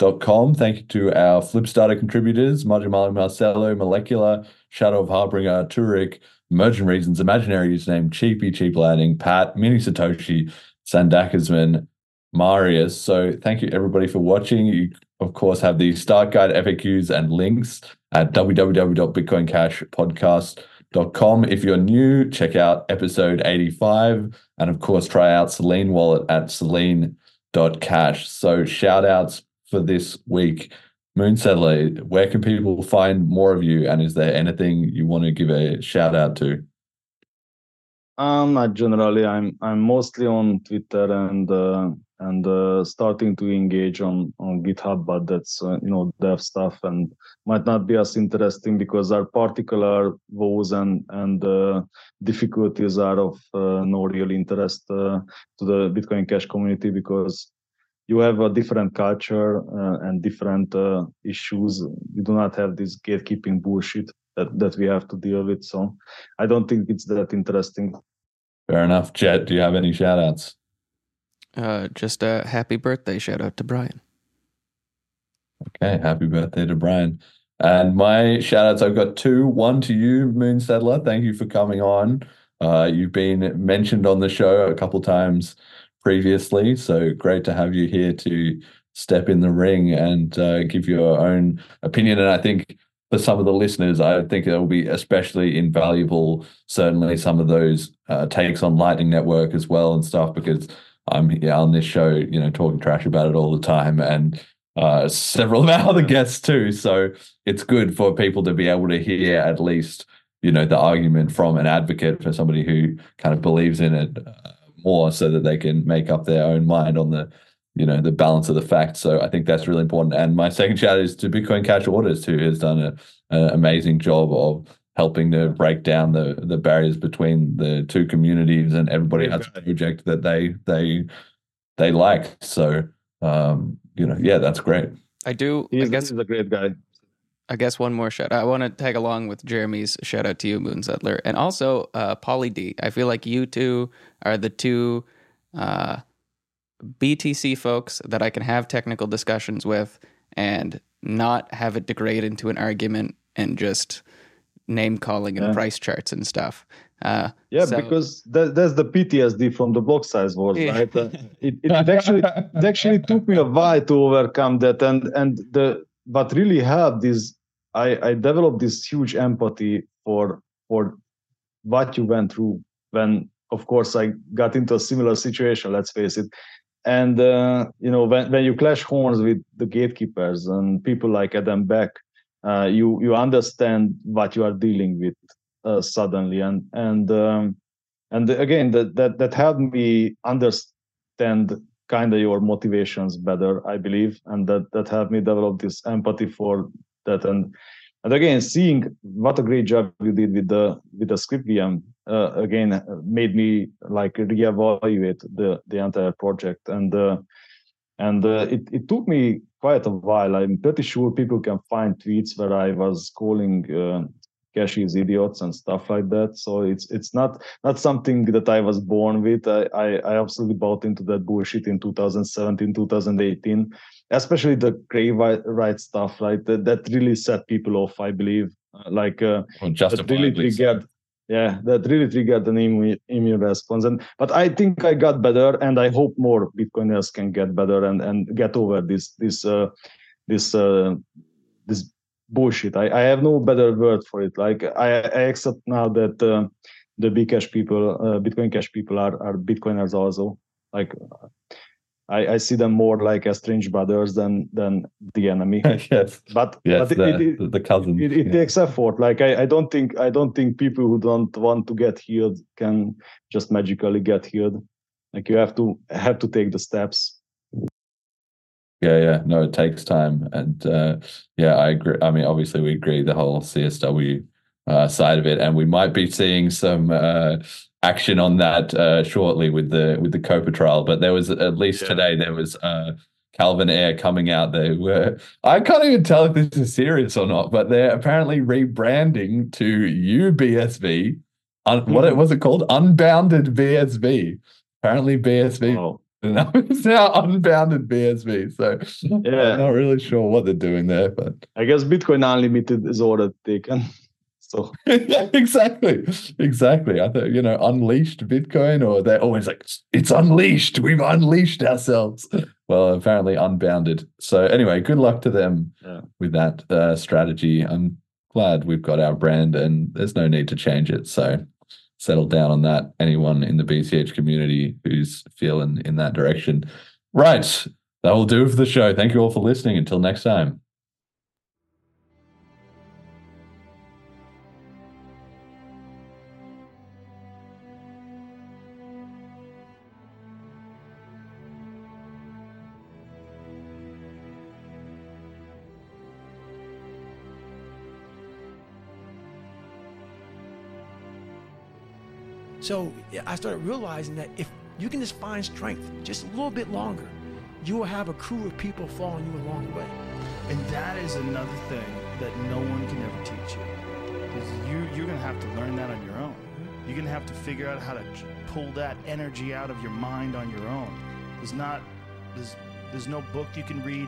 bchbull.com. Thank you to our Flipstarter contributors, Majimali Marcelo, Molecular, Shadow of Harbinger, Turik, Merchant Reasons, Imaginary Username, Cheapy, Cheap Landing, Pat, Mini Satoshi, Sandakisman, Marius. So thank you everybody for watching. You of course, have the start guide FAQs and links at www.bitcoincashpodcast.com. If you're new, check out episode 85. And of course, try out Selene Wallet at selene.cash. So, shout outs for this week. Moonsettler, where can people find more of you? And is there anything you want to give a shout out to? Um, not generally. I'm I'm mostly on Twitter and uh, and uh, starting to engage on on GitHub, but that's uh, you know dev stuff and might not be as interesting because our particular woes and and uh, difficulties are of uh, no real interest uh, to the Bitcoin Cash community because you have a different culture uh, and different issues. You do not have this gatekeeping bullshit that that we have to deal with. So I don't think it's that interesting. Fair enough. Jett, do you have any shout outs? Uh, just a happy birthday shout out to Brian. Okay, happy birthday to Brian. And my shout outs, I've got two. One to you, Moonsettler. Thank you for coming on. Uh, you've been mentioned on the show a couple times previously, so great to have you here to step in the ring and uh, give your own opinion. And I think for some of the listeners, I think it will be especially invaluable. Certainly, some of those uh, takes on Lightning Network as well and stuff, because I'm on this show, you know, talking trash about it all the time, and uh, several of our other guests too. So it's good for people to be able to hear at least, you know, the argument from an advocate for somebody who kind of believes in it uh, more, so that they can make up their own mind on the, you know, the balance of the facts. So I think that's really important. And my second shout is to Bitcoin Cash Autist, who has done an amazing job of helping to break down the the barriers between the two communities and everybody has a project that they they they like so um you know yeah that's great i do he's, i guess he's a great guy i guess one more shout i want to tag along with jeremy's shout out to you Moonsettler and also uh polly d i feel like you two are the two uh btc folks that i can have technical discussions with and not have it degrade into an argument and just name calling and yeah. price charts and stuff. Uh, yeah, so, because that, that's the PTSD from the block size wars, yeah. right? Uh, it, it, actually it actually took me a while to overcome that, and and the what really helped is I I developed this huge empathy for for what you went through when of course I got into a similar situation. Let's face it. And uh, you know when when you clash horns with the gatekeepers and people like Adam Back, uh, you you understand what you are dealing with uh, suddenly, and and um, and again that that that helped me understand kind of your motivations better, I believe, and that that helped me develop this empathy for that and and again seeing what a great job you did with the with the script VM uh, again made me like reevaluate the the entire project and uh, and uh, it it took me quite a while. I'm pretty sure people can find tweets where I was calling uh, caches idiots and stuff like that. So it's it's not not something that I was born with. I I, I absolutely bought into that bullshit in 2017, 2018 especially the Craig Wright stuff, right? That, that really set people off, I believe. Uh, like uh, well, that really triggered, yeah, that really triggered an immune, immune response. And but I think I got better, and I hope more Bitcoiners can get better and and get over this this uh, this uh, this bullshit. I, I have no better word for it. Like I, I accept now that uh, the Bcash people, uh, Bitcoin Cash people are are Bitcoiners also. Like I, I see them more like as strange brothers than than the enemy. yes, but yes, but the, it, it, the cousin. It, it yeah. takes effort. Like I, I don't think I don't think people who don't want to get healed can just magically get healed. Like you have to have to take the steps. Yeah, yeah. No, it takes time, and uh, yeah, I agree. I mean, obviously, we agree the whole CSW uh, side of it, and we might be seeing some uh, action on that uh, shortly with the with the COPA trial. But there was at least Yeah. today there was uh, Calvin Ayre coming out there. Where I can't even tell if this is serious or not, but they're apparently rebranding to UBSV. Un- what it was it called? Unbounded BSV. Apparently BSV. Oh, No, it's now unbounded BSV. So Yeah. I'm not really sure what they're doing there, but I guess Bitcoin Unlimited is already taken. So yeah, exactly, exactly. I thought you know, unleashed Bitcoin, or they're always like, it's unleashed. We've unleashed ourselves. Well, apparently unbounded. So anyway, good luck to them Yeah. with that uh, strategy. I'm glad we've got our brand, and there's no need to change it. So settle down on that. Anyone in the BCH community who's feeling in that direction, right? That will do for the show. Thank you all for listening. Until next time. So I started realizing that if you can just find strength just a little bit longer, you will have a crew of people following you along the way. And that is another thing that no one can ever teach you. Because you, you're going to have to learn that on your own. Mm-hmm. You're going to have to figure out how to pull that energy out of your mind on your own. There's not, there's, there's no book you can read.